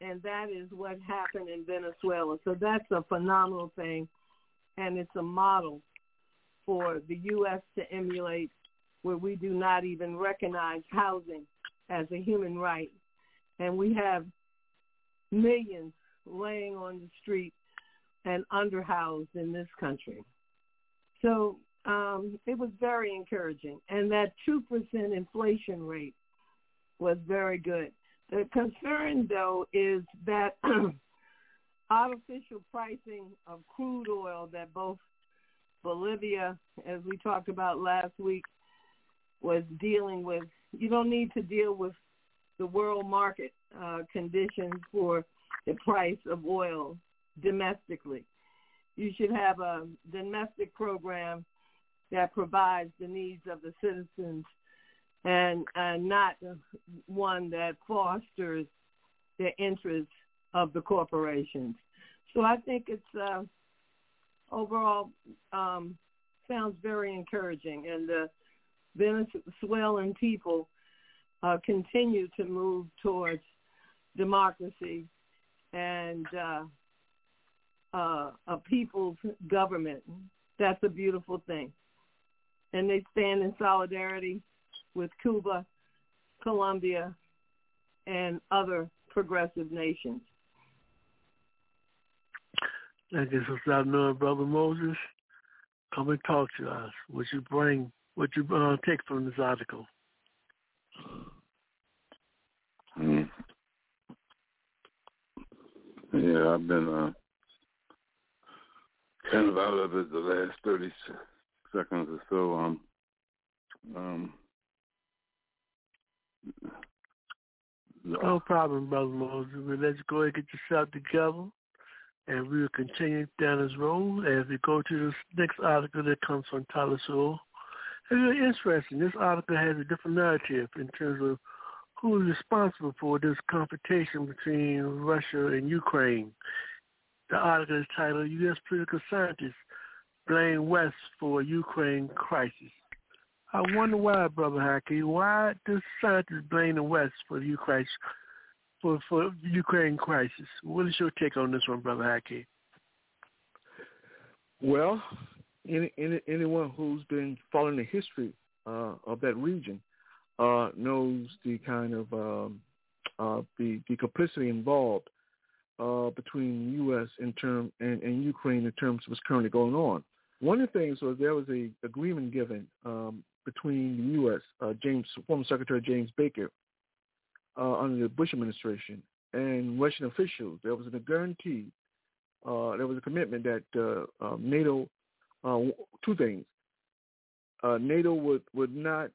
And that is what happened in Venezuela. So that's a phenomenal thing. And it's a model for the U.S. to emulate where we do not even recognize housing as a human right. And we have millions laying on the street and underhoused in this country. So um, it was very encouraging. And that 2% inflation rate was very good. The concern, though, is that artificial pricing of crude oil that both Bolivia, as we talked about last week, was dealing with. You don't need to deal with the world market uh, conditions for the price of oil domestically. You should have a domestic program that provides the needs of the citizens and, and not one that fosters the interests of the corporations. So I think it's uh, overall um, sounds very encouraging, and the Venezuelan people uh, continue to move towards democracy and uh, uh, a people's government. That's a beautiful thing. And they stand in solidarity with Cuba, Colombia, and other progressive nations. Thank you, Sister knowing Brother Moses. Come and talk to us. What you bring, what you uh, take from this article. Mm. Yeah, I've been uh, kind of out of it the last 30 seconds or so. Um, um, no problem, Brother Moses. We'll let you go ahead and get yourself together, and we will continue down this road as we go to this next article that comes from Telesur. It's really interesting. This article has a different narrative in terms of who is responsible for this confrontation between Russia and Ukraine. The article is titled U.S. Political Scientists Blame West for Ukraine Crisis. I wonder why, Brother Haki, why does scientists blame the West for the Ukraine, for, for Ukraine crisis? What is your take on this one, Brother Haki? Well, any, any, anyone who's been following the history uh, of that region uh, knows the kind of um, uh, the the complicity involved uh, between U.S. in term and, and Ukraine in terms of what's currently going on. One of the things was there was a agreement given um, between the U.S. Uh, James former Secretary James Baker uh, under the Bush administration and Russian officials. There was a guarantee. Uh, there was a commitment that uh, um, NATO uh, two things. Uh, NATO would would not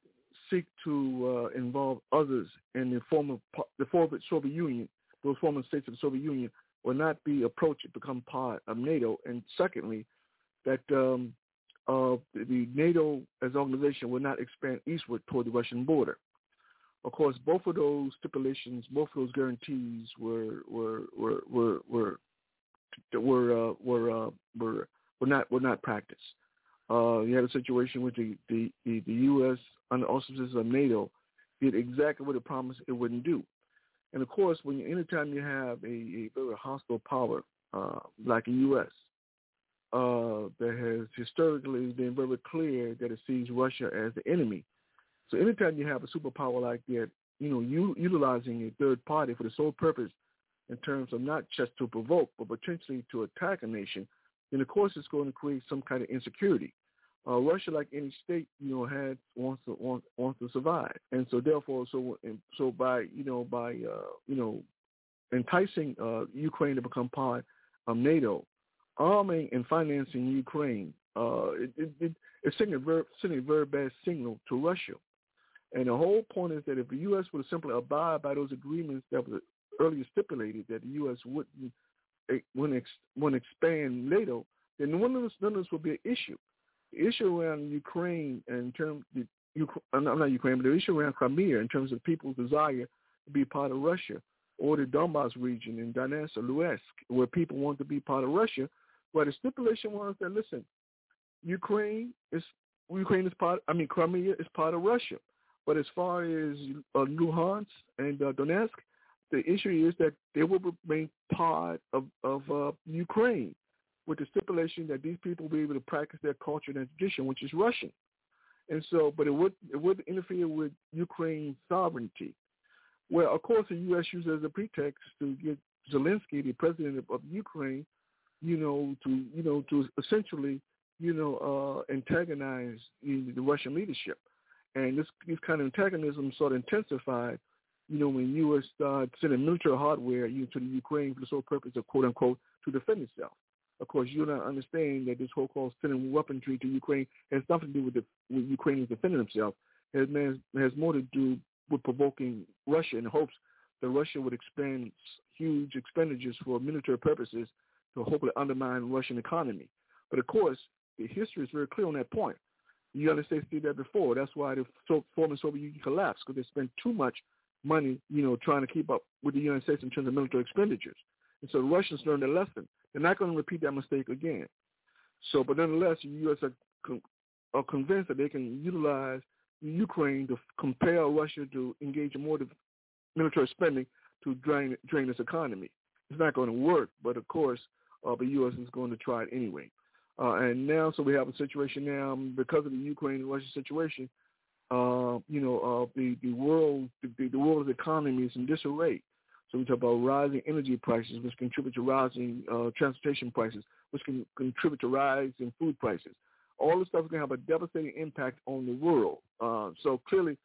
seek to involve others in the former the former Soviet Union, those former states of the Soviet Union, will not be approached to become part of NATO. And secondly, that um, uh, the NATO as an organization will not expand eastward toward the Russian border. Of course, both of those stipulations, both of those guarantees were were were were were were uh, were, uh, were were not were not practiced. Uh, you had a situation with the, the, the, the U.S. under auspices of NATO did exactly what it promised it wouldn't do. And of course, when you, anytime you have a, a very hostile power uh, like the U.S., uh, that has historically been very clear that it sees Russia as the enemy. So anytime you have a superpower like that, you know, you, utilizing a third party for the sole purpose in terms of not just to provoke, but potentially to attack a nation, then of course it's going to create some kind of insecurity. Uh, Russia, like any state, you know, had wants to wants, wants to survive, and so therefore, so so by you know by uh, you know enticing uh, Ukraine to become part of NATO, arming and financing Ukraine, uh, it, it, it, it's sending a, very, sending a very bad signal to Russia. And the whole point is that if the U.S. would simply abide by those agreements that were earlier stipulated, that the U.S. wouldn't wouldn't, ex, wouldn't expand NATO, then none of this none of this would be an issue. The issue around Ukraine in terms the I'm not Ukraine, but the issue around Crimea in terms of people's desire to be part of Russia, or the Donbass region in Donetsk or Luhansk, where people want to be part of Russia, where the stipulation was that listen, Ukraine is Ukraine is part. I mean, Crimea is part of Russia, but as far as uh, Luhansk and uh, Donetsk, the issue is that they will remain part of of uh, Ukraine with the stipulation that these people will be able to practice their culture and tradition, which is Russian. And so, but it would it would interfere with Ukraine's sovereignty. Well, of course, the U.S. uses as a pretext to get Zelensky, the president of, of Ukraine, you know, to you know to essentially you know uh, antagonize the, the Russian leadership, and this this kind of antagonism sort of intensified, you know, when U.S. started sending military hardware you know, to the Ukraine for the sole purpose of quote unquote to defend itself. of course, you don't understand that this whole call sending weaponry to Ukraine has nothing to do with, the, with Ukrainians defending themselves. It has more to do with provoking Russia in hopes that Russia would expend huge expenditures for military purposes to hopefully undermine the Russian economy. But of course, the history is very clear on that point. The United States did that before. That's why the former Soviet Union collapsed because they spent too much money, you know, trying to keep up with the United States in terms of military expenditures. And so the Russians learned their lesson. They're not going to repeat that mistake again. So, but nonetheless, the U.S. are, con- are convinced that they can utilize Ukraine to compel Russia to engage in more military spending to drain drain its economy. It's not going to work, but of course, uh, the U.S. is going to try it anyway. Uh, and now, so we have a situation now because of the Ukraine and Russia situation. Uh, you know, uh, the the world the, the world's economy is in disarray. So we talk about rising energy prices, which contribute to rising uh, transportation prices, which can contribute to rising food prices. All this stuff is going to have a devastating impact on the world. Uh, so clearly,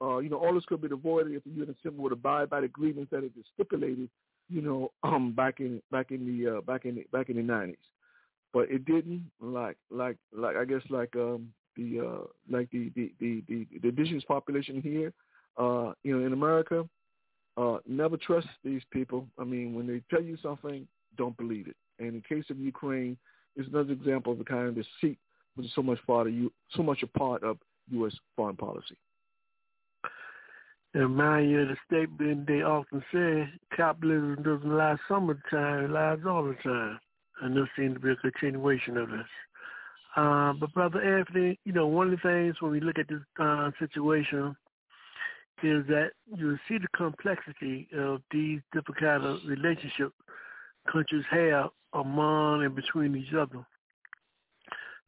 uh, you know, all this could be avoided if the UN Assembly would abide by the agreements that it stipulated, you know, um, back in back in the uh, back in the, back in the nineties. But it didn't. Like like like I guess like um, the uh, like the the, the the the indigenous population here, uh, you know, in America, uh, never trust these people. I mean, when they tell you something, don't believe it. And in case of Ukraine, is another example of the kind of deceit which is so much part of you, so much a part of U.S. foreign policy. And mind you, the statement they often say, capitalism doesn't last some of the time, it lies all the time. And this seems to be a continuation of this. Uh, but Brother Anthony, you know, one of the things when we look at this uh, situation is that you see the complexity of these different kind of relationships countries have among and between each other.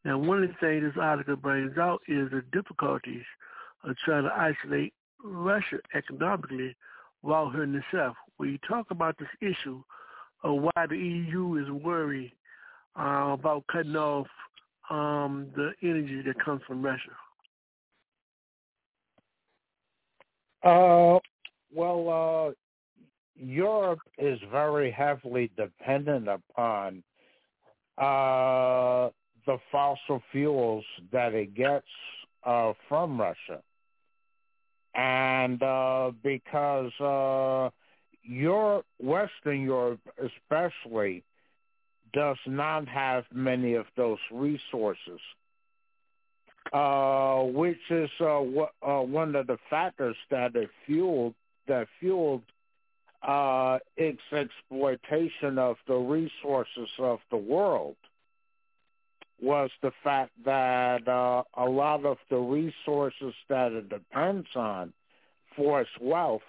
Now, one of the things this article brings out is the difficulties of trying to isolate Russia economically while hurting itself. When you talk about this issue of why the EU is worried uh, about cutting off um, the energy that comes from Russia. Uh, well, uh, Europe is very heavily dependent upon uh, the fossil fuels that it gets uh, from Russia. And uh, because uh, Europe, Western Europe especially, does not have many of those resources uh, which is uh, w- uh, one of the factors that fueled that fueled uh, its exploitation of the resources of the world was the fact that uh, a lot of the resources that it depends on for its wealth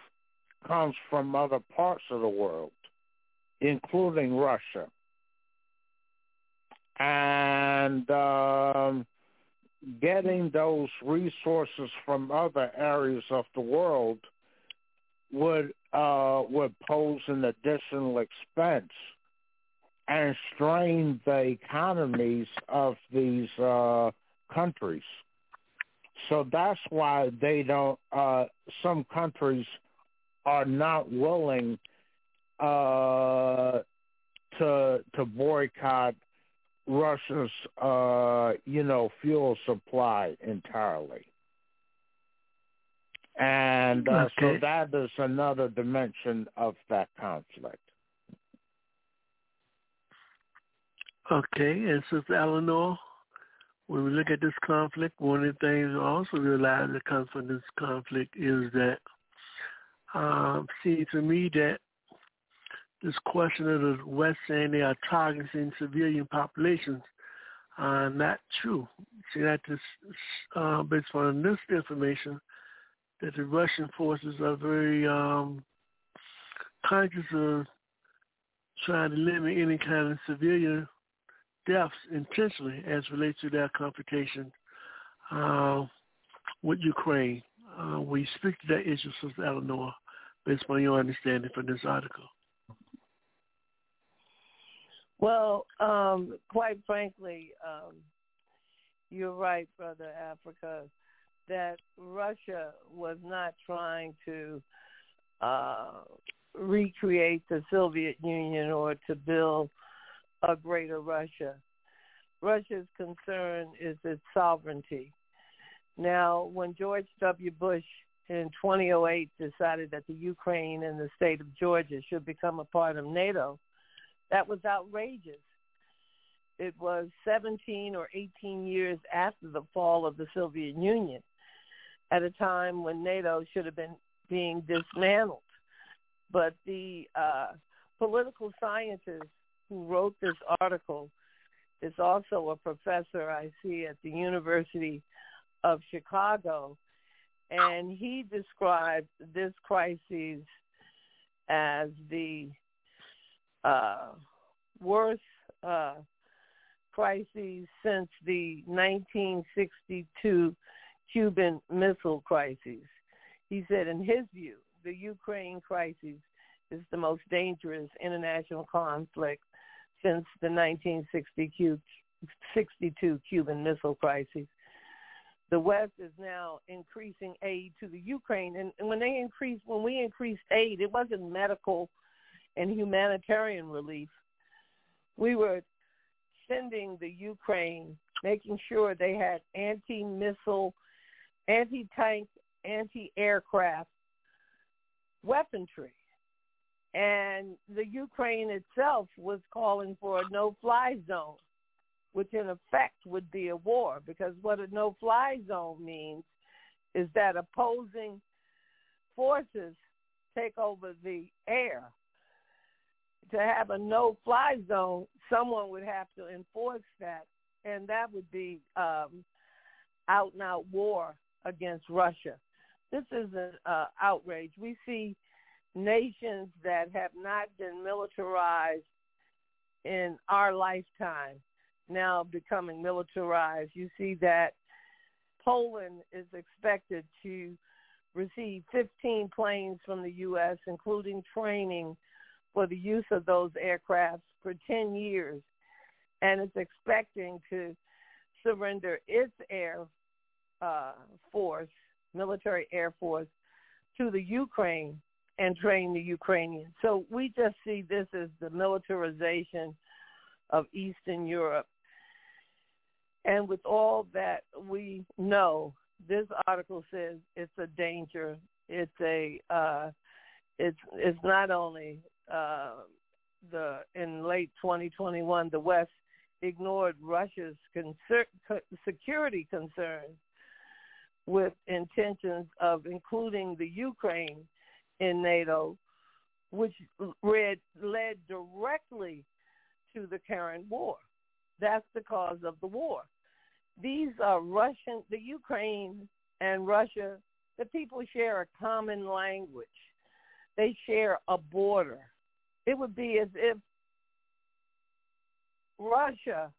comes from other parts of the world, including Russia. And um, getting those resources from other areas of the world would uh, would pose an additional expense and strain the economies of these uh, countries. So that's why they don't. Uh, some countries are not willing uh, to to boycott Russia's, uh, you know, fuel supply entirely. And uh, okay. so that is another dimension of that conflict. Okay, and Sister Eleanor, when we look at this conflict, one of the things we also realize that comes from this conflict is that um, seems to me that this question of the West saying they are targeting civilian populations are not true. See that this, uh, based on this information, that the Russian forces are very um, conscious of trying to limit any kind of civilian deaths intentionally as relates to their confrontation uh, with Ukraine. Uh, we speak to that issue, Sister Eleanor, based on your understanding from this article. Well, um, quite frankly, um, you're right, Brother Africa, that Russia was not trying to uh, recreate the Soviet Union or to build a greater Russia. Russia's concern is its sovereignty. Now, when George W. Bush in 2008 decided that the Ukraine and the state of Georgia should become a part of NATO, that was outrageous. It was 17 or 18 years after the fall of the Soviet Union, at a time when NATO should have been being dismantled. But the uh, political scientist who wrote this article is also a professor I see at the University of Chicago, and he described this crisis as the uh, worst uh, crisis since the 1962 Cuban Missile Crisis. He said, in his view, the Ukraine crisis is the most dangerous international conflict since the 1962 Cuban Missile Crisis. The West is now increasing aid to the Ukraine, and, when they increased, when we increased aid, it wasn't medical and humanitarian relief. We were sending the Ukraine, making sure they had anti-missile, anti-tank, anti-aircraft weaponry. And the Ukraine itself was calling for a no-fly zone, which in effect would be a war, because what a no-fly zone means is that opposing forces take over the air. To have a no-fly zone, someone would have to enforce that, and that would be um, out-and-out war against Russia. This is an uh, outrage. We see nations that have not been militarized in our lifetime now becoming militarized. You see that Poland is expected to receive 15 planes from the U.S., including training for the use of those aircrafts for 10 years, and it's expecting to surrender its air uh, force, military air force, to the Ukraine and train the Ukrainians. So we just see this as the militarization of Eastern Europe. And with all that we know, this article says it's a danger. It's a uh, it's it's not only uh, the in late 2021 the West ignored Russia's security concerns with intentions of including the Ukraine in NATO, which led, led directly to the current war. That's the cause of the war. These are Russian, the Ukraine and Russia, the people share a common language. They share a border. It would be as if Russia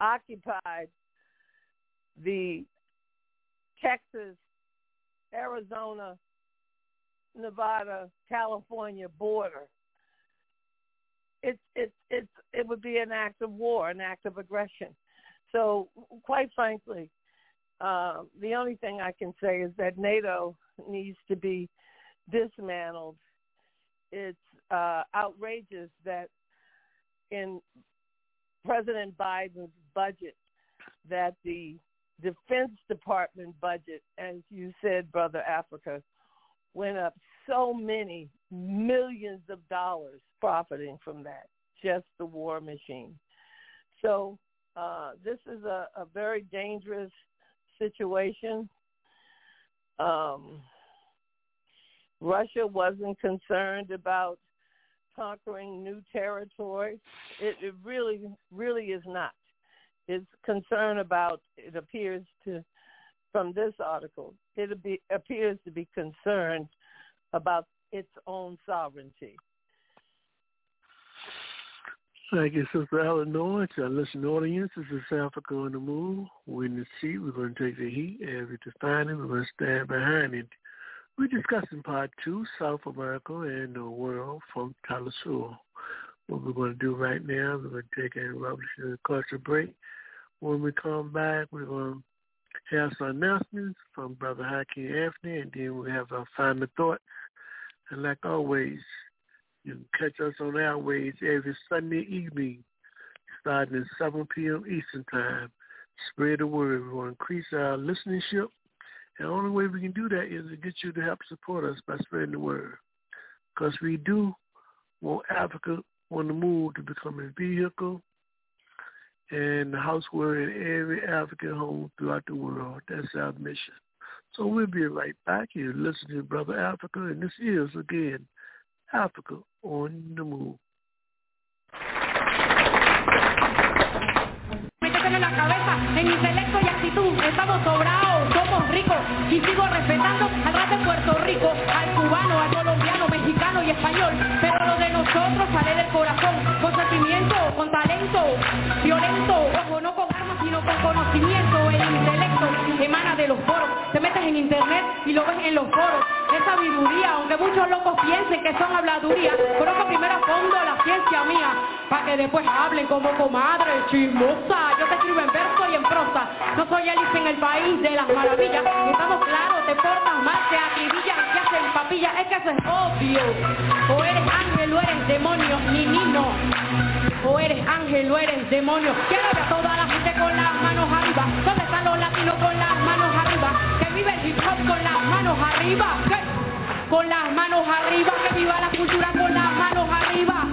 occupied the Texas, Arizona, Nevada, California border. It's it's it's it would be an act of war, an act of aggression. So quite frankly, uh, the only thing I can say is that NATO needs to be dismantled. It's uh, outrageous that in President Biden's budget that the Defense Department budget, as you said, Brother Africa, went up so many millions of dollars profiting from that, just the war machine. So uh, this is a, a very dangerous situation. Um, Russia wasn't concerned about conquering new territory. It, it really, really is not It's concerned about, it appears to, from this article, it be, appears to be concerned about its own sovereignty. Thank you, Sister Eleanor. To our listening audience, this is Africa on the Move. We're in the seat. We're going to take the heat as we define it. We're going to stand behind it. We're discussing part two, South America and the world from Telesur. What we're going to do right now, we're going to take a revolutionary culture break. When we come back, we're going to have some announcements from Brother Hakeem Anthony, and then we have our final thoughts. And like always, you can catch us on our ways every Sunday evening starting at 7 p.m. Eastern Time. Spread the word. We want to increase our listenership. And the only way we can do that is to get you to help support us by spreading the word. Because we do want Africa on the move to become a vehicle and the house in every African home throughout the world. That's our mission. So we'll be right back here listening to Brother Africa, and this is, again, Africa on the move. En la cabeza, en intelecto y actitud, estamos sobrados, somos ricos y sigo respetando al de Puerto Rico, al cubano, al colombiano, mexicano y español, pero lo de nosotros sale del corazón, con sentimiento, con talento, no con armas sino con conocimiento, el intelecto emana de los foros, te metes en internet y lo ves en los foros, es sabiduría, aunque muchos locos piensen que son habladuría, conozco primero a fondo la ciencia mía, para que después hablen como comadre chismosa, yo te escribo en en el país de las maravillas, y estamos claros, te portas mal, te acribillan, te hacen papilla, es que eso es obvio, o eres ángel o eres demonio, ni ni no, o eres ángel o eres demonio, quiero a toda la gente con las manos arriba, ¿dónde están los latinos con las manos arriba? Que vive el hip hop con las manos arriba, ¿qué? con las manos arriba, que viva la cultura con las manos arriba,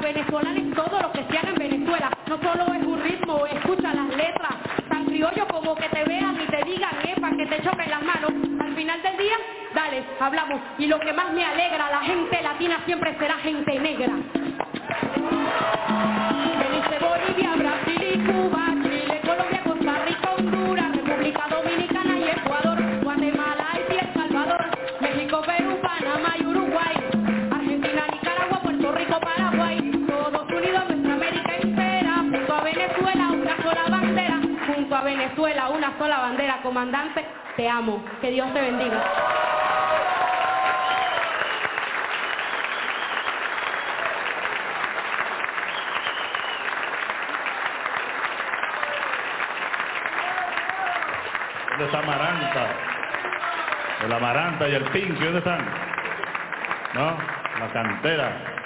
venezolana es todo lo que se en Venezuela, no solo es un ritmo, escucha las letras, tan criollo como que te vean y te digan, epa, que te choquen las manos, al final del día, dale, hablamos, y lo que más me alegra, la gente latina siempre será gente negra. Comandante, te amo, que Dios te bendiga. ¿Dónde está Amaranta? El Amaranta y el Pinky, ¿dónde están? ¿No? La cantera.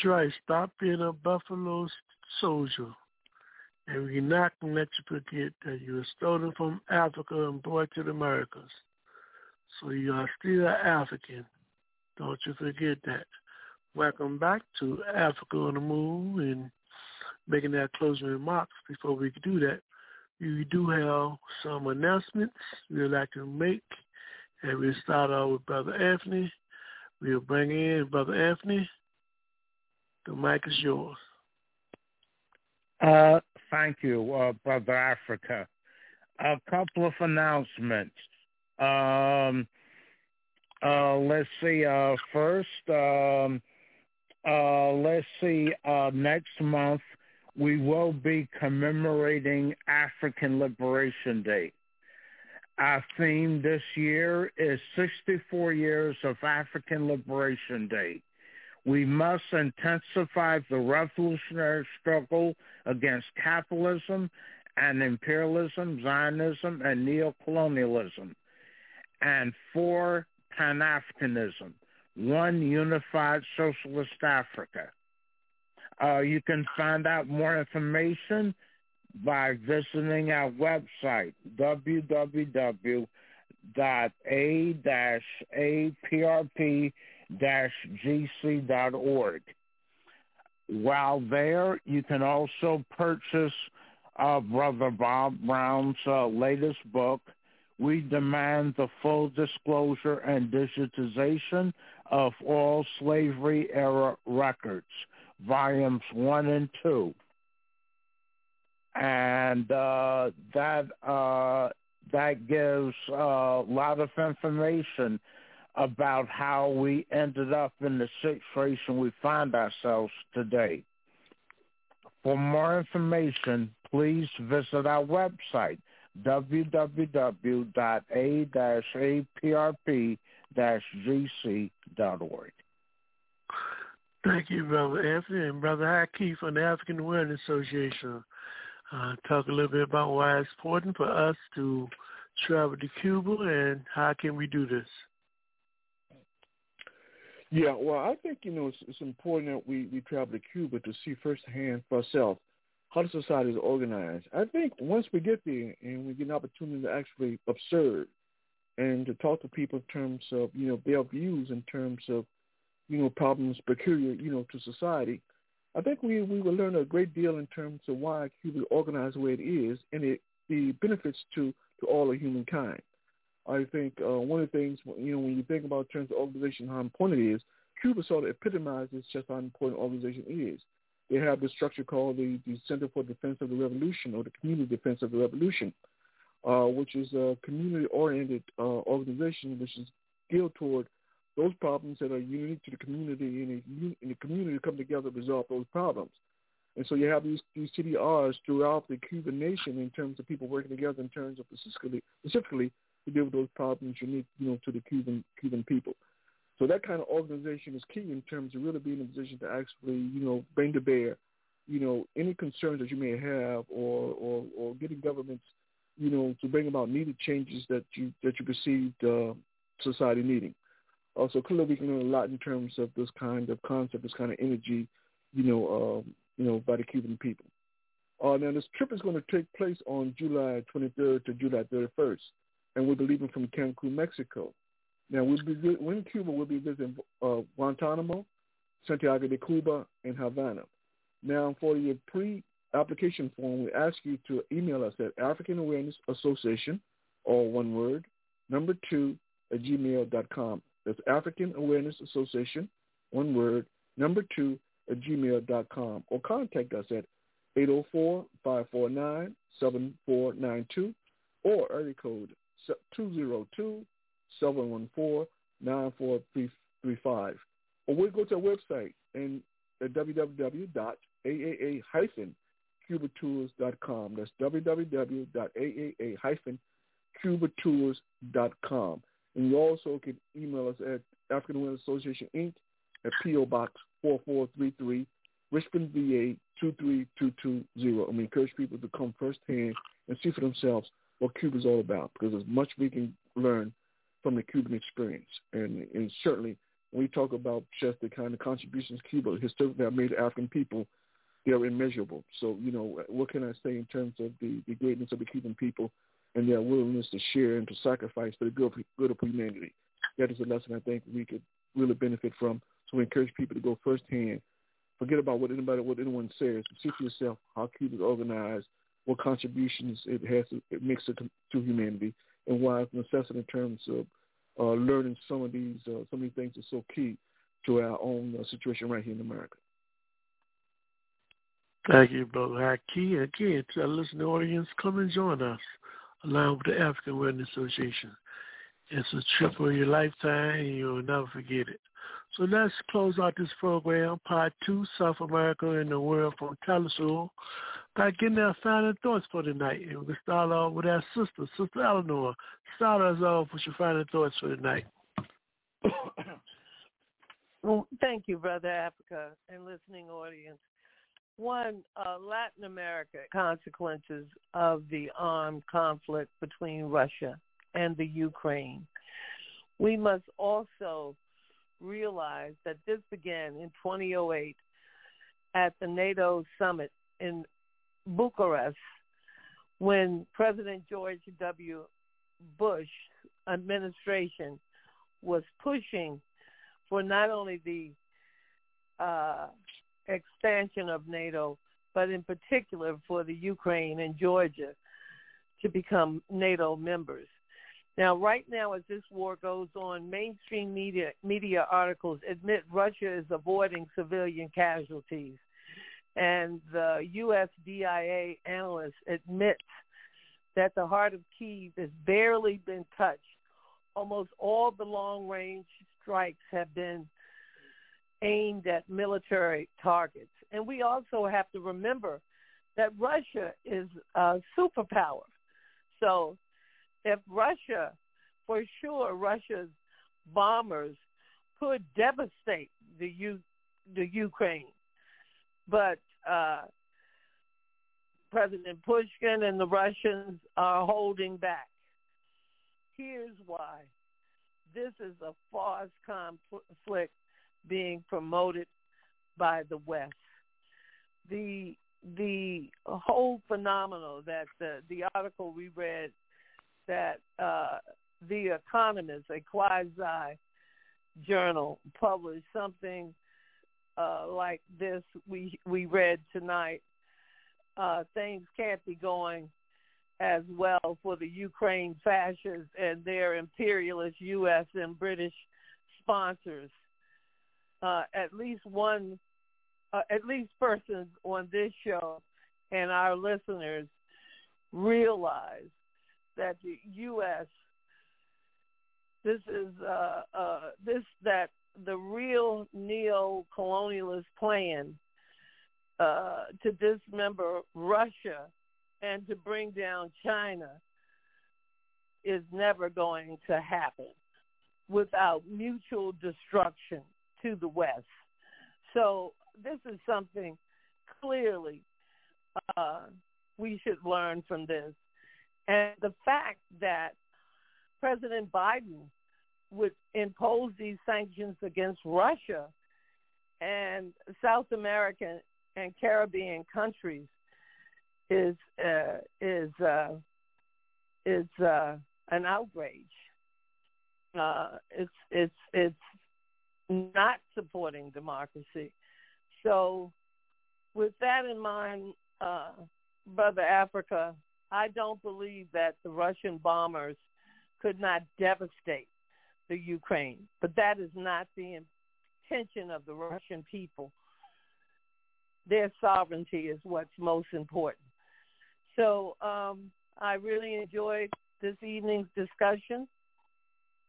That's right. Stop being a buffalo soldier. And we're not going to let you forget that you were stolen from Africa and brought to the Americas. So you are still African. Don't you forget that. Welcome back to Africa on the Move and making that closing remarks before we do that. We do have some announcements we would like to make. And we'll start off with Brother Anthony. We'll bring in Brother Anthony. The mic is yours. Uh, thank you, uh, Brother Africa. A couple of announcements. Um, uh, let's see. Uh, first, um, uh, let's see. Uh, next month we will be commemorating African Liberation Day. Our theme this year is 64 years of African Liberation Day. We must intensify the revolutionary struggle against capitalism and imperialism, Zionism, and neocolonialism, and for Pan-Africanism, one unified socialist Africa. Uh, you can find out more information by visiting our website, www.a-aprp-gc.org. While there, you can also purchase uh, Brother Bob Brown's uh, latest book, We Demand the Full Disclosure and Digitization of All Slavery Era Records, Volumes 1 and 2 and uh, that uh, that gives a lot of information about how we ended up in the situation we find ourselves today. For more information, please visit our website www.a-aprp-gc.org. Thank you, Brother Anthony and Brother Haki from the African Awareness Association. Uh, talk a little bit about why it's important for us to travel to Cuba and how can we do this. Yeah, well, I think you know it's, it's important that we we travel to Cuba to see firsthand for ourselves how the society is organized. I think once we get there and we get an opportunity to actually observe and to talk to people in terms of you know their views in terms of you know problems peculiar you know to society, I think we we will learn a great deal in terms of why Cuba is organized the way it is and it the benefits to to all of humankind. I think uh, one of the things, you know, when you think about terms of organization, how important it is, Cuba sort of epitomizes just how important organization is. They have this structure called the, the Center for Defense of the Revolution or the Community Defense of the Revolution, uh, which is a community-oriented uh, organization which is geared toward those problems that are unique to the community and the, and the community come together to resolve those problems. And so you have these, these CDRs throughout the Cuban nation in terms of people working together in terms of specifically, specifically to deal with those problems unique, you know, to the Cuban Cuban people. So that kind of organization is key in terms of really being in a position to actually, you know, bring to bear, you know, any concerns that you may have or or, or getting governments, you know, to bring about needed changes that you that you perceived uh, society needing. Also, clearly we can learn a lot in terms of this kind of concept, this kind of energy, you know, um, you know, by the Cuban people. Uh, now, this trip is going to take place on July 23rd to July 31st and we'll be leaving from Cancun, Mexico. Now, we'll be we're in Cuba. We'll be visiting uh, Guantanamo, Santiago de Cuba, and Havana. Now, for your pre application form, we ask you to email us at African Awareness Association, all one word, number two at gmail.com. That's African Awareness Association, one word, number two at gmail.com. Or contact us at 804-549-7492 or area code 202-714-9435. Or we'll go to our website and at www.aaa-cubatours.com. That's www.aaa-cubatours.com. And you also can email us at African Awareness Association Inc. at P.O. Box 4433, Richmond, VA 23220. And we encourage people to come firsthand and see for themselves what Cuba is all about because there's much we can learn from the Cuban experience. And, and certainly when we talk about just the kind of contributions Cuba historically have made to African people, they're immeasurable. So, you know, what can I say in terms of the, the greatness of the Cuban people and their willingness to share and to sacrifice for the good, good of humanity? That is a lesson I think we could really benefit from. So we encourage people to go firsthand. Forget about what anybody, what anyone says. See for yourself how Cuba is organized, what contributions it has, to, it makes to, to humanity, and why it's necessary in terms of uh, learning some of these, uh, some of these things are so key to our own uh, situation right here in America. Thank you, Brother Haki. Again, to our listening audience, come and join us along with the African Awareness Association. It's a trip of your lifetime, and you'll never forget it. So let's close out this program, Part 2, South America and the World from Telesur, by getting our final thoughts for tonight. And we'll start off with our sister, Sister Eleanor. Start us off with your final thoughts for tonight. well, thank you, Brother Africa and listening audience. One, uh, Latin America consequences of the armed conflict between Russia and the Ukraine. We must also realize that this began in 2008 at the NATO summit in Bucharest when President George W. Bush administration was pushing for not only the uh, expansion of NATO, but in particular for the Ukraine and Georgia to become NATO members. Now, right now, as this war goes on, mainstream media media articles admit Russia is avoiding civilian casualties, and the USDIA analyst admits that the heart of Kiev has barely been touched. Almost all the long-range strikes have been aimed at military targets, and we also have to remember that Russia is a superpower. So if Russia, for sure, Russia's bombers could devastate the U, the Ukraine, but uh, President Pushkin and the Russians are holding back. Here's why: this is a false conflict being promoted by the West. The the whole phenomenon that the, the article we read that uh, The Economist, a quasi journal, published something uh, like this we we read tonight. Uh, things can't be going as well for the Ukraine fascists and their imperialist U.S. and British sponsors. Uh, at least one, uh, at least persons on this show and our listeners realize that the U.S. This is uh, uh, this that the real neo-colonialist plan uh, to dismember Russia and to bring down China is never going to happen without mutual destruction to the West. So this is something clearly uh, we should learn from this. And the fact that President Biden would impose these sanctions against Russia and South American and Caribbean countries is uh, is uh, is uh, an outrage. Uh, it's it's it's not supporting democracy. So, with that in mind, uh, Brother Africa, I don't believe that the Russian bombers could not devastate the Ukraine, but that is not the intention of the Russian people. Their sovereignty is what's most important. So um, I really enjoyed this evening's discussion.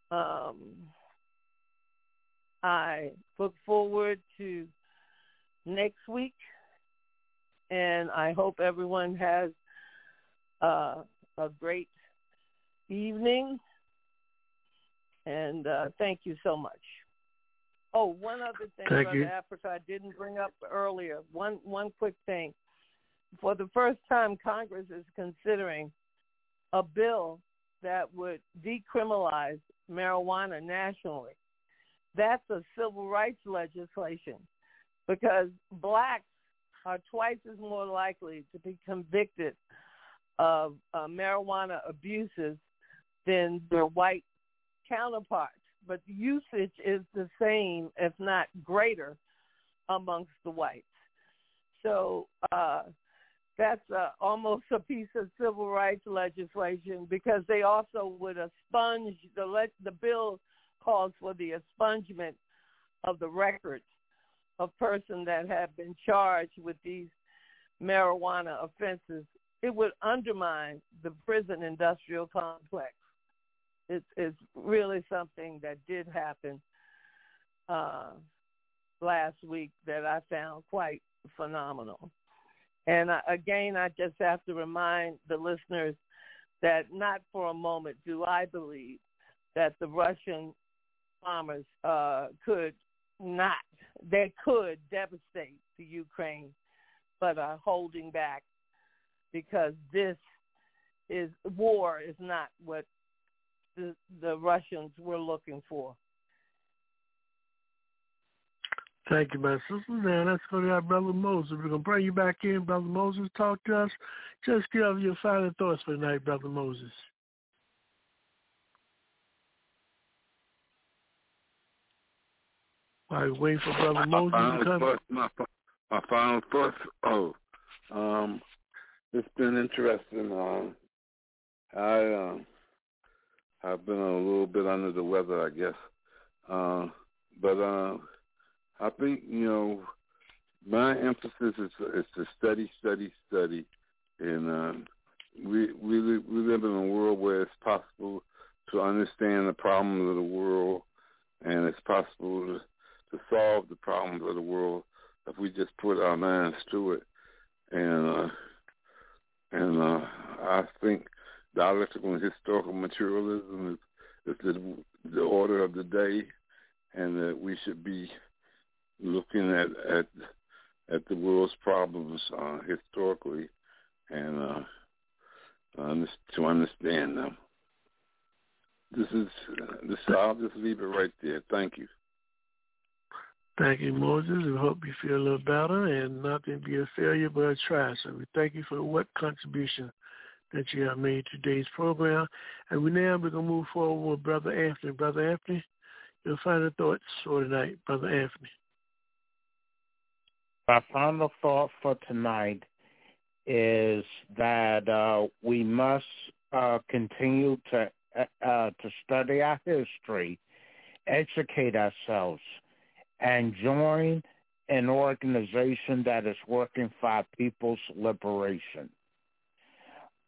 Um, I look forward to next week, and I hope everyone has uh, a great evening. And uh, thank you so much. Oh, one other thing, Thank Brother you. Africa, I didn't bring up earlier. One one quick thing. For the first time, Congress is considering a bill that would decriminalize marijuana nationally. That's a civil rights legislation because blacks are twice as more likely to be convicted of uh, marijuana abuses than their white counterparts. But usage is the same, if not greater, amongst the whites. So uh, that's uh, almost a piece of civil rights legislation because they also would expunge the le- the bill calls for the expungement of the records of persons that have been charged with these marijuana offenses. It would undermine the prison industrial complex. It's, it's really something that did happen uh, last week that I found quite phenomenal. And I, again, I just have to remind the listeners that not for a moment do I believe that the Russian bombers uh, could not, they could devastate the Ukraine, but are holding back because this is war is not what the, the Russians were looking for. Thank you, my sister. Now let's go to our brother Moses. We're gonna bring you back in, brother Moses. Talk to us. Just give us your final thoughts for tonight, brother Moses. While we wait for brother Moses final to come. thoughts, my, my final thoughts. Oh, um, it's been interesting. Um, I um, I've been a little bit under the weather, I guess. Uh, but uh, I think you know my emphasis is is to study, study, study, and uh, we we li- we live in a world where it's possible to understand the problems of the world, and it's possible to, to solve the problems of the world if we just put our minds to it. And uh, and uh, I think dialectical and historical materialism is, is the, the order of the day, and that we should be looking at at at the world's problems uh, historically and uh, to understand them. This is this. I'll just leave it right there. Thank you. Thank you, Moses. We hope you feel a little better and nothing be a failure but a try. So we thank you for what contribution that you have made today's program. And we now we're gonna move forward with Brother Anthony. Brother Anthony, your final thoughts for tonight, Brother Anthony. My final thought for tonight is that uh, we must uh, continue to uh, to study our history, educate ourselves, and join an organization that is working for our people's liberation.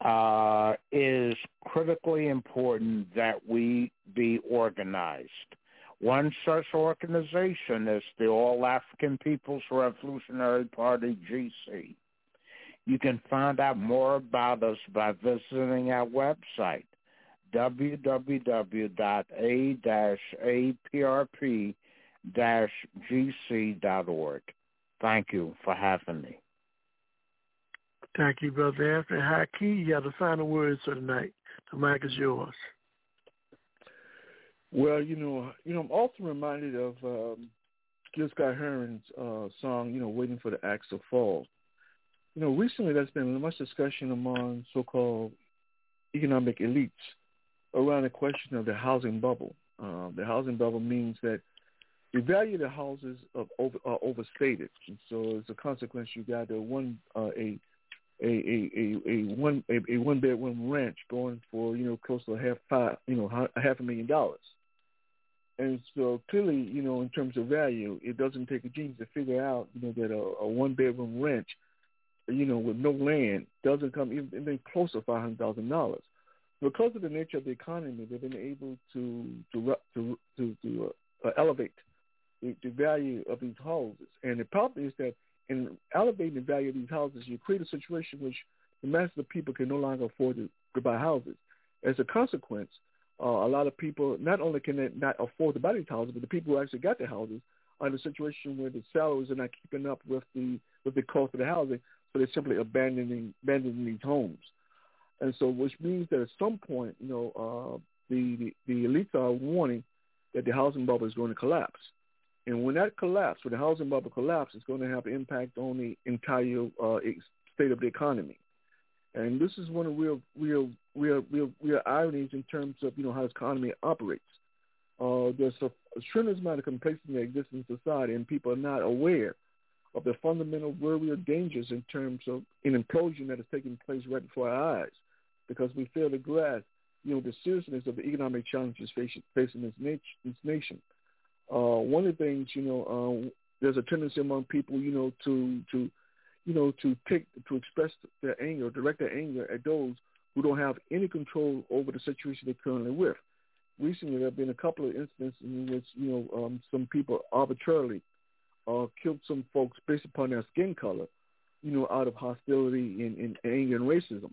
Uh, is critically important that we be organized. One such organization is the All African People's Revolutionary Party, GC. You can find out more about us by visiting our website, www.a-aprp-gc.org. Thank you for having me. Thank you, Brother Anthony. Haki, you have the final words for tonight. The mic is yours. Well, you know, you know, I'm also reminded of um, Gil Scott Heron's uh, song, you know, "Waiting for the Axe to Fall." You know, recently there's been much discussion among so-called economic elites around the question of the housing bubble. Uh, the housing bubble means that the value of the houses of over, are overstated, and so as a consequence, you got a one uh, a a a a, a one a, a one bedroom ranch going for you know close to half five you know half a million dollars. And so clearly, you know, in terms of value, it doesn't take a genius to figure out, you know, that a, a one bedroom ranch, you know, with no land doesn't come even, even close to five hundred thousand dollars. Because of the nature of the economy, they've been able to to to to, to uh, elevate the, the value of these houses. And the problem is that in elevating the value of these houses, you create a situation which the mass of people can no longer afford to, to buy houses. As a consequence, uh, a lot of people not only can they not afford to buy these houses, but the people who actually got the houses are in a situation where the salaries are not keeping up with the with the cost of the housing, so they're simply abandoning abandoning these homes. And so, which means that at some point, you know, uh, the, the the elites are warning that the housing bubble is going to collapse. And when that collapses, when the housing bubble collapses, it's going to have an impact on the entire uh, state of the economy. And this is one of the real, real, real, real, real ironies in terms of you know how this economy operates. Uh, there's a, a tremendous amount of complacency that exists in society, and people are not aware of the fundamental real, real dangers in terms of an implosion that is taking place right before our eyes, because we fail to grasp, you know, the seriousness of the economic challenges facing, facing this, nat- this nation. Uh, one of the things, you know, um, there's a tendency among people, you know, to to you know, to take to express their anger, direct their anger at those who don't have any control over the situation they're currently with. Recently, there have been a couple of incidents in which you know um, some people arbitrarily uh, killed some folks based upon their skin color, you know, out of hostility and, and anger and racism.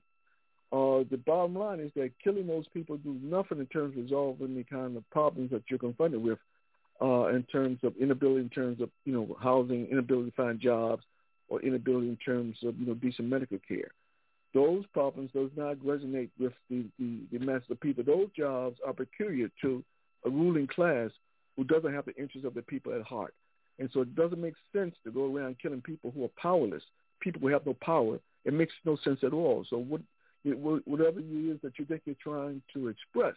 Uh, the bottom line is that killing those people do nothing in terms of resolving the kind of problems that you're confronted with, uh, in terms of inability, in terms of you know housing, inability to find jobs, or inability in terms of you know decent medical care. Those problems does not resonate with the, the, the mass of people. Those jobs are peculiar to a ruling class who doesn't have the interests of the people at heart. And so it doesn't make sense to go around killing people who are powerless, people who have no power. It makes no sense at all. So what, whatever it is that you think you're trying to express,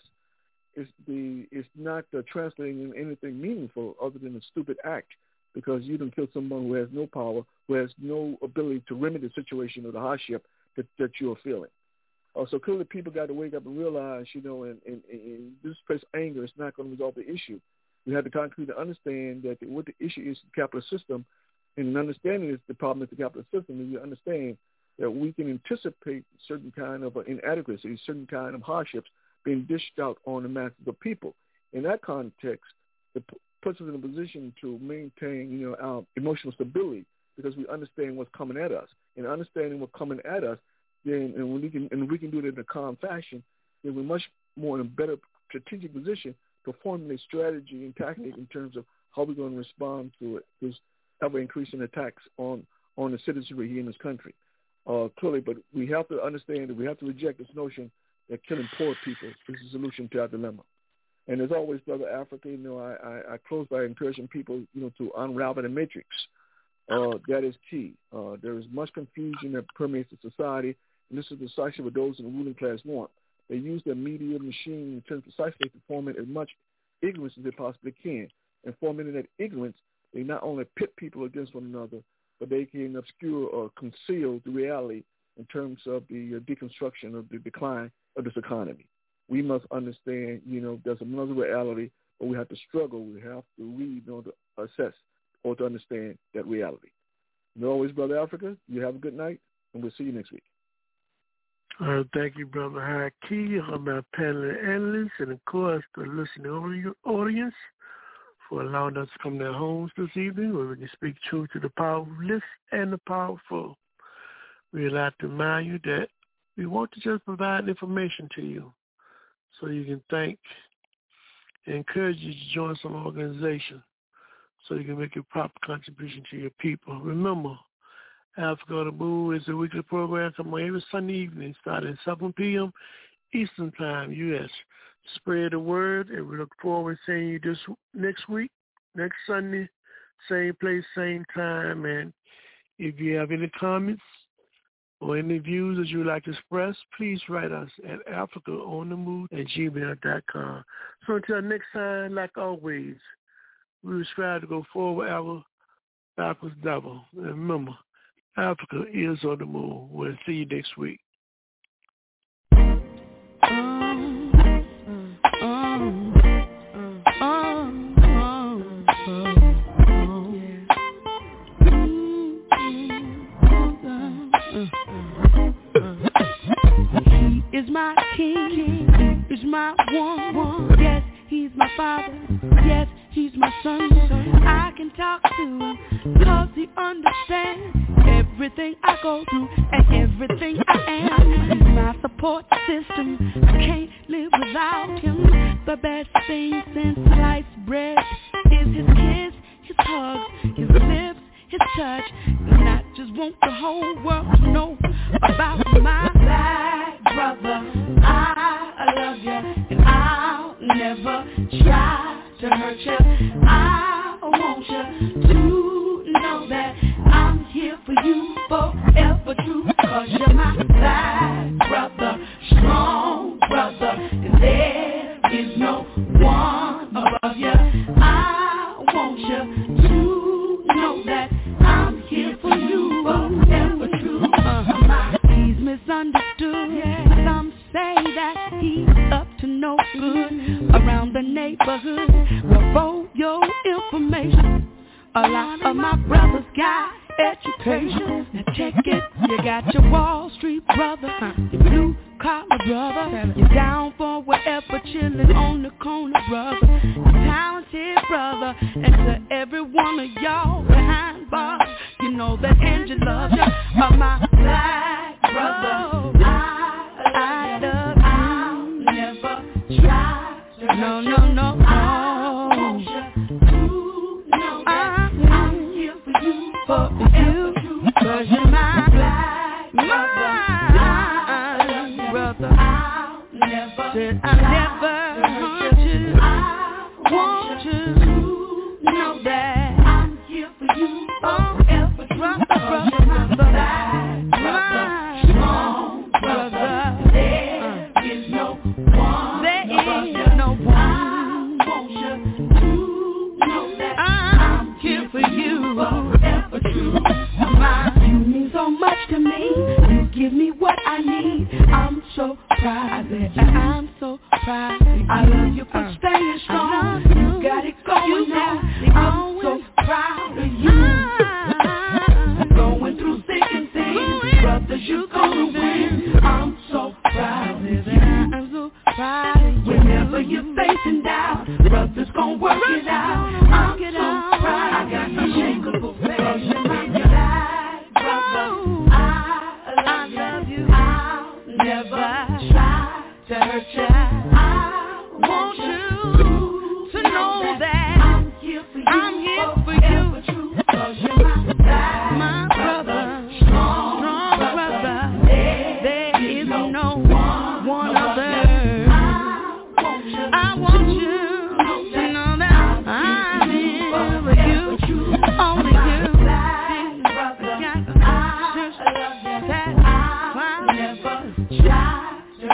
is the it's not uh, translating in anything meaningful other than a stupid act because you don't kill someone who has no power, who has no ability to remedy the situation or the hardship that, that you're feeling. Uh, so clearly people got to wake up and realize, you know, and, and, and this place anger is not going to resolve the issue. We have to concretely understand that the, what the issue is the capitalist system, and understanding is the problem with the capitalist system is you understand that we can anticipate certain kind of inadequacies, certain kind of hardships being dished out on the masses of people. In that context, it puts us in a position to maintain, you know, our emotional stability because we understand what's coming at us. And understanding what's coming at us, then and we can and we can do it in a calm fashion, then we're much more in a better strategic position to formulate strategy and tactic in terms of how we're going to respond to it. This ever increasing attacks on on the citizenry here in this country. Uh, clearly, but we have to understand that we have to reject this notion that killing poor people is the solution to our dilemma. And as always, Brother Africa, you know, I, I, I close by encouraging people, you know, to unravel the matrix. Uh, that is key. Uh, there is much confusion that permeates the society, and this is precisely what those in the ruling class want. They use their media machine to precisely to foment as much ignorance as they possibly can. And fomenting that ignorance, they not only pit people against one another, but they can obscure or conceal the reality in terms of the uh, deconstruction of the decline of this economy we must understand, you know, there's another reality, but we have to struggle. We have to read in order to assess or to understand that reality. And always, Brother Africa, you have a good night, and we'll see you next week. Uh, thank you, Brother Haki, on my panel analysts, and of course the listening audience for allowing us to come to their homes this evening where we can speak truth to the powerless and the powerful. We'd like to remind you that we want to just provide information to you so you can thank and encourage you to join some organization so you can make a proper contribution to your people. Remember, Africa on the is a weekly program coming every Sunday evening starting at 7 p.m. Eastern Time, U.S. Spread the word, and we look forward to seeing you this next week, next Sunday, same place, same time. And if you have any comments, or any views that you would like to express, please write us at africaonthemove at gmail.com. So until next time, like always, we strive to go forward ever, backwards double. And remember, Africa is on the move. We'll see you next week. Is my king, is my one, one. Yes, he's my father, yes, he's my son. I can talk to him, cause he understands everything I go through and everything I am. He's my support system, I can't live without him. The best thing since sliced bread is his kiss, his hugs, his lips, his touch. And I just want the whole world to know about my black brother. I love you and I'll never try to hurt you. I want you to know that I'm here for you forever true. Cause you're my black brother, strong brother. And there is no one the neighborhood. Well, for your information, a lot of my brothers got education. Now check it, you got your Wall Street brother, uh, your blue collar brother, you down for whatever, chillin' on the corner brother, your talented brother, and to every one of y'all behind bars, you know that Angie loves you, my black brother. I, I love. I'll never try no, no, no, no. I want you to know that I'm here for you, for you, cause you're my black brother. brother. I'll never, never want you. I want you to know that I'm here for you, forever, brother, brother, brother, brother, brother. To me. You give me what I need. I'm so proud. I'm so proud. I love you for staying strong. You got it going now. I'm so proud of you. Going through thick and thin, brothers, you gonna win. I'm so proud of you. I'm so proud of you. Whenever you're facing down, brothers gonna work it out.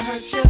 Are